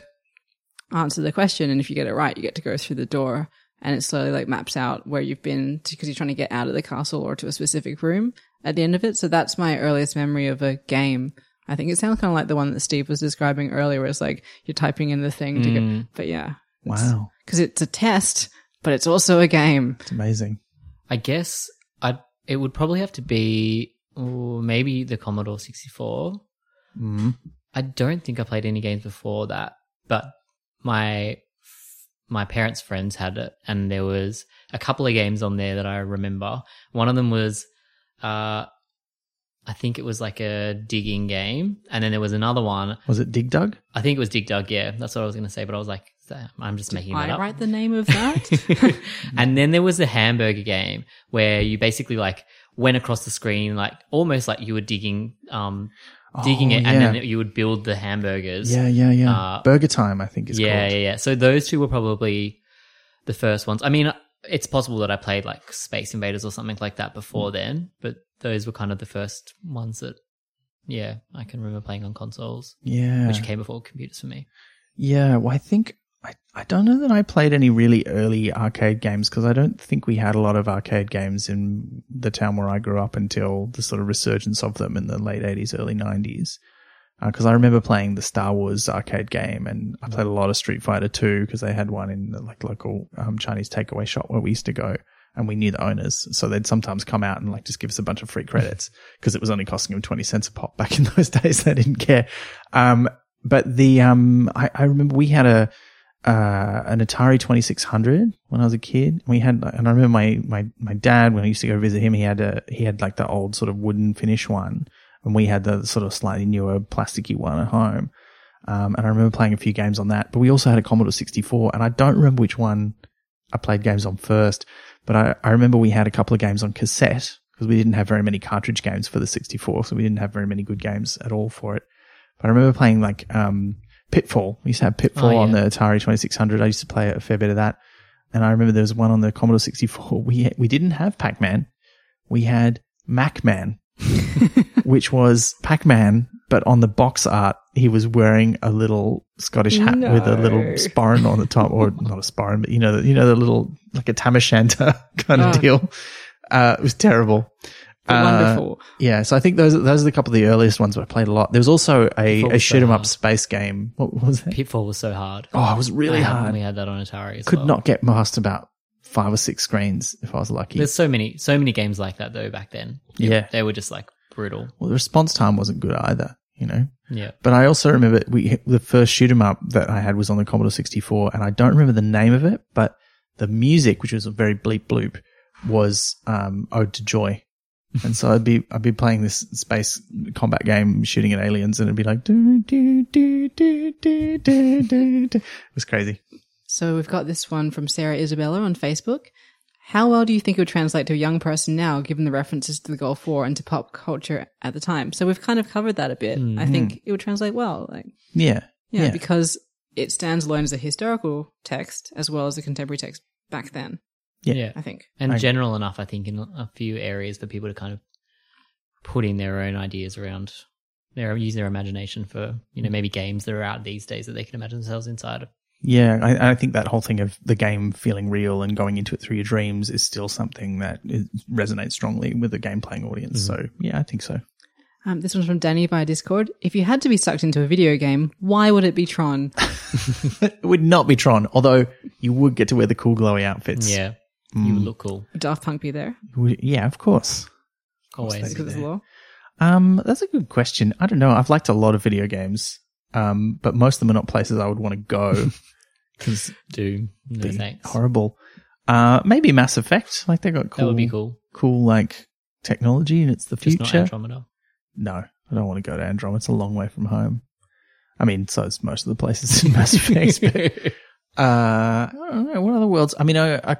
S2: answer the question, and if you get it right, you get to go through the door, and it slowly like maps out where you've been because you're trying to get out of the castle or to a specific room at the end of it. So that's my earliest memory of a game. I think it sounds kind of like the one that Steve was describing earlier, where it's like you're typing in the thing to go, mm. but yeah,
S3: wow.
S2: because it's a test, but it's also a game.
S3: It's amazing.
S1: I guess I it would probably have to be oh, maybe the Commodore 64.
S3: Mm.
S1: I don't think I played any games before that, but my my parents' friends had it, and there was a couple of games on there that I remember. One of them was, uh, I think it was like a digging game, and then there was another one.
S3: Was it Dig Dug?
S1: I think it was Dig Dug. Yeah, that's what I was going to say, but I was like, I'm just making that
S2: I
S1: up.
S2: write the name of that.
S1: and then there was the hamburger game where you basically like went across the screen, like almost like you were digging, um, digging
S3: Oh,
S1: it, and
S3: yeah.
S1: then you would build the hamburgers.
S3: Yeah, yeah, yeah.
S1: Uh,
S3: Burger Time, I think is
S1: yeah,
S3: called.
S1: yeah, yeah. So those two were probably the first ones. I mean, it's possible that I played like Space Invaders or something like that
S3: Mm.
S1: before then, but those were kind of the first ones that, yeah, I can remember playing on consoles,
S3: Yeah.
S1: which came before computers for me.
S3: Yeah, well, I think I, I don't know that I played any really early arcade games because I don't think we had a lot of arcade games in the town where I grew up until the sort of resurgence of them in the late 80s, early 90s. Because I remember playing the Star Wars arcade game and I played a lot of Street Fighter 2 because they had one in the like local um, Chinese takeaway shop where we used to go and we knew the owners. So they'd sometimes come out and like just give us a bunch of free credits because it was only costing them 20 cents a pop back in those days. They didn't care. Um, but the, um, I, I remember we had a, uh, an Atari 2600 when I was a kid. We had, and I remember my, my, my dad, when I used to go visit him, he had a, he had like the old sort of wooden finish one and we had the sort of slightly newer plasticky one at home. Um, and I remember playing a few games on that, but we also had a Commodore 64 and I don't remember which one I played games on first, but I, I remember we had a couple of games on cassette because we didn't have very many cartridge games for the 64. So we didn't have very many good games at all for it. But I remember playing like, um, Pitfall. We used to have Pitfall
S1: Oh,
S3: on the Atari 2600. I used to play a fair bit of that. And I remember there was one on the Commodore 64. We, we didn't have Pac-Man. We had Mac-Man, which was Pac-Man, but on the box art, he was wearing a little Scottish hat with a little sporran on the top, or not a sporran, but you know, the- you know, the little, like a tam o'shanter kind of
S2: Oh.
S3: deal. Uh, it was terrible. Uh,
S2: Wonderful.
S3: Yeah, so I think those those are the couple of the earliest ones where I played a lot. There was also a,
S1: Pitfall
S3: a
S1: was
S3: shoot 'em
S1: so
S3: up space game. What was it?
S1: Pitfall was so hard.
S3: Oh, it was really
S1: I
S3: hard.
S1: We had that on Atari as
S3: Could
S1: well.
S3: not get past about five or six screens if I was lucky.
S1: There's so many, so many games like that though back then.
S3: Yeah.
S1: they were just like brutal.
S3: well, the response time wasn't good either, you know.
S1: Yeah,
S3: But I also remember we the first shoot 'em up that I had was on the Commodore 64, and I don't remember the name of it, but the music, which was a very bleep bloop, was um, Ode to Joy. And so I'd be I'd be playing this space combat game, shooting at aliens, and it'd be like do do do do do do do. do. It was crazy.
S2: So we've got this one from Sarah Isabella on Facebook. How well do you think it would translate to a young person now, given the references to the Gulf War and to pop culture at the time? So we've kind of covered that a bit. Hmm. I think hmm. it would translate well. Like,
S3: Yeah,
S2: yeah,
S3: Yeah.
S2: because it stands alone as a historical text as well as a contemporary text back then.
S3: Yeah.
S1: yeah,
S2: I think.
S1: and
S3: I-
S1: general enough, I think, in a few areas for people to kind of put in their own ideas around. Their use their imagination for you know maybe games that are out these days that they can imagine themselves inside of.
S3: yeah. I, I think that whole thing of the game feeling real and going into it through your dreams is still something that is, resonates strongly with the game playing audience. So yeah, I think so.
S2: Um, this one's from Danny via Discord. If you had to be sucked into a video game, why would it be Tron?
S3: It would not be Tron, although you would get to wear the cool glowy outfits.
S1: Yeah. You would look cool.
S2: Would Daft Punk be there?
S3: Would- yeah, of course.
S1: Always.
S2: Because it's law.
S3: Um, that's a good question. I don't know. I've liked a lot of video games, um, but most of them are not places I would want to go because
S1: Doom. No
S3: be
S1: thanks.
S3: horrible. Uh, maybe Mass Effect. Like they got cool,
S1: That would be cool.
S3: cool like technology, and it's the
S1: Just not
S3: future.
S1: Andromeda.
S3: no, I don't want to go to Andromeda. It's a long way from home. I mean, so is most of the places in Mass Effect. But, uh, I don't know what other worlds. I mean, I, I, I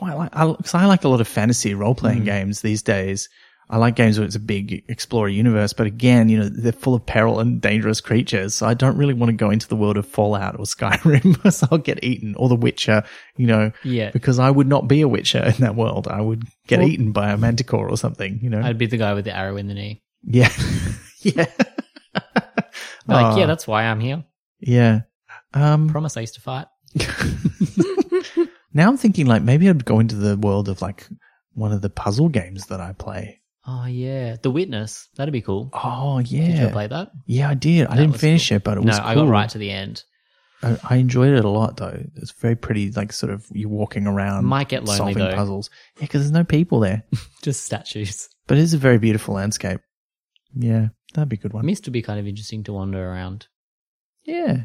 S3: quite like because I, like a lot of fantasy role playing games these days. I like games where it's a big explorer universe, but again, you know, they're full of peril and dangerous creatures. So I don't really want to go into the world of Fallout or Skyrim because I'll get eaten or The Witcher, you know,
S1: Yeah.
S3: because I would not be a Witcher in that world. I would get
S2: Well-
S3: eaten by a manticore or something, you know?
S1: I'd be the guy with the arrow in the knee.
S3: yeah. yeah.
S1: Like,
S3: Aw.
S1: yeah, that's why I'm here.
S3: Yeah. Um,
S1: Promise I used to fight.
S3: now I'm thinking like maybe I'd go into the world of like one of the puzzle games that I play.
S1: Oh yeah, The Witness. That'd be cool.
S3: Oh
S1: Did you
S3: yeah,
S1: ever play that?
S3: yeah, I did. I
S1: That
S3: didn't finish
S1: cool.
S3: it, but it
S1: No,
S3: was.
S1: I
S3: cool.
S1: got right to the end.
S3: I, I enjoyed it a lot though. It's very pretty, like sort of you walking around,
S1: Might get lonely,
S3: solving
S1: though.
S3: puzzles. Yeah, because there's no people there,
S1: Just statues.
S3: but it is a very beautiful landscape. Yeah, that'd be a good one.
S1: it would be kind of interesting to wander around.
S3: Yeah,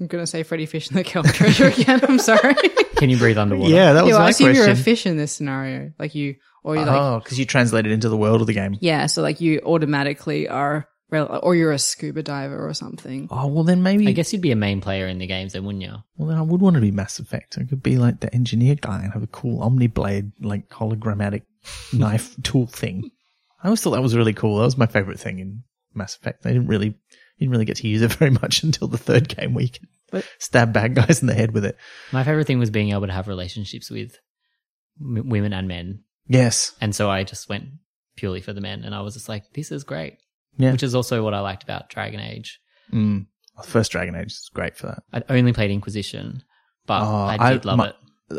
S2: I'm going to say Freddi Fish and the Kelp Treasure again. I'm sorry.
S1: Can you breathe underwater?
S3: yeah, that was
S2: yeah, well, I
S3: my
S2: assume you're a fish in this scenario. Like you, or you're like,
S3: oh, because you translate it into the world of the game.
S2: yeah, so like you automatically are, rel- or you're a scuba diver or something.
S3: Oh well, then maybe.
S1: I guess you'd be a main player in the games, then, wouldn't you?
S3: Well, then I would want to be Mass Effect. I could be like the engineer guy and have a cool Omni Blade, like hologrammatic knife tool thing. I always thought that was really cool. That was my favorite thing in Mass Effect. They didn't really, didn't really get to use it very much until the third game where you could
S2: But-
S3: stab bad guys in the head with it.
S1: My favorite thing was being able to have relationships with m- women and men,
S3: Yes.
S1: and so I just went purely for the men, and I was just like, "This is great."
S3: Yeah.
S1: Which is also what I liked about Dragon Age.
S3: Mm. The first Dragon Age is great for that.
S1: I'd only played Inquisition, but
S3: Oh,
S1: I
S3: I-
S1: did love
S3: my-
S1: it.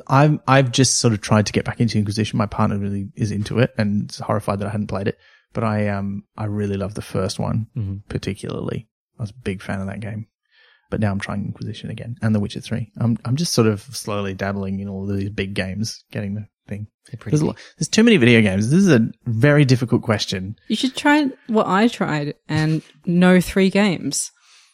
S3: I've I've just sort of tried to get back into Inquisition. My partner really is into it and is horrified that I hadn't played it. But I um I really love the first one
S1: Mhm.
S3: particularly. I was a big fan of that game. But now I'm trying Inquisition again and The Witcher Three. I'm I'm just sort of slowly dabbling in all of these big games, getting the thing.
S1: Pretty
S3: There's a lot, there's too many video games. This is a very difficult question.
S2: You should try what I tried and know three games.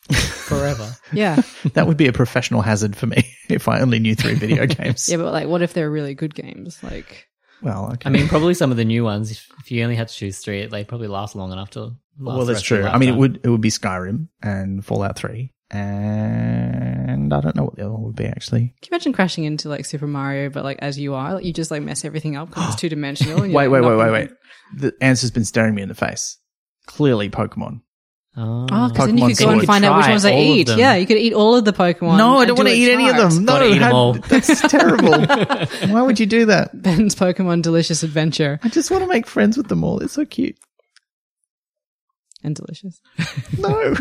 S1: forever.
S2: Yeah.
S3: That would be a professional hazard for me if I only knew three video games.
S2: yeah, but like, what if they're really good games? Like,
S3: Well, okay.
S1: I mean, probably some of the new ones. If, if you only had to choose three, they probably last long enough to. Last
S3: well, that's
S1: rest of your
S3: true. I mean, it would it would be Skyrim and Fallout Three, and I don't know what the other one would be actually.
S2: can you imagine crashing into like Super Mario, but like as you are, like you just like mess everything up because it's two dimensional?
S3: Wait, wait, wait, wait, wait. The answer's been staring me in the face. Clearly, Pokemon. Ah.
S1: Oh,
S2: Oh, because then you
S3: Pokemon
S2: could go and find out which
S1: Try
S2: ones they
S1: all of
S2: eat.
S1: them.
S2: Yeah, you could eat all of the Pokemon.
S3: no, I
S2: and
S3: don't
S2: do
S3: want to
S2: it
S3: eat any of
S2: chart.
S3: them. No,
S1: Gotta eat 'em
S3: how-
S1: all.
S3: that's terrible. Why would you do that?
S2: Ben's Pokemon Delicious Adventure
S3: I just want to make friends with them all. It's so cute.
S2: And delicious.
S3: No.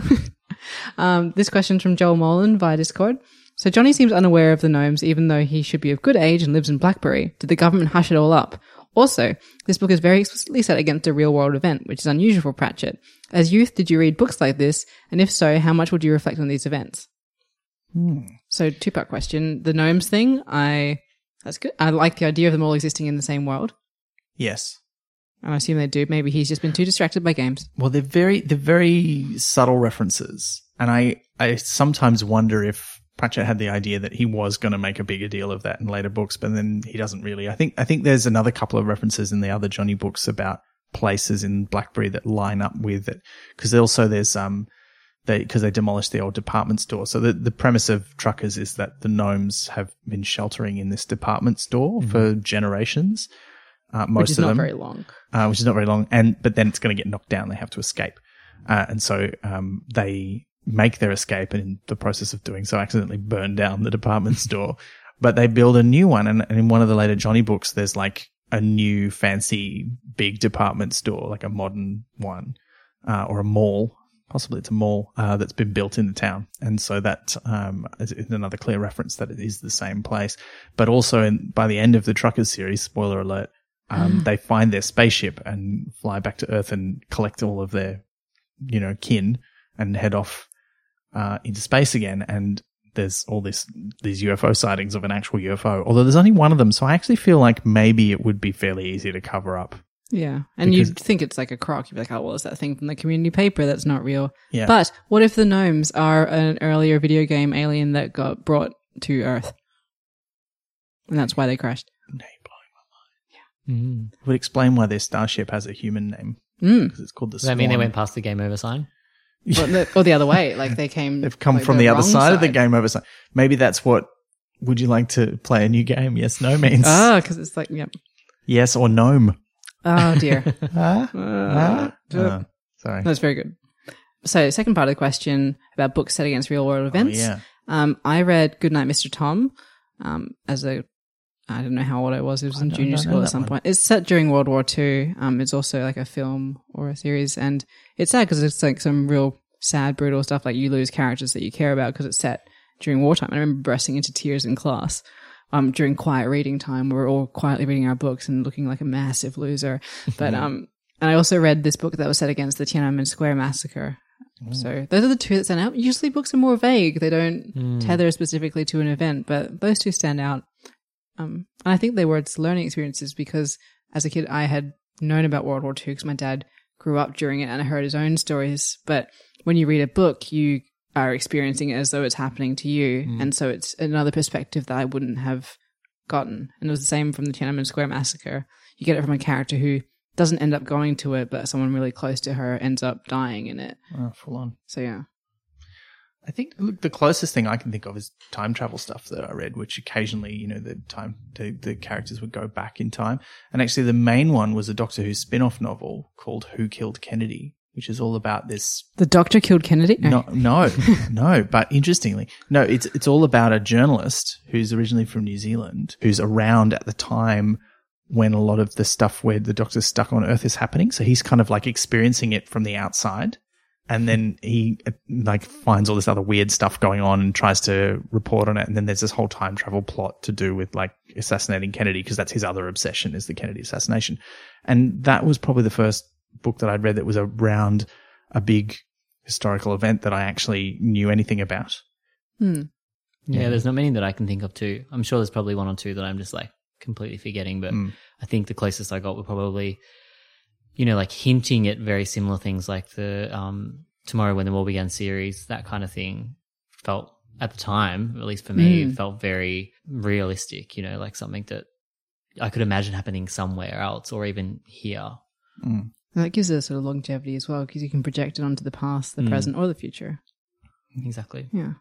S2: Um, this question's from Joel Molan via Discord. So Johnny seems unaware of the gnomes, even though he should be of good age and lives in Blackbury. Did the government hush it all up? Also, this book is very explicitly set against a real world event, which is unusual for Pratchett. As youth, did you read books like this? And if so, how much would you reflect on these events? So, two part question. The gnomes thing, I, that's good. I like the idea of them all existing in the same world.
S3: yes.
S2: I assume they do. Maybe he's just been too distracted by games.
S3: Well, they're very they're very subtle references, and I I sometimes wonder if Pratchett had the idea that he was going to make a bigger deal of that in later books, but then he doesn't really. I think I think there's another couple of references in the other Johnny books about places in Blackbury that line up with it, because also there's um they because they demolished the old department store. So the the premise of Truckers is that the gnomes have been sheltering in this department store for generations. Uh, most
S2: Which is
S3: of
S2: not
S3: them
S2: very long.
S3: uh, which is not very long. And but then it's going to get knocked down. They have to escape, uh, and so um, they make their escape, and in the process of doing so, accidentally burn down the department store. But they build a new one, and, and in one of the later Johnny books, there's like a new fancy big department store, like a modern one, uh, or a mall. Possibly it's a mall uh, that's been built in the town, and so that um, is is another clear reference that it is the same place. But also, in, by the end of the Truckers series, spoiler alert, um, they find their spaceship and fly back to Earth and collect all of their, you know, kin and head off uh, into space again. And there's all this these UFO sightings of an actual UFO. Although there's only one of them, so I actually feel like maybe it would be fairly easy to cover up.
S2: Yeah. And you'd think it's like a crock. You'd be like, oh, well, it's that thing from the community paper that's not real.
S3: Yeah.
S2: But what if the gnomes are an earlier video game alien that got brought to Earth? And that's why they crashed.
S3: Name
S1: Mm.
S3: It would explain why their starship has a human name
S2: Mm.
S3: because it's called the.
S1: Does that mean they went past the game over sign?
S2: Or, the, or the other way. Like they came.
S3: They've come
S2: like,
S3: from the, other
S2: wrong
S3: side, of the game over. side. Maybe that's what. Would you like to play a new game? Yes, no means
S2: Oh, because it's like, yep.
S3: yes or gnome.
S2: Oh, dear.
S3: Ah, ah, ah. sorry.
S2: That's very good. So, second part of the question about books set against real world
S3: Oh,
S2: events.
S3: yeah.
S2: Um, I read Goodnight, Mr. Tom, um, as a, I don't know how old I was. It was in junior school at some
S3: one.
S2: point. It's set during World War Two. Um, it's also like a film or a series, and it's sad because it's like some real sad, brutal stuff. Like you lose characters that you care about because it's set during wartime. I remember bursting into tears in class. Um, during quiet reading time, we were all quietly reading our books and looking like a massive loser. But, um, and I also read this book that was set against the Tiananmen Square massacre. So those are the two that stand out. Usually books are more vague. They don't tether specifically to an event, but those two stand out. Um, and I think they were its learning experiences because as a kid, I had known about World War II because my dad grew up during it and I heard his own stories. But when you read a book, you are experiencing it as though it's happening to you. And so it's another perspective that I wouldn't have gotten. And it was the same from the Tiananmen Square massacre. You get it from a character who doesn't end up going to it, but someone really close to her ends up dying in it.
S3: Oh, full on.
S2: So yeah.
S3: I think look, the closest thing I can think of is time travel stuff that I read, which occasionally, you know, the time the, the characters would go back in time. And actually, the main one was a Doctor Who spin-off novel called Who Killed Kennedy, which is all about this.
S2: The doctor killed Kennedy?
S3: No, no, no. But interestingly, no, it's it's all about a journalist who's originally from New Zealand, who's around at the time when a lot of the stuff where the Doctor's stuck on Earth is happening. So he's kind of like experiencing it from the outside and then he uh, like finds all this other weird stuff going on and tries to report on it and then there's this whole time travel plot to do with like assassinating kennedy because that's his other obsession is the kennedy assassination and that was probably the first book that i'd read that was around a big historical event that i actually knew anything about
S2: Hmm.
S1: Yeah, there's not many that I can think of too. I'm sure there's probably one or two that I'm just like completely forgetting, but
S3: Mm.
S1: I think the closest I got were probably, you know, like hinting at very similar things like the um, Tomorrow When the War Began series, that kind of thing felt at the time, at least for me,
S2: Mm.
S1: felt very realistic, you know, like something that I could imagine happening somewhere else or even here.
S3: Mm.
S2: And that gives it a sort of longevity as well because you can project it onto the past, the
S1: Mm.
S2: present, or the future.
S1: Exactly.
S2: Yeah.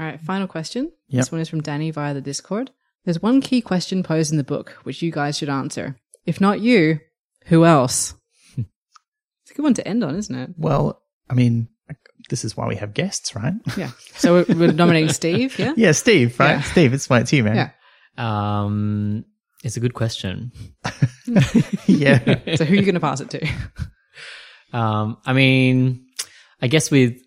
S2: All right. Final question.
S3: Yep.
S2: This one is from Danny via the Discord. There's one key question posed in the book which you guys should answer. If not you, who else? It's a good one to end on, isn't it?
S3: well i mean this is why we have guests right
S2: Yeah. So we're, we're nominating Steve. Yeah.
S3: yeah steve right
S2: Yeah.
S3: steve it's why it's you man
S2: Yeah.
S1: Um, it's a good question.
S3: yeah
S2: So who are you going to pass it to?
S1: Um, I mean, I guess with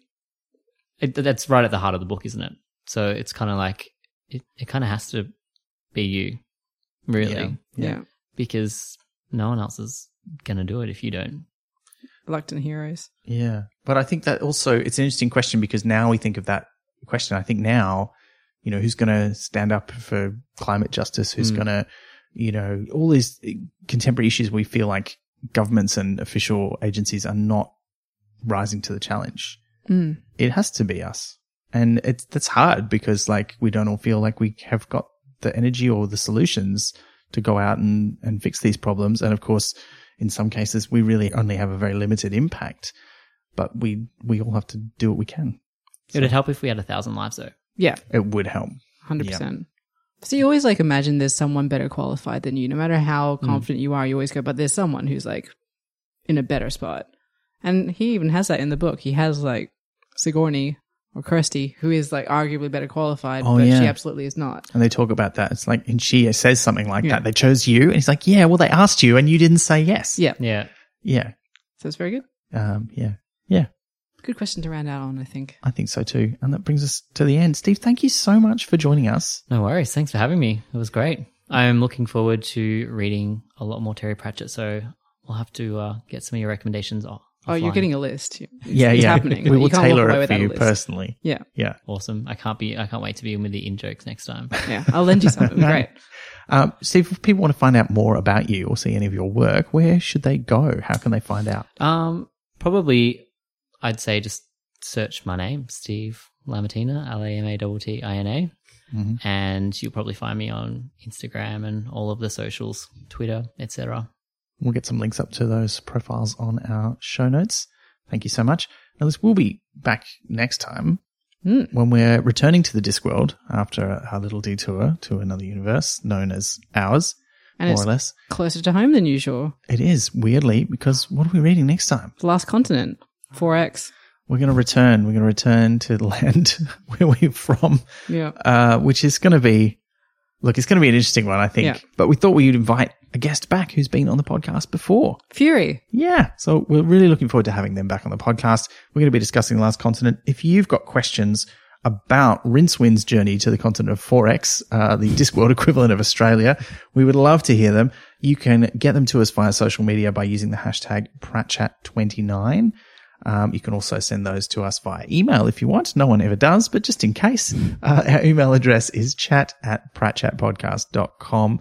S1: it, that's right at the heart of the book, isn't it? So it's kind of like it, it kind of has to be you, really,
S3: Yeah.
S2: Yeah.
S1: because no one else is gonna do it if you don't.
S2: Reluctant heroes.
S3: Yeah. But I think that also it's an interesting question because now we think of that question. I think now, you know, who's going to stand up for climate justice? Who's
S1: Mm.
S3: going to, you know, all these contemporary issues we feel like governments and official agencies are not rising to the challenge.
S2: Mm.
S3: It has to be us. And it's, that's hard because like we don't all feel like we have got the energy or the solutions to go out and, and fix these problems. And of course, in some cases, we really only have a very limited impact, but we, we all have to do what we can.
S1: It would help if we had a thousand lives, though.
S2: Yeah.
S3: It would help.
S2: Hundred percent. So you always like imagine there's someone better qualified than you. No matter how mm. confident you are, you always go, but there's someone who's like in a better spot. And he even has that in the book. He has like Sigourney or Kirsty, who is like arguably better qualified,
S3: Oh,
S2: but
S3: yeah.
S2: she absolutely is not.
S3: And they talk about that. It's like, and she says something like
S2: Yeah.
S3: that. They chose you. And he's like, yeah, well, they asked you and you didn't say yes.
S2: Yeah.
S1: Yeah.
S3: Yeah.
S2: So it's very good.
S3: Um, yeah. Yeah.
S2: Good question to round out on, I think.
S3: I think so too. And that brings us to the end. Steve, thank you so much for joining us.
S1: No worries. Thanks for having me. It was great. I'm looking forward to reading a lot more Terry Pratchett. So we'll have to uh, get some of your recommendations. Off,
S2: Oh, you're getting a list. It's,
S3: Yeah,
S2: it's
S3: yeah.
S2: happening.
S3: We will
S2: can't
S3: tailor it for
S2: without
S3: you personally.
S2: Yeah,
S3: Yeah.
S1: awesome. I can't be. I can't wait to be in with the in jokes next time.
S2: yeah. I'll lend you some. It'll great.
S3: Um, Steve, if people want to find out more about you or see any of your work, where should they go? How can they find out?
S1: Um, probably, I'd say just search my name, Steve Lamattina, L A M A T T I N A,
S3: Mhm.
S1: and you'll probably find me on Instagram and all of the socials, Twitter, etc.
S3: We'll get some links up to those profiles on our show notes. Thank you so much. Now, this will be back next time
S2: Mm.
S3: when we're returning to the Discworld after our little detour to another universe known as ours,
S2: And
S3: more or less.
S2: closer to home than usual.
S3: It is, weirdly, because what are we reading next time?
S2: The last continent. 4X.
S3: We're going to return. We're going to return to the land where we're from,
S2: Yeah.
S3: uh, which is going to be, look, it's going to be an interesting one, I think.
S2: Yeah.
S3: But we thought we'd invite a guest back who's been on the podcast before.
S2: Fury.
S3: Yeah. So we're really looking forward to having them back on the podcast. We're going to be discussing the last continent. If you've got questions about Rincewind's journey to the continent of 4X, uh, the Discworld equivalent of Australia, we would love to hear them. You can get them to us via social media by using the hashtag PratChat29. Um, you can also send those to us via email if you want. No one ever does, but just in case, uh, our email address is chat at pratchatpodcast.com.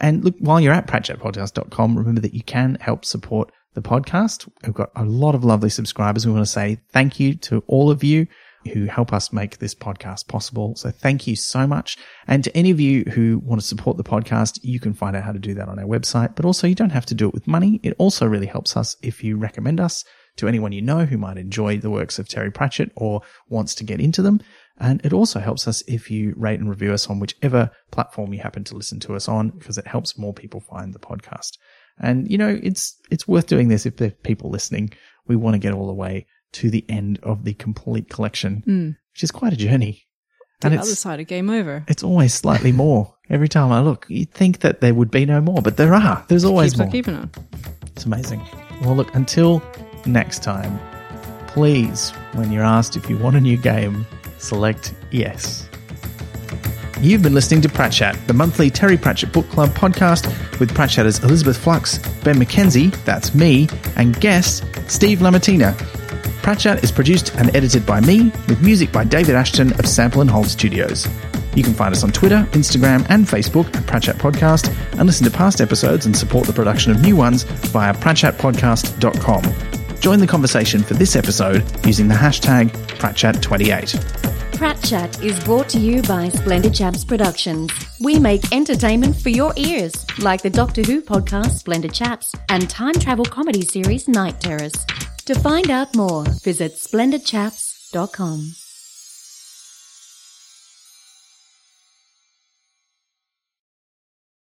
S3: And look, while you're at pratchatpodcast.com, remember that you can help support the podcast. We've got a lot of lovely subscribers. We want to say thank you to all of you who help us make this podcast possible. So thank you so much. And to any of you who want to support the podcast, you can find out how to do that on our website, but also you don't have to do it with money. It also really helps us if you recommend us to anyone you know who might enjoy the works of Terry Pratchett or wants to get into them. And it also helps us if you rate and review us on whichever platform you happen to listen to us on, because it helps more people find the podcast. And you know, it's it's worth doing this if there are people listening. We want to get all the way to the end of the complete collection, hmm. which is quite a journey.
S2: The
S3: and
S2: other
S3: it's
S2: side of game over.
S3: it's always slightly more every time I look. You'd think that there would be no more, but there are. There's always
S2: Keeps
S3: more.
S2: keeping on.
S3: It's amazing. Well, look, until next time, please, when you're asked if you want a new game, select yes. You've been listening to Pratchat, the monthly Terry Pratchett Book Club podcast with Pratchatters Elizabeth Flux, Ben McKenzie, that's me, and guest Steve Lamattina. Pratchat is produced and edited by me, with music by David Ashton of Sample and Hold Studios. You can find us on Twitter, Instagram, and Facebook at Pratchat Podcast, and listen to past episodes and support the production of new ones via pratchatpodcast.com. Join the conversation for this episode using the hashtag Pratchat28.
S4: Pratchat is brought to you by Splendid Chaps Productions. We make entertainment for your ears, like the Doctor Who podcast Splendid Chaps and time travel comedy series Night Terrace. To find out more, visit splendidchaps.com.